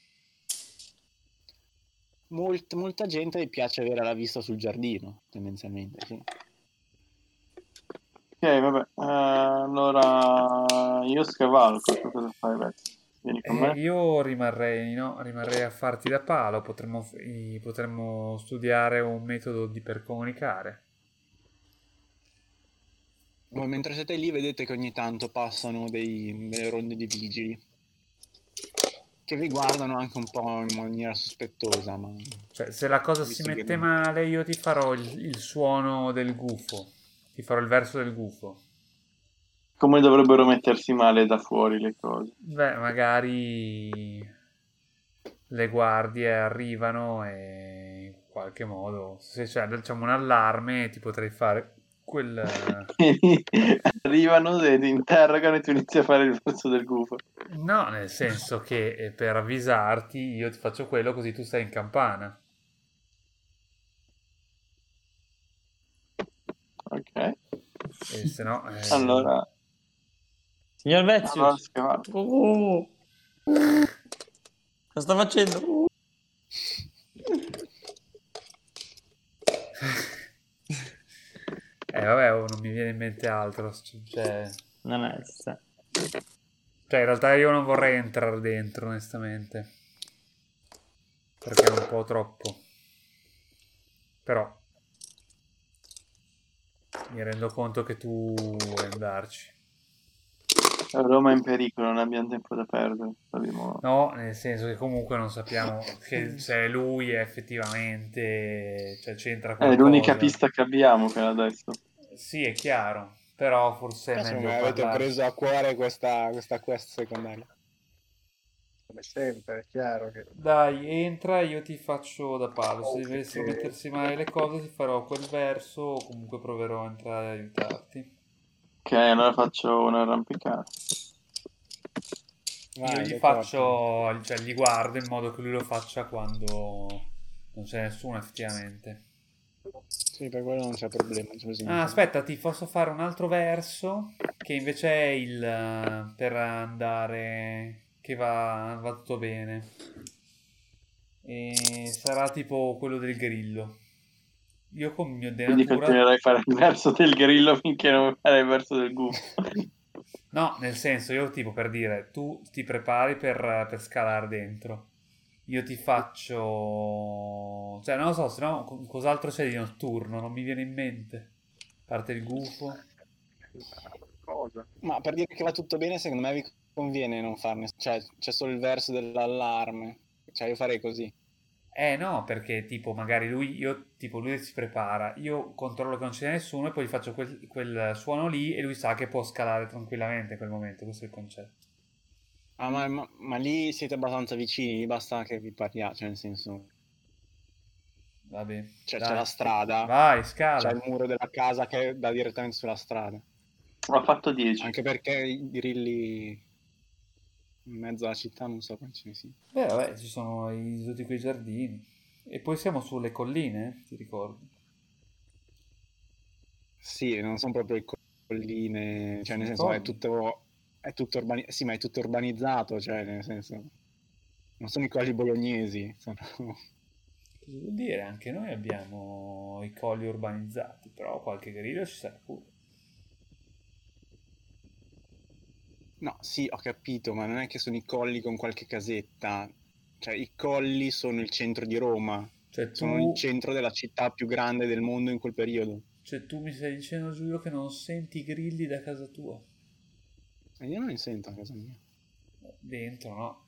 Molt- molta gente gli piace avere la vista sul giardino, tendenzialmente. Sì. Ok, vabbè. Eh, allora io scavalco. Tu cosa fai, Vezius? Vieni con Eh, me? io rimarrei, no? rimarrei a farti da palo, potremmo, potremmo studiare un metodo di per comunicare. Voi mentre siete lì vedete che ogni tanto passano dei- delle ronde di vigili che vi guardano anche un po' in maniera sospettosa, ma Cioè, se la cosa si che mette non- male, io ti farò il, il suono del gufo. Ti farò il verso del gufo. Come dovrebbero mettersi male da fuori le cose? Beh, magari le guardie arrivano e in qualche modo, se c'è diciamo, un allarme, ti potrei fare quel... arrivano e ti interrogano e tu inizi a fare il pezzo del gufo. No, nel senso che eh, per avvisarti io ti faccio quello così tu stai in campana. Ok. E se no... Eh... Allora... Signor Vezio, scavare. Oh. cosa sta facendo? Oh. Eh, vabbè, oh, non mi viene in mente altro. Cioè, Non è sta- cioè, in realtà io non vorrei entrare dentro, onestamente. Perché è un po' troppo. Però... Mi rendo conto che tu vuoi andarci. Roma è in pericolo, non abbiamo tempo da perdere. Dobbiamo- No, nel senso che comunque non sappiamo che se lui è effettivamente... Cioè, c'entra È qualcosa. l'unica pista che abbiamo per adesso. Sì, è chiaro. Però forse è meglio avete parlare. preso a cuore questa, questa quest secondaria. Come sempre, è chiaro che... Dai, entra, io ti faccio da palo. Se Ok. dovessero mettersi male le cose, ti farò quel verso o comunque proverò a entrare ad aiutarti. Ok, allora faccio un'arrampicata. Vai, io gli faccio, cioè gli guardo in modo che lui lo faccia quando non c'è nessuno effettivamente. Sì, per quello non c'è problema. c'è bisogno. Ah, aspetta, ti posso fare un altro verso che invece è il eh, per andare che va, va tutto bene. E sarà tipo quello del grillo. Io con il mio Quindi denatura continuerai a fare il verso del grillo finché non farai il verso del gufo. No, nel senso, io tipo per dire, tu ti prepari per, per scalare dentro. Io ti faccio... Cioè, non lo so, se no co- cos'altro c'è di notturno? Non mi viene in mente. A parte il gufo. Cosa? Ma per dire che va tutto bene, secondo me vi conviene non farne. Cioè, c'è solo il verso dell'allarme. Cioè, io farei così. Eh no, perché tipo magari lui, io, tipo lui si prepara, io controllo che non c'è nessuno e poi gli faccio quel, quel suono lì e lui sa che può scalare tranquillamente in quel momento, questo è il concetto. Ah, ma, ma- ma lì siete abbastanza vicini, basta che vi parliate, cioè nel senso... Vabbè. Cioè, dai. c'è la strada, Vai, c'è scala. il muro della casa che dà direttamente sulla strada. Ho fatto 10. Anche perché i grilli in mezzo alla città non so quanti ce ne siano. Beh, vabbè, ci sono i, tutti quei giardini. E poi siamo sulle colline, ti ricordi? Sì, non sono proprio colline, cioè nel senso è tutto, è tutto urbani- sì, ma è tutto urbanizzato, cioè nel senso non sono i colli bolognesi, sono... Cosa vuol dire? Anche noi abbiamo i colli urbanizzati, però qualche grillo ci sarà pure. No, sì, ho capito, ma non è che sono i colli con qualche casetta, cioè i colli sono il centro di Roma, Cioè tu, sono il centro della città più grande del mondo in quel periodo. cioè tu mi stai dicendo, Giulio, che non senti i grilli da casa tua? E io non li sento a casa mia. Dentro, no?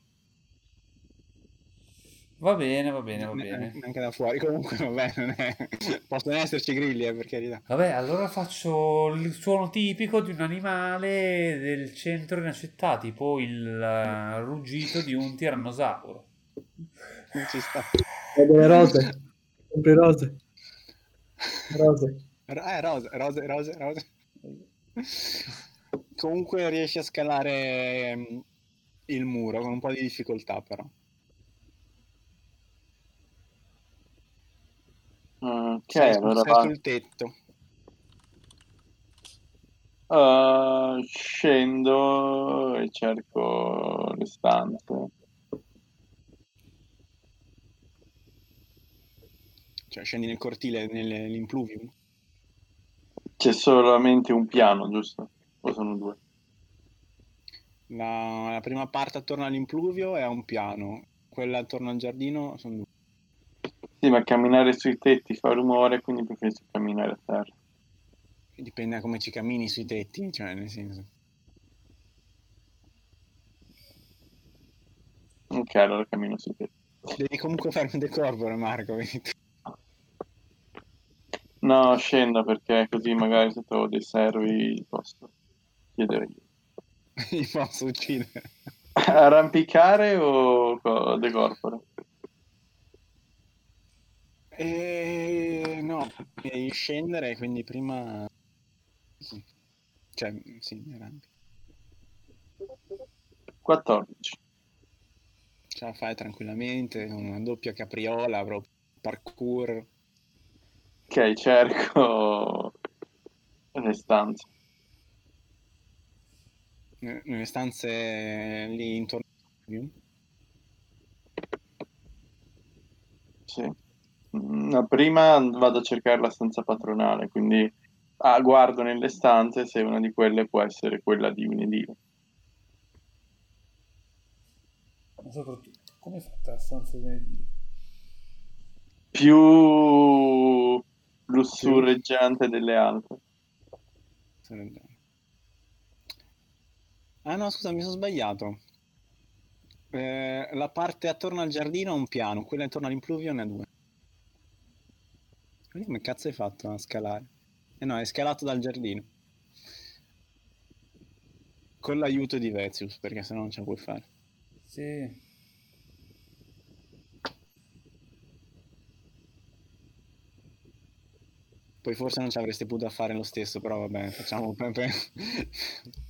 Va bene, va bene, va Ne- bene. Neanche da fuori, comunque vabbè, non è... possono esserci grilli, eh, per carità. Vabbè, allora faccio il suono tipico di un animale del centro di una città, tipo il eh, ruggito di un tirannosauro. Non ci sta. Ho delle rose. Sempre rose. Rose. Ro- Eh, rose, rose, rose, rose. Comunque riesci a scalare ehm, il muro con un po' di difficoltà, però. Ok, sei, allora sei va. sul tetto. Uh, scendo e cerco le stanze. Cioè, scendi nel cortile, nell'impluvium. C'è solamente un piano, giusto? O sono due? La, la prima parte attorno all'impluvio è a un piano, quella attorno al giardino sono due. Sì, ma camminare sui tetti fa rumore, quindi preferisco camminare a terra. Dipende da come ci cammini sui tetti, cioè, nel senso. Ok, allora cammino sui tetti. Devi comunque fare un decorpore, Marco. No, scendo perché così magari se trovo dei servi posso chiedere io. Li posso uccidere. Arrampicare o co- decorpore? E no, devi scendere, quindi prima... Sì. Cioè, sì, arrampi. 14. Ce la fai tranquillamente, una doppia capriola, proprio parkour. Ok, cerco le stanze. Ne- Nelle stanze lì intorno. Sì. No, prima vado a cercare la stanza patronale, quindi ah, guardo nelle stanze se una di quelle può essere quella di un edile. Ma soprattutto, come è fatta la stanza delle dire? Più lussureggiante delle altre. Ah no, scusa, mi sono sbagliato. Eh, la parte attorno al giardino ha un piano, quella intorno all'impluvion ne ha due. Come cazzo hai fatto a scalare? Eh no, è scalato dal giardino. Con l'aiuto di Vezius, perché sennò non ce la puoi fare. Sì. Poi forse non ci avresti potuto fare lo stesso, però vabbè, facciamo per- per-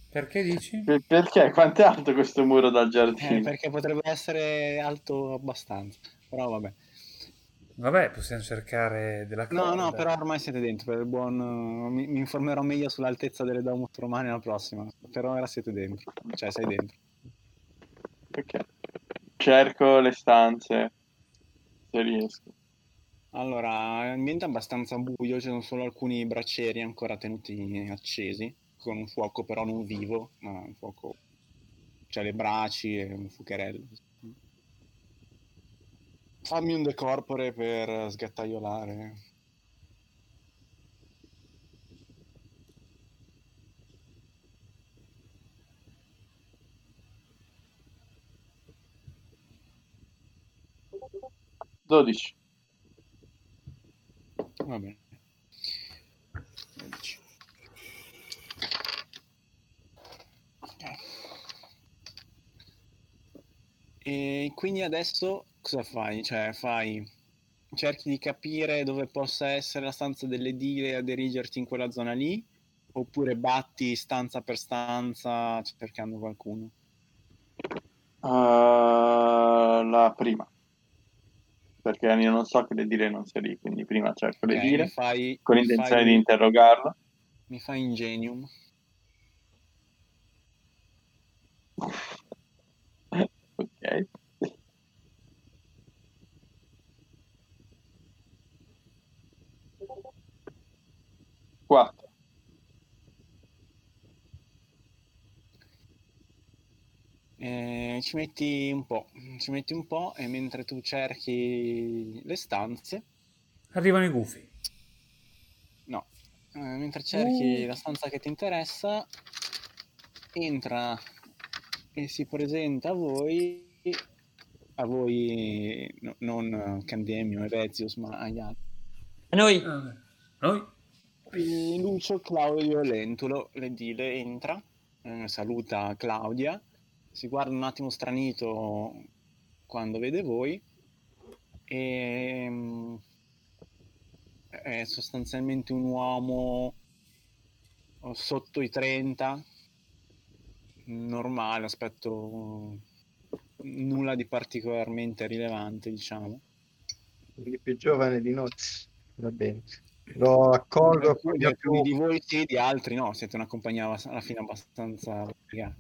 Perché dici? Per- Perché? Quanto è alto questo muro dal Eh, giardino? perché potrebbe essere alto abbastanza. Però vabbè. Vabbè, possiamo cercare della No, corda. no, però ormai siete dentro. Per il buon... mi, mi informerò meglio sull'altezza delle Domus romane la prossima. Per ora siete dentro. Cioè, sei dentro. Ok. Cerco le stanze se riesco. Allora, l'ambiente è abbastanza buio, ci sono solo alcuni braccieri ancora tenuti accesi, con un fuoco però non vivo, ma un fuoco... Cioè le braci e un fuocherello. Fammi un decorpore per sgattaiolare. Dodici. Va bene. 12. Ok. E quindi adesso cosa fai? Cioè, fai... Cerchi di capire dove possa essere la stanza dell'edile a dirigerti in quella zona lì? Oppure batti stanza per stanza cercando qualcuno? Uh, la prima. Perché io non so che le dire non sia lì, quindi prima cerco le Ok, dire fai, con l'intenzione fai- di interrogarla. Mi fai ingenium. ok. Quattro. Eh, ci metti un po', ci metti un po' e mentre tu cerchi le stanze, Arrivano i gufi. no, eh, mentre cerchi la stanza che ti interessa, entra e si presenta a voi, a voi, no- non Candemio e Vezius, ma agli altri. E noi? Ah, Noi? Lucio Claudio Lentulo, l'edile, entra, eh, saluta Claudia, si guarda un attimo stranito quando vede voi e mm, è sostanzialmente un uomo sotto i 30, normale, aspetto nulla di particolarmente rilevante, diciamo. Quindi più giovane di noi. Va bene. Lo accolgo mio Alcuni più di voi sì, di altri no, siete una compagnia alla fine abbastanza...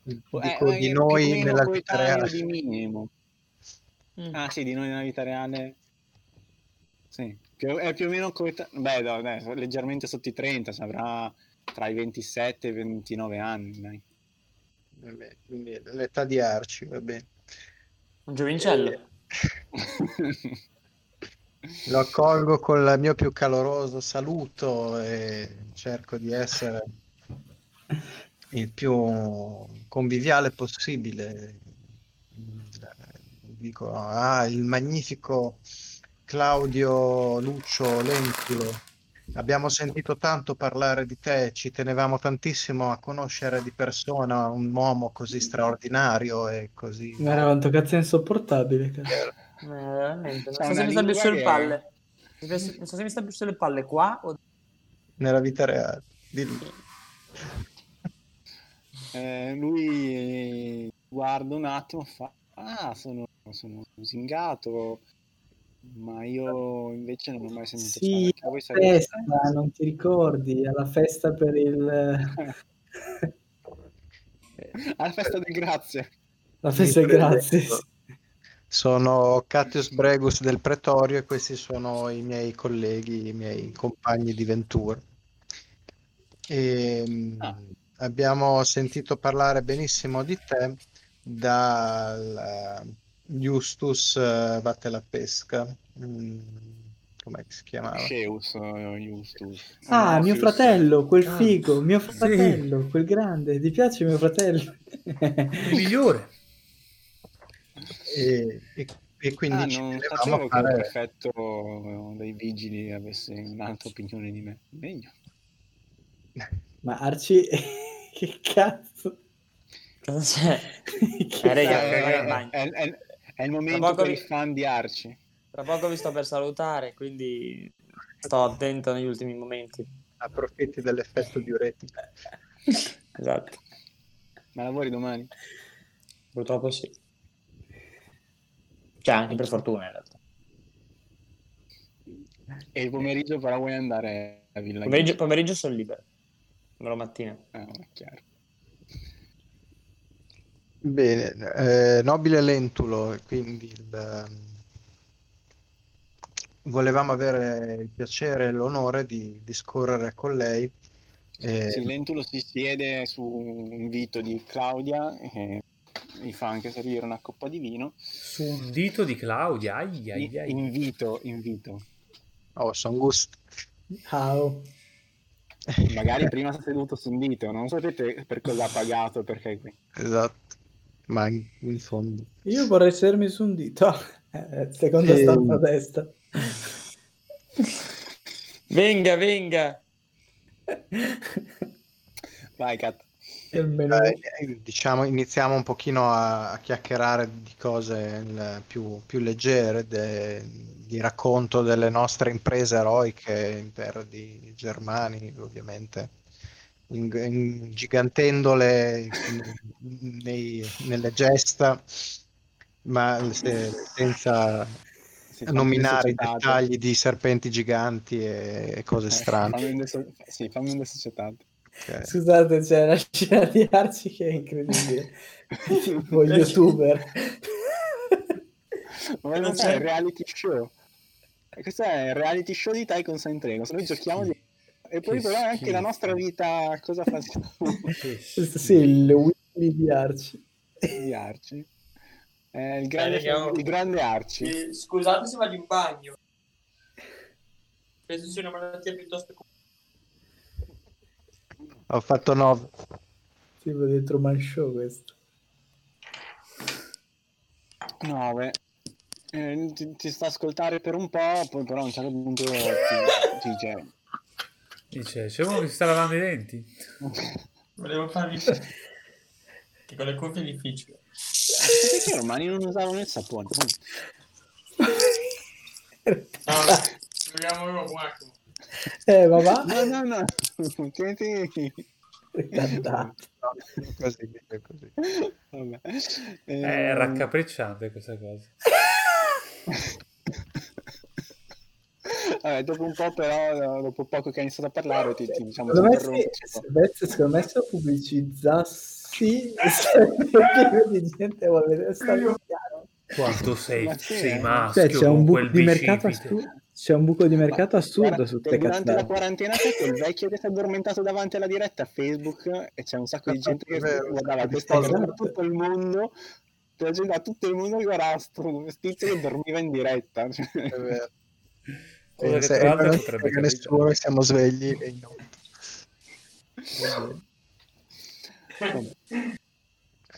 dico Eh, di eh, noi nella vita reale. di minimo. Mm. Ah sì, di noi nella vita reale. Sì, più- è più o meno coetaneo. Beh, no, dai, leggermente sotto i 30, ci avrà tra i 27 e i 29 anni. Dai. Vabbè, quindi l'età di Arci, va bene. Un giovincello. Eh, Lo accolgo con il mio più caloroso saluto e cerco di essere il più conviviale possibile. Dico, ah, il magnifico Claudio Lucio Lentulo. Abbiamo sentito tanto parlare di te, ci tenevamo tantissimo a conoscere di persona un uomo così straordinario e così... Quanto cazzo è insopportabile. cazzo. Eh, veramente. Non C'è so se mi sta più sulle che- palle. Non so se mi sta più sulle palle qua o... nella vita reale. Dillo. Eh, lui guarda un attimo, fa: Ah, sono, sono lusingato. Ma io invece non ho mai sentito Sì, la sapete? festa, non ti ricordi? Alla festa per il... Alla festa del grazie. La festa, Mi grazie. Sono Catius Bregus del Pretorio e questi sono i miei colleghi, i miei compagni di Ventura. E, mh, Ah. Abbiamo sentito parlare benissimo di te dal eh, Justus eh, Vatte la Pesca. Mm, com'è che si chiamava? Sceus, eh, Justus. Ah, No, mio Fius. fratello, quel Ah, figo, mio sì. fratello, quel grande. Ti piace mio fratello? Il migliore. E, e- e quindi Ah, ci non sapevo a che il fare... prefetto dei vigili avesse un'altra opinione di me. Meglio. Ma Arci, che cazzo? Cosa c'è? Che Eh, raga, vai al è, è- è- è il momento poco per vi- i fan di Arci. Tra poco vi sto per salutare, quindi sto attento negli ultimi momenti. Approfitti dell'effetto diuretico. Esatto. Ma lavori domani? Purtroppo sì. Cioè, anche per fortuna in realtà. E il pomeriggio però vuoi andare a Villa Pomeriggio, pomeriggio sono libero. La mattina. Ah, chiaro. Bene, eh, nobile Lentulo, quindi il, ehm, volevamo avere il piacere e l'onore di discorrere con lei. eh, Sì, Lentulo si siede su un invito di Claudia e gli fa anche servire una coppa di vino. Su un dito di Claudia. Ai, ai, ai. Invito, invito. oh, son gusti. Ciao. Magari prima sta seduto su un dito, non sapete per cosa ha pagato, perché è qui. Esatto, ma in, fondo. Io vorrei sedermi su un dito. Eh, seconda Sì. stampa destra. Venga, venga. Vai, Kat. Menù. Eh, diciamo, iniziamo un pochino a, a chiacchierare di cose il- più, più leggere, de- di racconto delle nostre imprese eroiche in terra di Germani, ovviamente, in- ingigantendole nei- nelle gesta, ma se- senza nominare i dettagli di serpenti giganti e, e cose Eh, strane. fammi le so- sì, fammi societate. Ok. Scusate, c'è la scena di Arci che è incredibile. tipo youtuber. Ma non sai, il reality show. E questo è il reality show di Tycoon Saint. Noi giochiamo di... E poi Che però anche la schifo. nostra vita, cosa facciamo sì, il Willy di Arci. di Arci. È il grande, Vediamo. il grande Arci. Eh, Scusate se vado in bagno. Penso sia una malattia piuttosto Ho fatto 9. Tipo del Truman Show questo. 9. Eh, ti, ti sta a ascoltare per un po', poi però a un certo punto ti, ti dice... Dice, c'è uno che si sta lavando i denti. Volevo farvi che con le cuffie è difficile. Perché i romani non usavano il sapone? Proviamo un attimo. Eh, ma va? No, no, no. Tieniti... Ritardato. Così, così. Vabbè. È Ehm, raccapricciante questa cosa. Vabbè, dopo un po' però, dopo poco che ha iniziato a parlare, ti, ti diciamo, Secondo me, se, se, secondo me se lo pubblicizzassi sarebbe di gente vuole vedere. Quanto sei, Ma sì, sei eh. maschio Cioè, c'è un buco quel di mercato assurdo. C'è un buco di mercato assurdo Guarda, su tutte durante la cazzate. quarantena c'è quel vecchio che si è addormentato davanti alla diretta a Facebook e c'è un sacco di gente che guardava questa cosa da tutto il mondo la gente da tutto il mondo che guardava sto tizio che dormiva in diretta cioè. È vero. Cosa Eh, che se- tra l'altro potrebbe capitare. nessuno, siamo svegli e onda. Vabbè.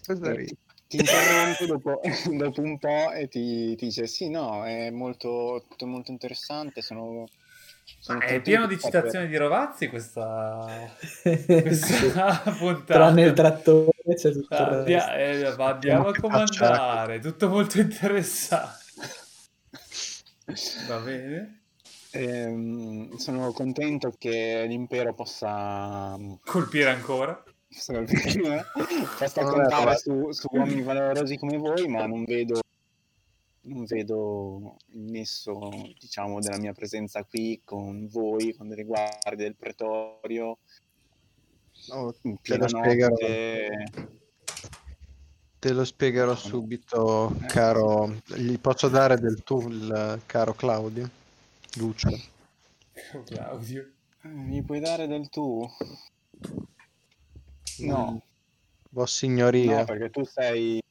Cosa ridi? Ti interrompe dopo, dopo un po' e ti, ti dice sì no è molto, tutto molto interessante sono, sono è pieno di citazioni di Rovazzi questa, Sì. questa puntata. Tranne il trattore c'è tutto resto. eh, ma andiamo a comandare, tutto molto interessante. Va bene. Ehm, sono contento che l'impero possa Colpire ancora. Non è contare su, su uomini valorosi come voi, ma non vedo non vedo il nesso, diciamo, della mia presenza qui con voi, con delle guardie del pretorio. No, te lo spiegherò, te lo spiegherò subito, caro. Gli posso dare del tu, il caro Claudio? Lucio. Claudio. Eh, Mi puoi dare del tu? No, Vossignoria. no, perché tu sei...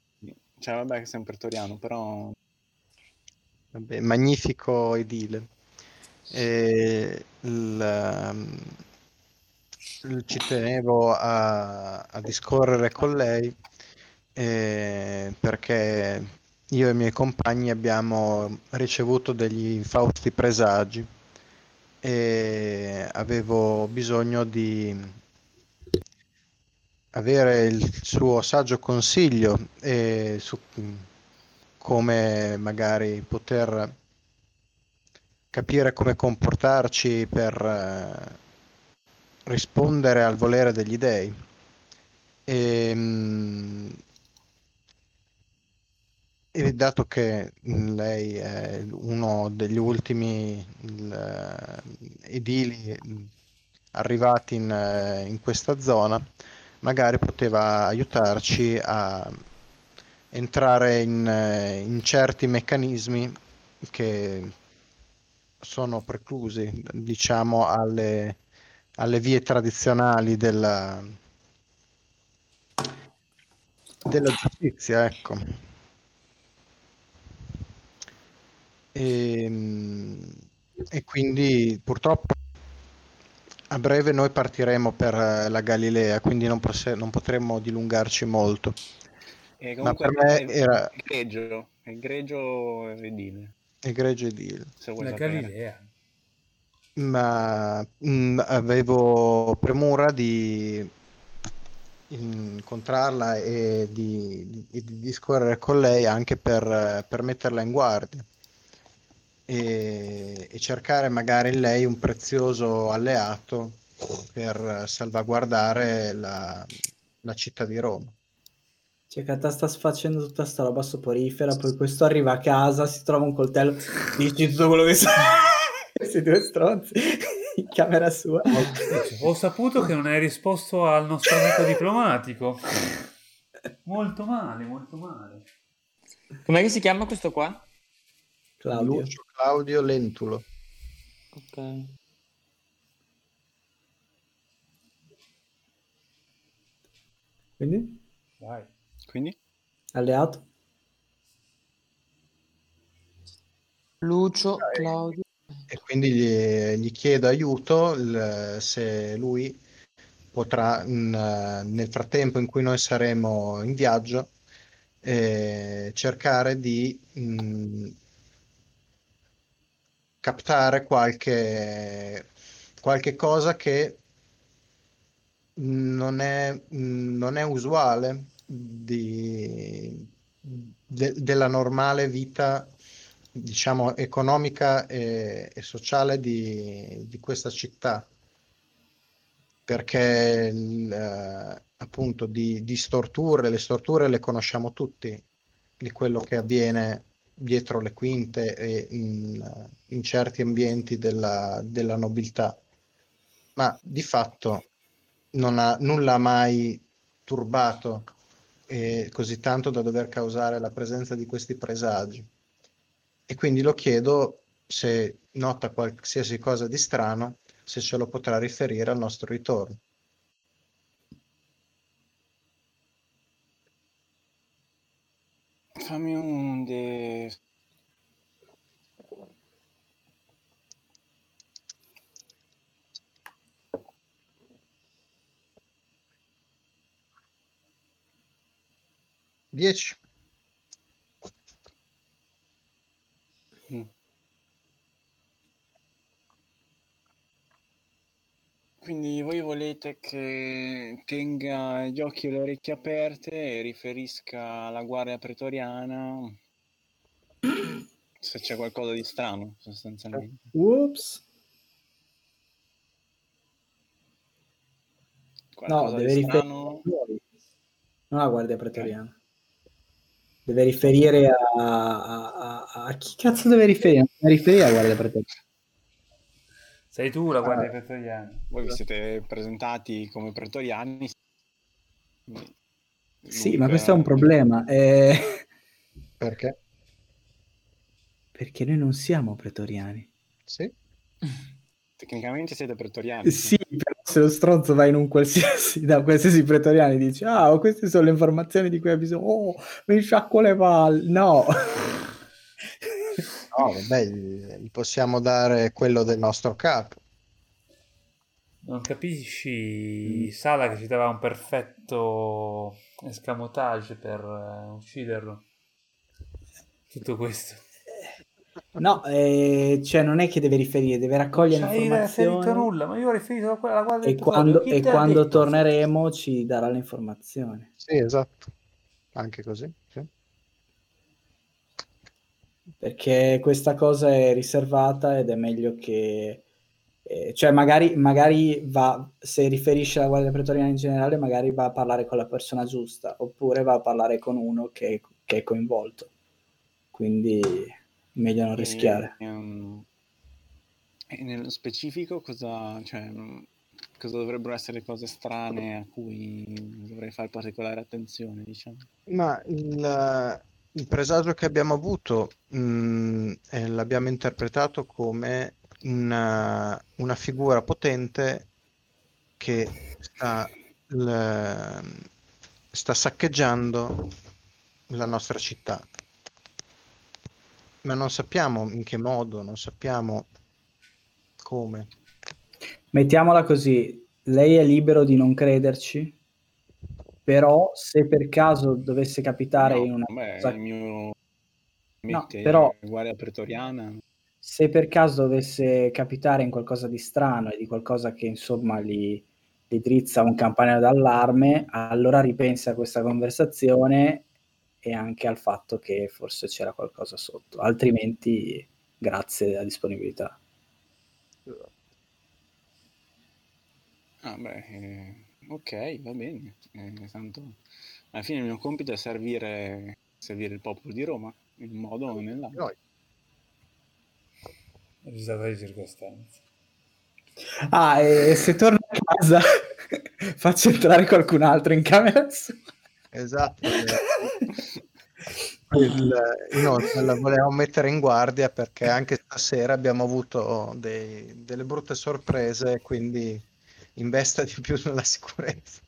Cioè, vabbè che sei un pretoriano, però... Vabbè, magnifico edile. E il, il- ci tenevo a, a discorrere con lei eh, perché io e i miei compagni abbiamo ricevuto degli infausti presagi e avevo bisogno di avere il suo saggio consiglio eh, su come magari poter capire come comportarci per eh, rispondere al volere degli dei. E, mm, e dato che mm, lei è uno degli ultimi eh, edili mm, arrivati in, eh, in questa zona, magari poteva aiutarci a entrare in, eh, in certi meccanismi che sono preclusi, diciamo, alle, alle vie tradizionali della, della giustizia, ecco. E, e quindi purtroppo a breve noi partiremo per eh, la Galilea, quindi non, posse- non potremo dilungarci molto. E Ma comunque per me è era egregio, egregio edile, egregio edile. La. Galilea. ma mh, avevo premura di incontrarla e di, di- di discorrere con lei anche per, per metterla in guardia e, e cercare magari in lei un prezioso alleato per salvaguardare la, la città di Roma. Cioè, Cata sta facendo tutta sta roba soporifera, poi questo arriva a casa, si trova un coltello, dici tutto quello che sa. Questi due stronzi in camera sua. Ho saputo che non hai risposto al nostro amico diplomatico. Molto male, molto male. Com'è che si chiama questo qua? Claudio. Lucio Claudio Lentulo. Ok. Quindi? Vai. Quindi? Alleato? Lucio, Claudio. E quindi gli, gli chiedo aiuto il- se lui potrà, in- nel frattempo in cui noi saremo in viaggio, eh, cercare di mh, captare qualche, qualche cosa che non è, non è usuale di- de- della normale vita diciamo, economica e, e sociale di, di questa città, perché eh, appunto di, di storture, le storture le conosciamo tutti, di quello che avviene dietro le quinte e in, in certi ambienti della, della nobiltà, ma di fatto non ha, nulla mai turbato eh, così tanto da dover causare la presenza di questi presagi. E quindi lo chiedo se nota qualsiasi cosa di strano, se ce lo potrà riferire al nostro ritorno. Fammi un de... Dieci. Mm. Quindi voi volete che tenga gli occhi e le orecchie aperte e riferisca alla guardia pretoriana se c'è qualcosa di strano, sostanzialmente. Ups. No, Qualcosa deve di riferire strano? non la guardia pretoriana. Deve riferire a, a, a- a chi cazzo deve riferire? Deve riferire a Guardia Pretoriana. Sei tu la guardia Ah. pretoriana. Voi vi siete presentati come pretoriani. Sì, ma questo è un problema. eh, Perché? perché noi non siamo pretoriani. Sì. Tecnicamente siete pretoriani. Sì, però se lo stronzo va in un qualsiasi, da qualsiasi pretoriano e dice ah, queste sono le informazioni di cui hai bisogno, oh, mi sciacquo le palle. No. No, vabbè, gli possiamo dare quello del nostro capo. Non capisci, Sala, che ci dava un perfetto escamotage per eh, ucciderlo. Tutto questo. No, eh, cioè non è che deve riferire, deve raccogliere riferito informazioni nulla, ma io ho riferito a quella alla guardia e quando, e quando torneremo ci darà le informazioni. Sì, esatto. Anche così. Perché questa cosa è riservata ed è meglio che... eh, cioè magari, magari va, se riferisce alla Guardia Pretoriana in generale, magari va a parlare con la persona giusta, oppure va a parlare con uno che, che è coinvolto. Quindi meglio non rischiare. E, ehm, e nello specifico cosa, cioè, mh, cosa dovrebbero essere le cose strane a cui dovrei fare particolare attenzione, diciamo? Ma il, il presagio che abbiamo avuto mh, eh, l'abbiamo interpretato come una, una figura potente che sta, l- sta saccheggiando la nostra città. Ma non sappiamo in che modo, non sappiamo come. Mettiamola così, lei è libero di non crederci, però se per caso dovesse capitare No, in una beh, cosa- il mio No, però- guardia pretoriana se per caso dovesse capitare in qualcosa di strano e di qualcosa che insomma gli, gli drizza un campanello d'allarme, allora ripensa a questa conversazione e anche al fatto che forse c'era qualcosa sotto, altrimenti grazie della disponibilità. Ah, beh, eh, ok, va bene. Eh, tanto alla fine il mio compito è servire, servire il popolo di Roma in un modo o nell'altro. Noi. Risata di circostanza. Ah, e se torno a casa faccio entrare qualcun altro in camera sua. Esatto. Il, inoltre la volevamo mettere in guardia perché anche stasera abbiamo avuto dei- delle brutte sorprese, quindi investa di più nella sicurezza.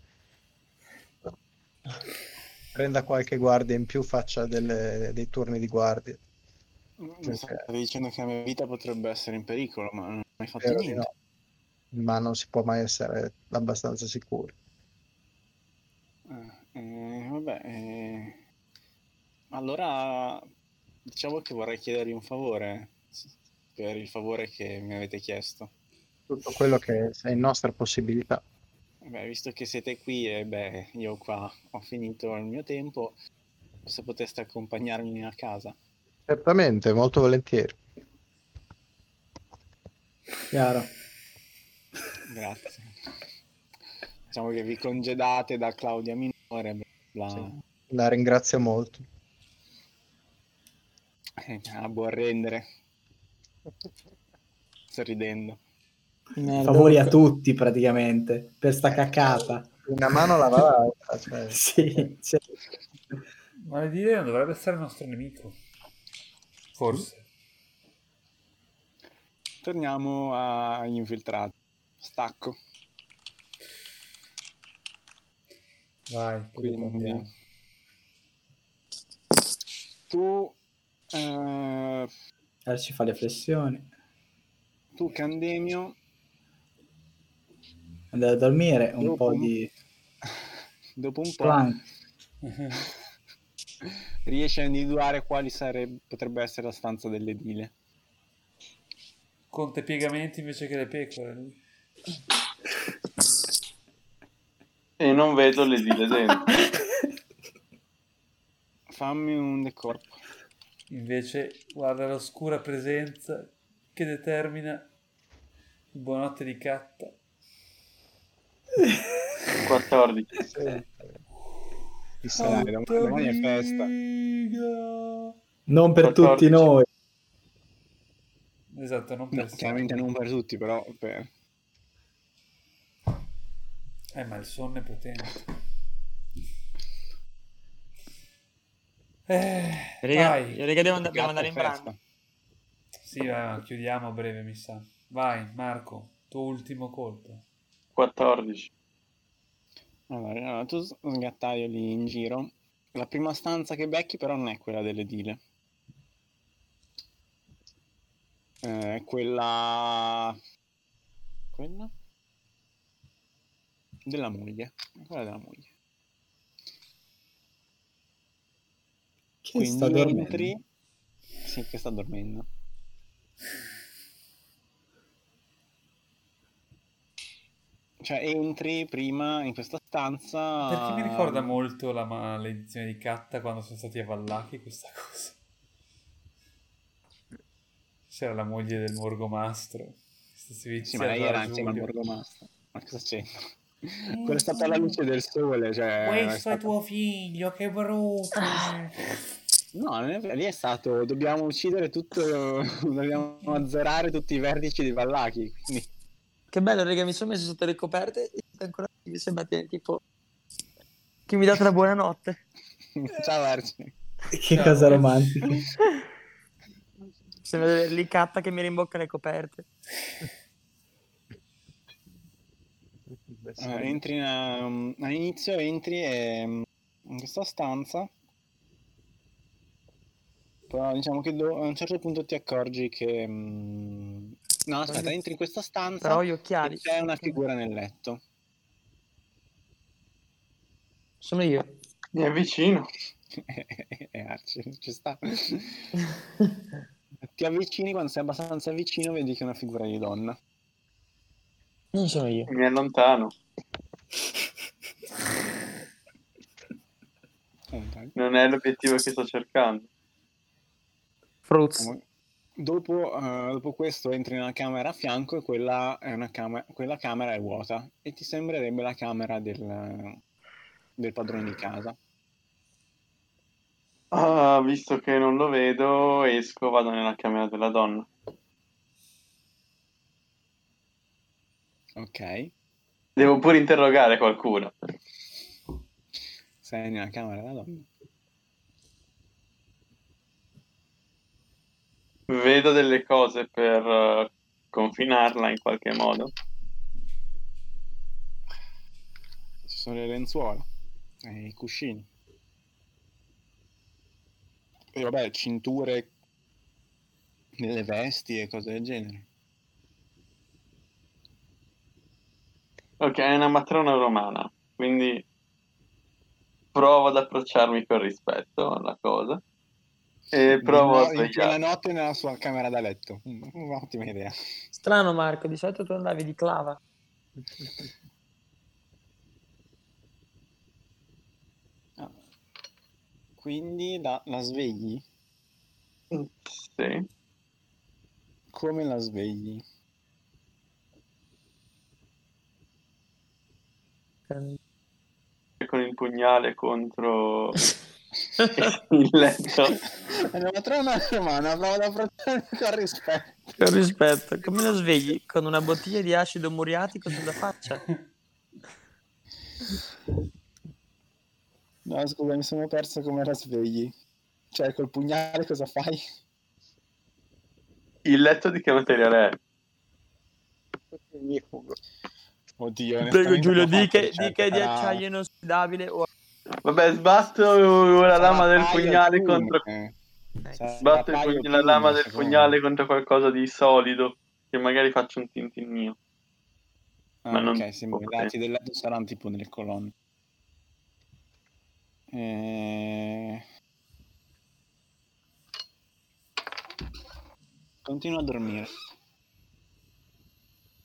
Prenda qualche guardia in più, faccia delle- dei turni di guardia. Mi state dicendo che la mia vita potrebbe essere in pericolo, ma non ho mai fatto di niente. no. Ma non si può mai essere abbastanza sicuri. Eh, eh, vabbè, eh, allora diciamo che vorrei chiedervi un favore per il favore che mi avete chiesto. Tutto quello che è in nostra possibilità. Beh, visto che siete qui e beh, io qua ho finito il mio tempo, se poteste accompagnarmi a casa. Certamente, molto volentieri. Chiaro. Grazie. Diciamo che vi congedate da Claudia Minore, bla bla. Sì. La ringrazio molto. Eh, a buon rendere, sorridendo. Merda, Favori a tutti praticamente, per sta cacata. Una mano lava l'altra. cioè. Sì, cioè, Ma dire non dovrebbe essere il nostro nemico. Forse. Torniamo agli infiltrati. Stacco. Vai, Quindi tu, eh, adesso ci fa le flessioni. tu Candemio, Andare a dormire, un Dopo po' di dopo un po' plank. riesci a individuare quali sarebbe, potrebbe essere la stanza dell'edile. Conte piegamenti invece che le pecore. E non vedo le dile dentro. Fammi un decorpo. Invece guarda l'oscura presenza che determina il buonanotte di Catta. 14. Sì. Chissà. Dai, domani, è festa. Non per 14. tutti noi. Esatto, non No, per chiaramente non per tutti, però per... Eh, ma il sonno è potente. Eh, Raga, vai. raga, devo, Gatto andare in branda. Sì, vai, va, chiudiamo a breve, mi sa. Vai, Marco, tuo ultimo colpo. 14. Allora, allora, tu sgattaio lì in giro. La prima stanza che becchi però non è quella dell'edile. Eh, È quella... Quella? Della moglie. È Quella della moglie. Che Quindi sta dormendo? entri... Sì, che sta dormendo. Cioè, entri prima in questa stanza... Perché mi ricorda molto la maledizione di Catta quando sono stati a Vallaki questa cosa. C'era la moglie del Morgomastro. Sì, ma lei era insieme al borgomastro. Ma cosa c'entra? Quella è stata la luce del sole, cioè... è Questo è stata- tuo figlio, che brutto. No, è lì è stato... Dobbiamo uccidere tutto... Dobbiamo azzerare tutti i vertici di Vallaki, quindi... Che bello, raga, mi sono messo sotto le coperte e ancora mi sembra tipo che mi date la buonanotte. Ciao Arci. Che Ciao. cosa romantica. Sembra catta che mi rimbocca le coperte. Eh, entri in, um, all'inizio entri e, um, in questa stanza però diciamo che do- a un certo punto ti accorgi che mm, no aspetta entri in questa stanza Però gli e occhiali. c'è una figura nel letto Sono io. Mi avvicino. e Arci ci sta ti avvicini quando sei abbastanza vicino vedi che è una figura di donna Non sono io. Mi allontano. Ok. Non è l'obiettivo che sto cercando. Fruits. Dopo, eh, dopo questo entri nella camera a fianco e quella, è una camera, quella camera è vuota e ti sembrerebbe la camera del, del padrone di casa. Ah, visto che non lo vedo, esco, vado nella camera della donna. Ok, Devo pure interrogare qualcuno. sei nella camera della donna. Vedo delle cose per eh, confinarla in qualche modo. Ci sono le lenzuola e i cuscini. E vabbè, cinture, delle vesti e cose del genere. Ok, è una matrona romana, quindi provo ad approcciarmi con rispetto alla cosa e provo a in quella svegliare. notte nella sua camera da letto. Un'ottima idea. Strano Marco, di solito tu andavi di clava. Ah. Quindi la, la svegli? Sì. Come la svegli? Ehm, Con il pugnale contro il letto. È una matrona romana, provo ad approcciarmi con rispetto. Con rispetto, come lo svegli? Con una bottiglia di acido muriatico sulla faccia? No, scusa, mi sono perso come la svegli. Cioè, col pugnale cosa fai? Il letto di che materiale è? Oddio, Prego Giulio, di che, cioè, di che di acciaio inossidabile o... Vabbè, sbatto la lama del pugnale contro... Eh, Sbatto la lama del pugnale contro qualcosa di solido, che magari faccia un tintinnio. Ah, ma non ok, sì, i lati del letto saranno tipo nelle colonne. Eh... Continua a dormire.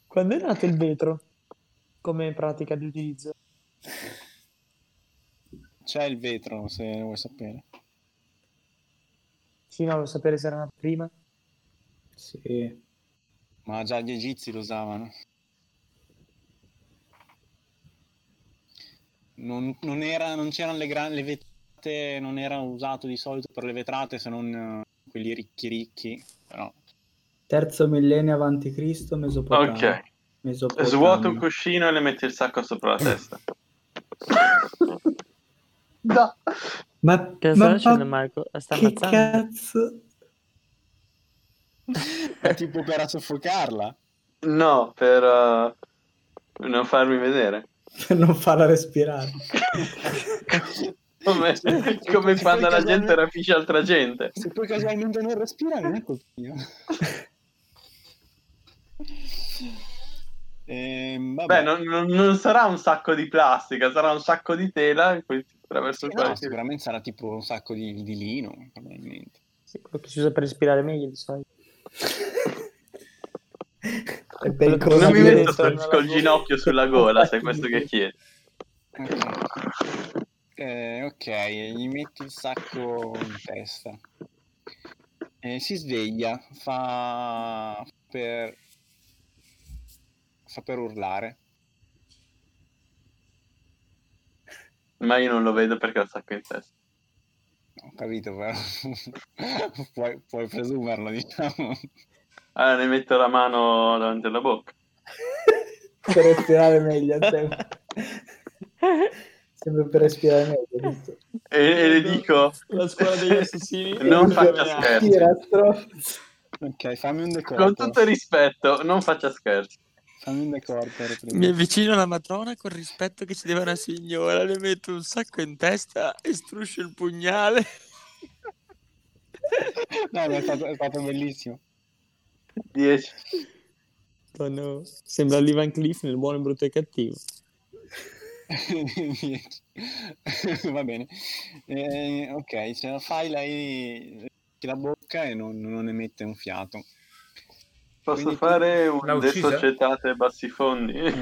Quando è nato il vetro? Come pratica di utilizzo? C'è il vetro, se vuoi sapere. Sì, no, volevo sapere se era nato prima. Sì. Ma già gli egizi lo usavano. non, non, era, non c'erano le, gran, le vetrate, non era usato di solito per le vetrate se non uh, quelli ricchi ricchi, però... Terzo millennio avanti Cristo, Mesopotamia. Ok. Mesopotamia. Svuota un cuscino e le metti il sacco sopra la testa. no. Ma, Che sta ma, facendo ma Marco? Sta che ammazzando? cazzo? È tipo per soffocarla. No, per uh, non farmi vedere. Per non farla respirare. Come, come quando la gente rapisce altra gente. Se poi casualmente non respira, non è colpa mia. Vabbè. Beh, non, non- non sarà un sacco di plastica, sarà un sacco di tela in cui- attraverso no, sicuramente sarà tipo un sacco di, di lino, probabilmente. Sì, quello che si usa per respirare meglio di solito. È pericoloso. Non mi Cosa metto dire? col, col ginocchio sulla gola, se è questo che chiedi. Ok. Eh, ok, gli metti il sacco in testa. Eh, si sveglia, fa per... fa per urlare. Ma io non lo vedo perché ho il sacco in testa. Ho capito, però puoi, puoi presumerlo, diciamo. Allora ne metto la mano davanti alla bocca. per respirare meglio. Sempre. Sempre per respirare meglio. giusto? E, e le dico, La scuola degli assassini. Non faccia scherzi. Ok, fammi un decorto. con tutto il rispetto, non faccia scherzi. Fammi un decorto. Mi avvicino alla matrona con rispetto che ci deve una signora, le metto un sacco in testa e struscio il pugnale. No, è stato, è stato bellissimo. 10. Oh no. Sembra Lee Van Cliff nel buono, il brutto e il cattivo. Va bene. Eh, ok, ce la fai, lei la bocca e non, non emette un fiato. Posso Quindi- fare un uccisa? desocietate bassifondi? Eh,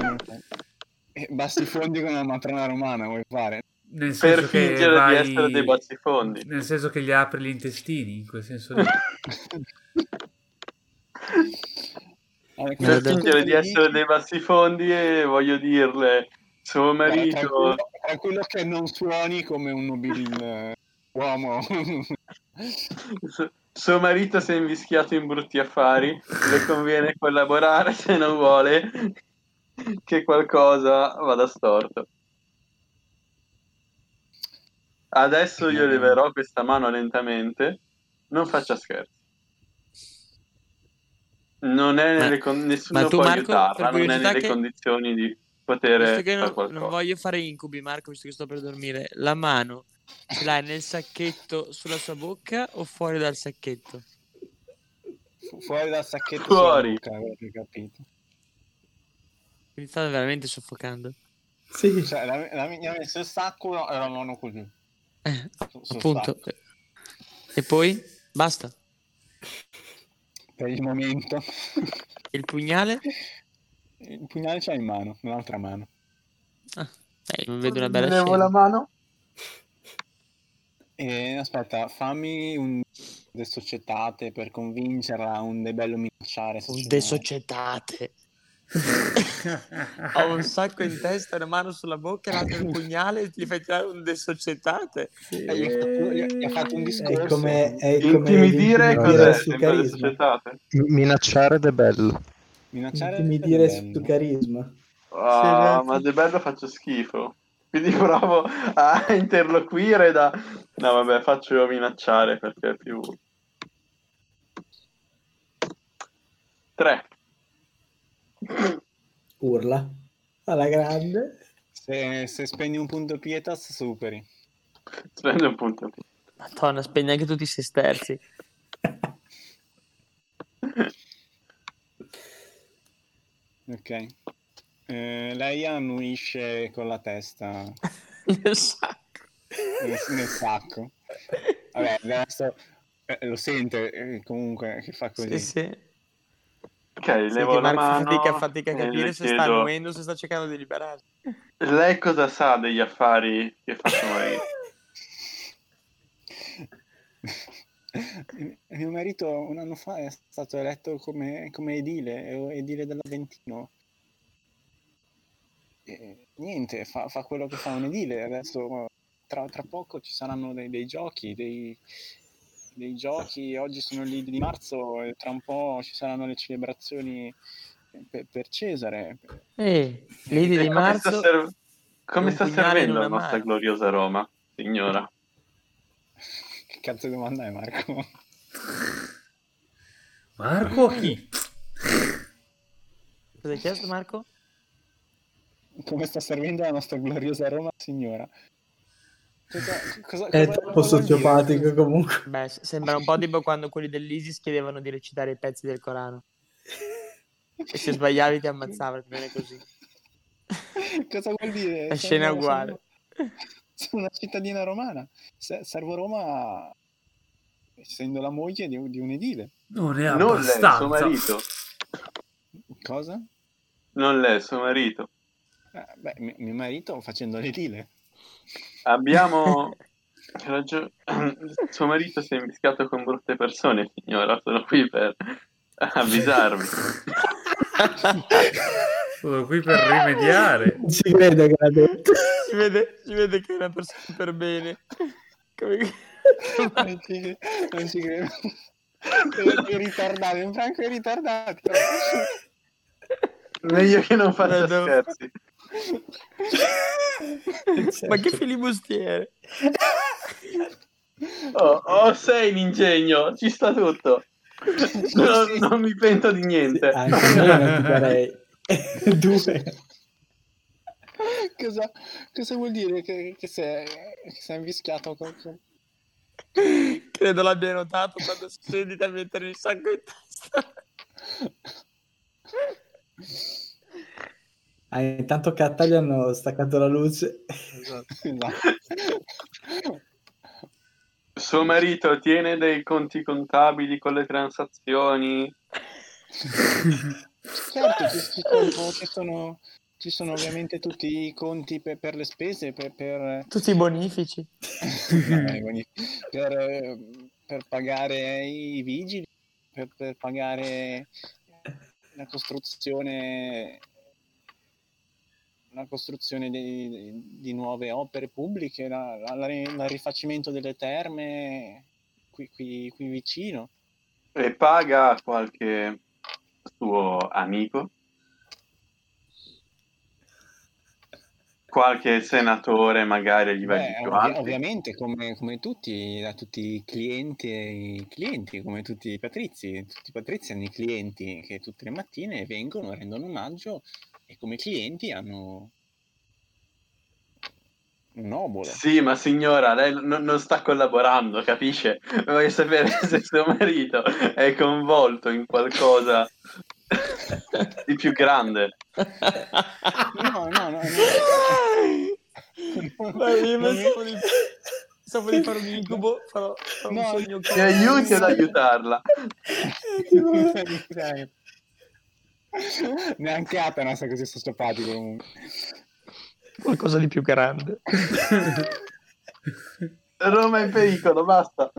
Bassifondi con una matrona romana vuoi fare? Nel senso per che fingere vai- di essere dei bassifondi. Nel senso che gli apri gli intestini, in quel senso lì. Per fingere di essere dei bassifondi e voglio dirle, suo marito... tranquillo, tranquillo che non suoni come un nobil eh, uomo. Su- Suo marito si è invischiato in brutti affari, le conviene collaborare se non vuole che qualcosa vada storto. Adesso io leverò questa mano lentamente, non faccia scherzi. Non è nelle con- nessuno ma tu, può Marco, aiutarla, non è nelle che- condizioni di poter Visto che fare non, non voglio fare incubi, Marco, visto che sto per dormire, la mano ce l'hai nel sacchetto sulla sua bocca o fuori dal sacchetto? Fu- Fuori dal sacchetto Fuori. bocca, avete capito. Mi sta veramente soffocando. Sì, Cioè, la, la, mi ha messo il sacco e la mano così. Eh, appunto. sacco. E poi? Basta. Per il momento. Il pugnale? Il pugnale c'ha in mano, nell'altra mano. Ah, eh, non vedo una bella Levo scena. la mano. E aspetta, fammi un de societate per convincerla a un de bello minacciare. Un de societate. Ho un sacco in testa, una mano sulla bocca, l'altro il pugnale e ti fai tirare un de societate. Eh, gli, ha fatto, gli ha- gli ha fatto un discorso. È come, è come Intimidire cos'è? Minacciare De Bello. Minacciare Intimidire è bello. su carisma. Ah, ma De Bello faccio schifo. Quindi provo a interloquire da... No, vabbè, faccio minacciare perché è più... Tre. Urla. Alla grande. Se, se spendi un punto pietas, superi. Spendo un punto. Madonna, spegni anche tutti i sesterzi. Ok. Eh, lei annuisce con la testa Nel sacco. nel, nel sacco. Vabbè, adesso eh, lo sente eh, comunque che fa così. Sì, sì. Ok, Sì, levo che la Marco mano fatica, fatica a capire se sta chiedo, annuendo o se sta cercando di liberarsi. Lei cosa sa degli affari che fa suo marito? Mio marito un anno fa è stato eletto come, come edile, edile dell'Aventino. E niente, fa, fa quello che fa un edile. Adesso tra, tra poco ci saranno dei, dei giochi, dei, dei giochi, oggi sono lì di marzo e tra un po' ci saranno le celebrazioni per, per Cesare. Eh, l'idea di come sta, marzo... serv- come sta servendo la nostra mano. gloriosa Roma, signora? Che cazzo di domanda è Marco? Marco chi? Cosa hai chiesto Marco? Come sta servendo la nostra gloriosa Roma, signora? Cosa, cosa, È cosa- troppo sociopatico comunque. Beh, sembra un po' tipo quando quelli dell'ISIS chiedevano di recitare i pezzi del Corano. E se sbagliavi ti ammazzavano, più o meno è così. Cosa vuol dire? È scena Servo- uguale. Sono una cittadina romana. Se- Servo Roma essendo la moglie di, un- di un edile. Non è Non lei, abbastanza. suo marito. Cosa? Non lei, suo marito. Eh, beh, mi- mio marito facendo l'edile. Abbiamo ragione. Suo marito si è invischiato con brutte persone, signora. Sono qui per avvisarvi. Sono qui per rimediare. Ci credo che l'ha detto. Si vede, si vede che è una persona per bene. Come... non ci, non ci credo. È ritardato, in Franco è ritardato. Meglio che non faccia scherzi. Ma che filibustiere. Oh, oh, sei l'ingegno, ci sta tutto. Non, non mi pento di niente. Anche io non ti darei due. Cosa, cosa vuol dire che, che sei, che sei invischiato con... con- Credo l'abbia notato quando si sentite a mettere il sacco in testa. Ah, intanto che a gli hanno staccato la luce. Esatto. Suo marito tiene dei conti contabili con le transazioni. Certo, ci, sono, ci, sono, ci sono ovviamente tutti i conti per, per le spese, per, per, Tutti i bonifici. quindi per, eh, per pagare i vigili, per, per pagare la costruzione, la costruzione di, di nuove opere pubbliche, la, la- la- il rifacimento delle terme qui, qui, qui vicino. E paga qualche suo amico. Qualche senatore magari a livelli Beh, più alti. ovviamente come, come tutti, da tutti i clienti e i clienti, come tutti i patrizi, tutti i patrizi hanno i clienti che tutte le mattine vengono, rendono omaggio e come clienti hanno un obolo. Sì, ma signora, lei non, non sta collaborando, capisce? Voglio sapere se suo marito è coinvolto in qualcosa di più grande. No, no, no. no. Ma io Non- pensavo di, pensavo di fare un incubo, farò, farò No, un sogno Mi aiuti ad aiutarla. Neanche Atanas è così sociopatico comunque. qualcosa di più grande. Roma è in pericolo, basta.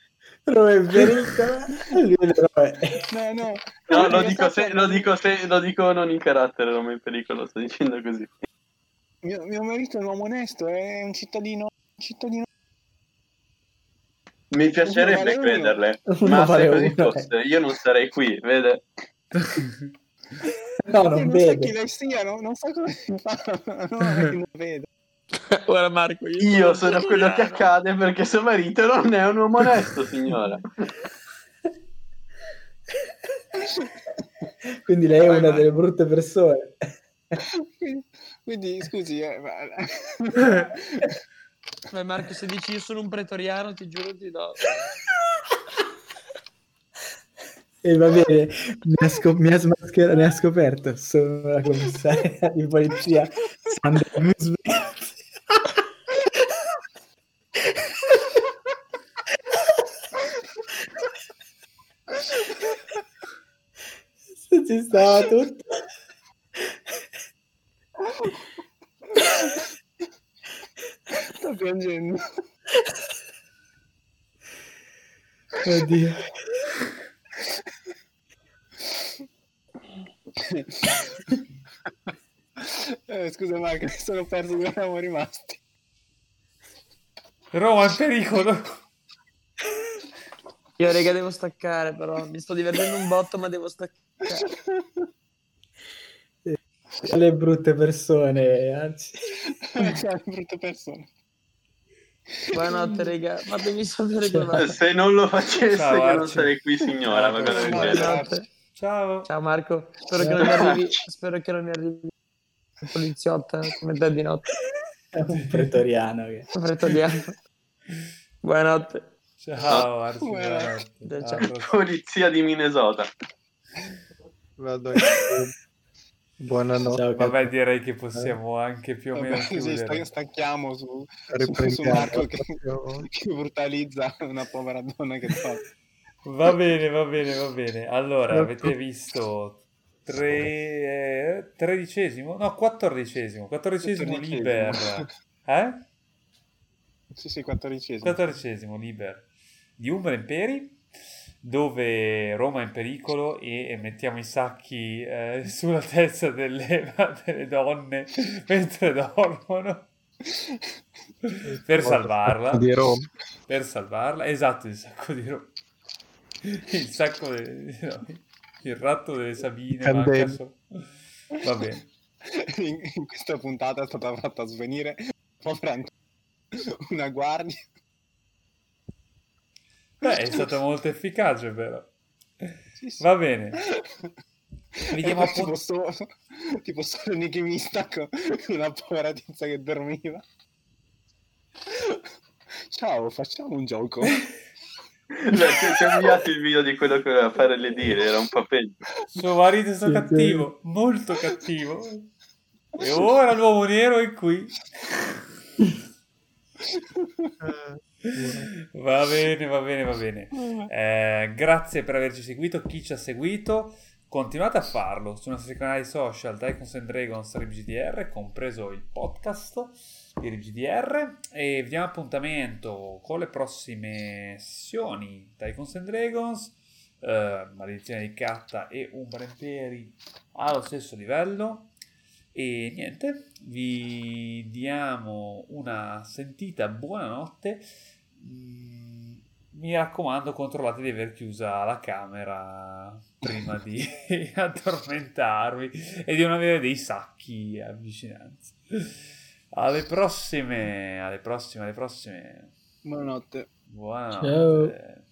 Roma è pericolo. È l'eroe. No, no. No, In lo dico, se, lo, dico se, lo dico non in carattere, Roma è in pericolo, sto dicendo così. Mio, mio marito è un uomo onesto, è un cittadino, un cittadino Mi piacerebbe crederle, ma se così uno, fosse, io non sarei qui, vede? No, non non so chi vede. lei sia, no? non so come si fa, no, non vedo. Ora Marco, io, Io sono quello che accade perché suo marito non è un uomo onesto, signora. Quindi lei è una delle brutte persone. Quindi, quindi, scusi, eh, ma- Beh, Marco, se dici io sono un pretoriano, ti giuro ti do. E va bene, mi ha, scop- mi ha smascherato, mi ha scoperto. Sono la commissaria di polizia Sandra. Se ci stava tutto. sto piangendo. Oddio. Eh, scusa Marco, mi sono perso dove eravamo rimasti. Roma in pericolo. Io raga devo staccare però, mi sto divertendo un botto ma devo staccare. Le brutte persone, anzi. Ciao, brutte persone. Buonanotte raga, fatemi sapere come va. Se non lo facesse Ciao, che non sarei qui signora, Ciao, ciao. Buonanotte. Ciao. Ciao Marco, spero che non mi arrivi, spero che non mi arrivi un poliziotta come te di notte. È un pretoriano che... Pretoriano. Buonanotte. Ciao, Arci. Buonanotte. buonanotte. Ciao. Polizia di Minnesota. Vado in- Buonanotte. Ciao, Vabbè, direi che possiamo anche più o meno Vabbè, sì, stacchiamo su, su, su Marco che, che brutalizza una povera donna che fa. Va bene, va bene, va bene. Allora, avete visto tre, eh, tredicesimo? No, quattordicesimo. Quattordicesimo Quattordicesimo. Liber. Eh? Sì, sì, quattordicesimo. Quattordicesimo Liber di Umbra Imperi, dove Roma è in pericolo e mettiamo i sacchi eh, sulla testa delle, delle donne mentre dormono per salvarla. Di Roma. Per salvarla, esatto, il sacco di Roma. Il sacco de- no, il ratto delle Sabine. Manca solo- Va bene. In, in questa puntata è stata fatta svenire povera Ant- una guardia. Beh, è stato molto efficace però. Sì, sì. Va bene. Vediamo E tipo appunto- solo, tipo solo Nicky Mista con una povera tizia che dormiva. Ciao, facciamo un gioco. Cioè, inviato il video di quello che voleva fare le dire, era un po' peggio. Suo marito è stato Sì, cattivo, molto cattivo. E ora l'uomo nero è qui. Va bene, va bene, va bene. Eh, grazie per averci seguito. Chi ci ha seguito, continuate a farlo sui nostri canali social Tycoons and Dragons RibGDR, compreso il podcast di RibGDR. E vi diamo appuntamento con le prossime sessioni Tycoons and Dragons, eh, Maledizione di Catta e Umbra Imperi allo stesso livello. E niente, vi diamo una sentita buonanotte. Mi raccomando, controllate di aver chiusa la camera prima di addormentarvi e di non avere dei sacchi a vicinanza. Alle prossime, alle prossime, alle prossime. Buonanotte. Buonanotte.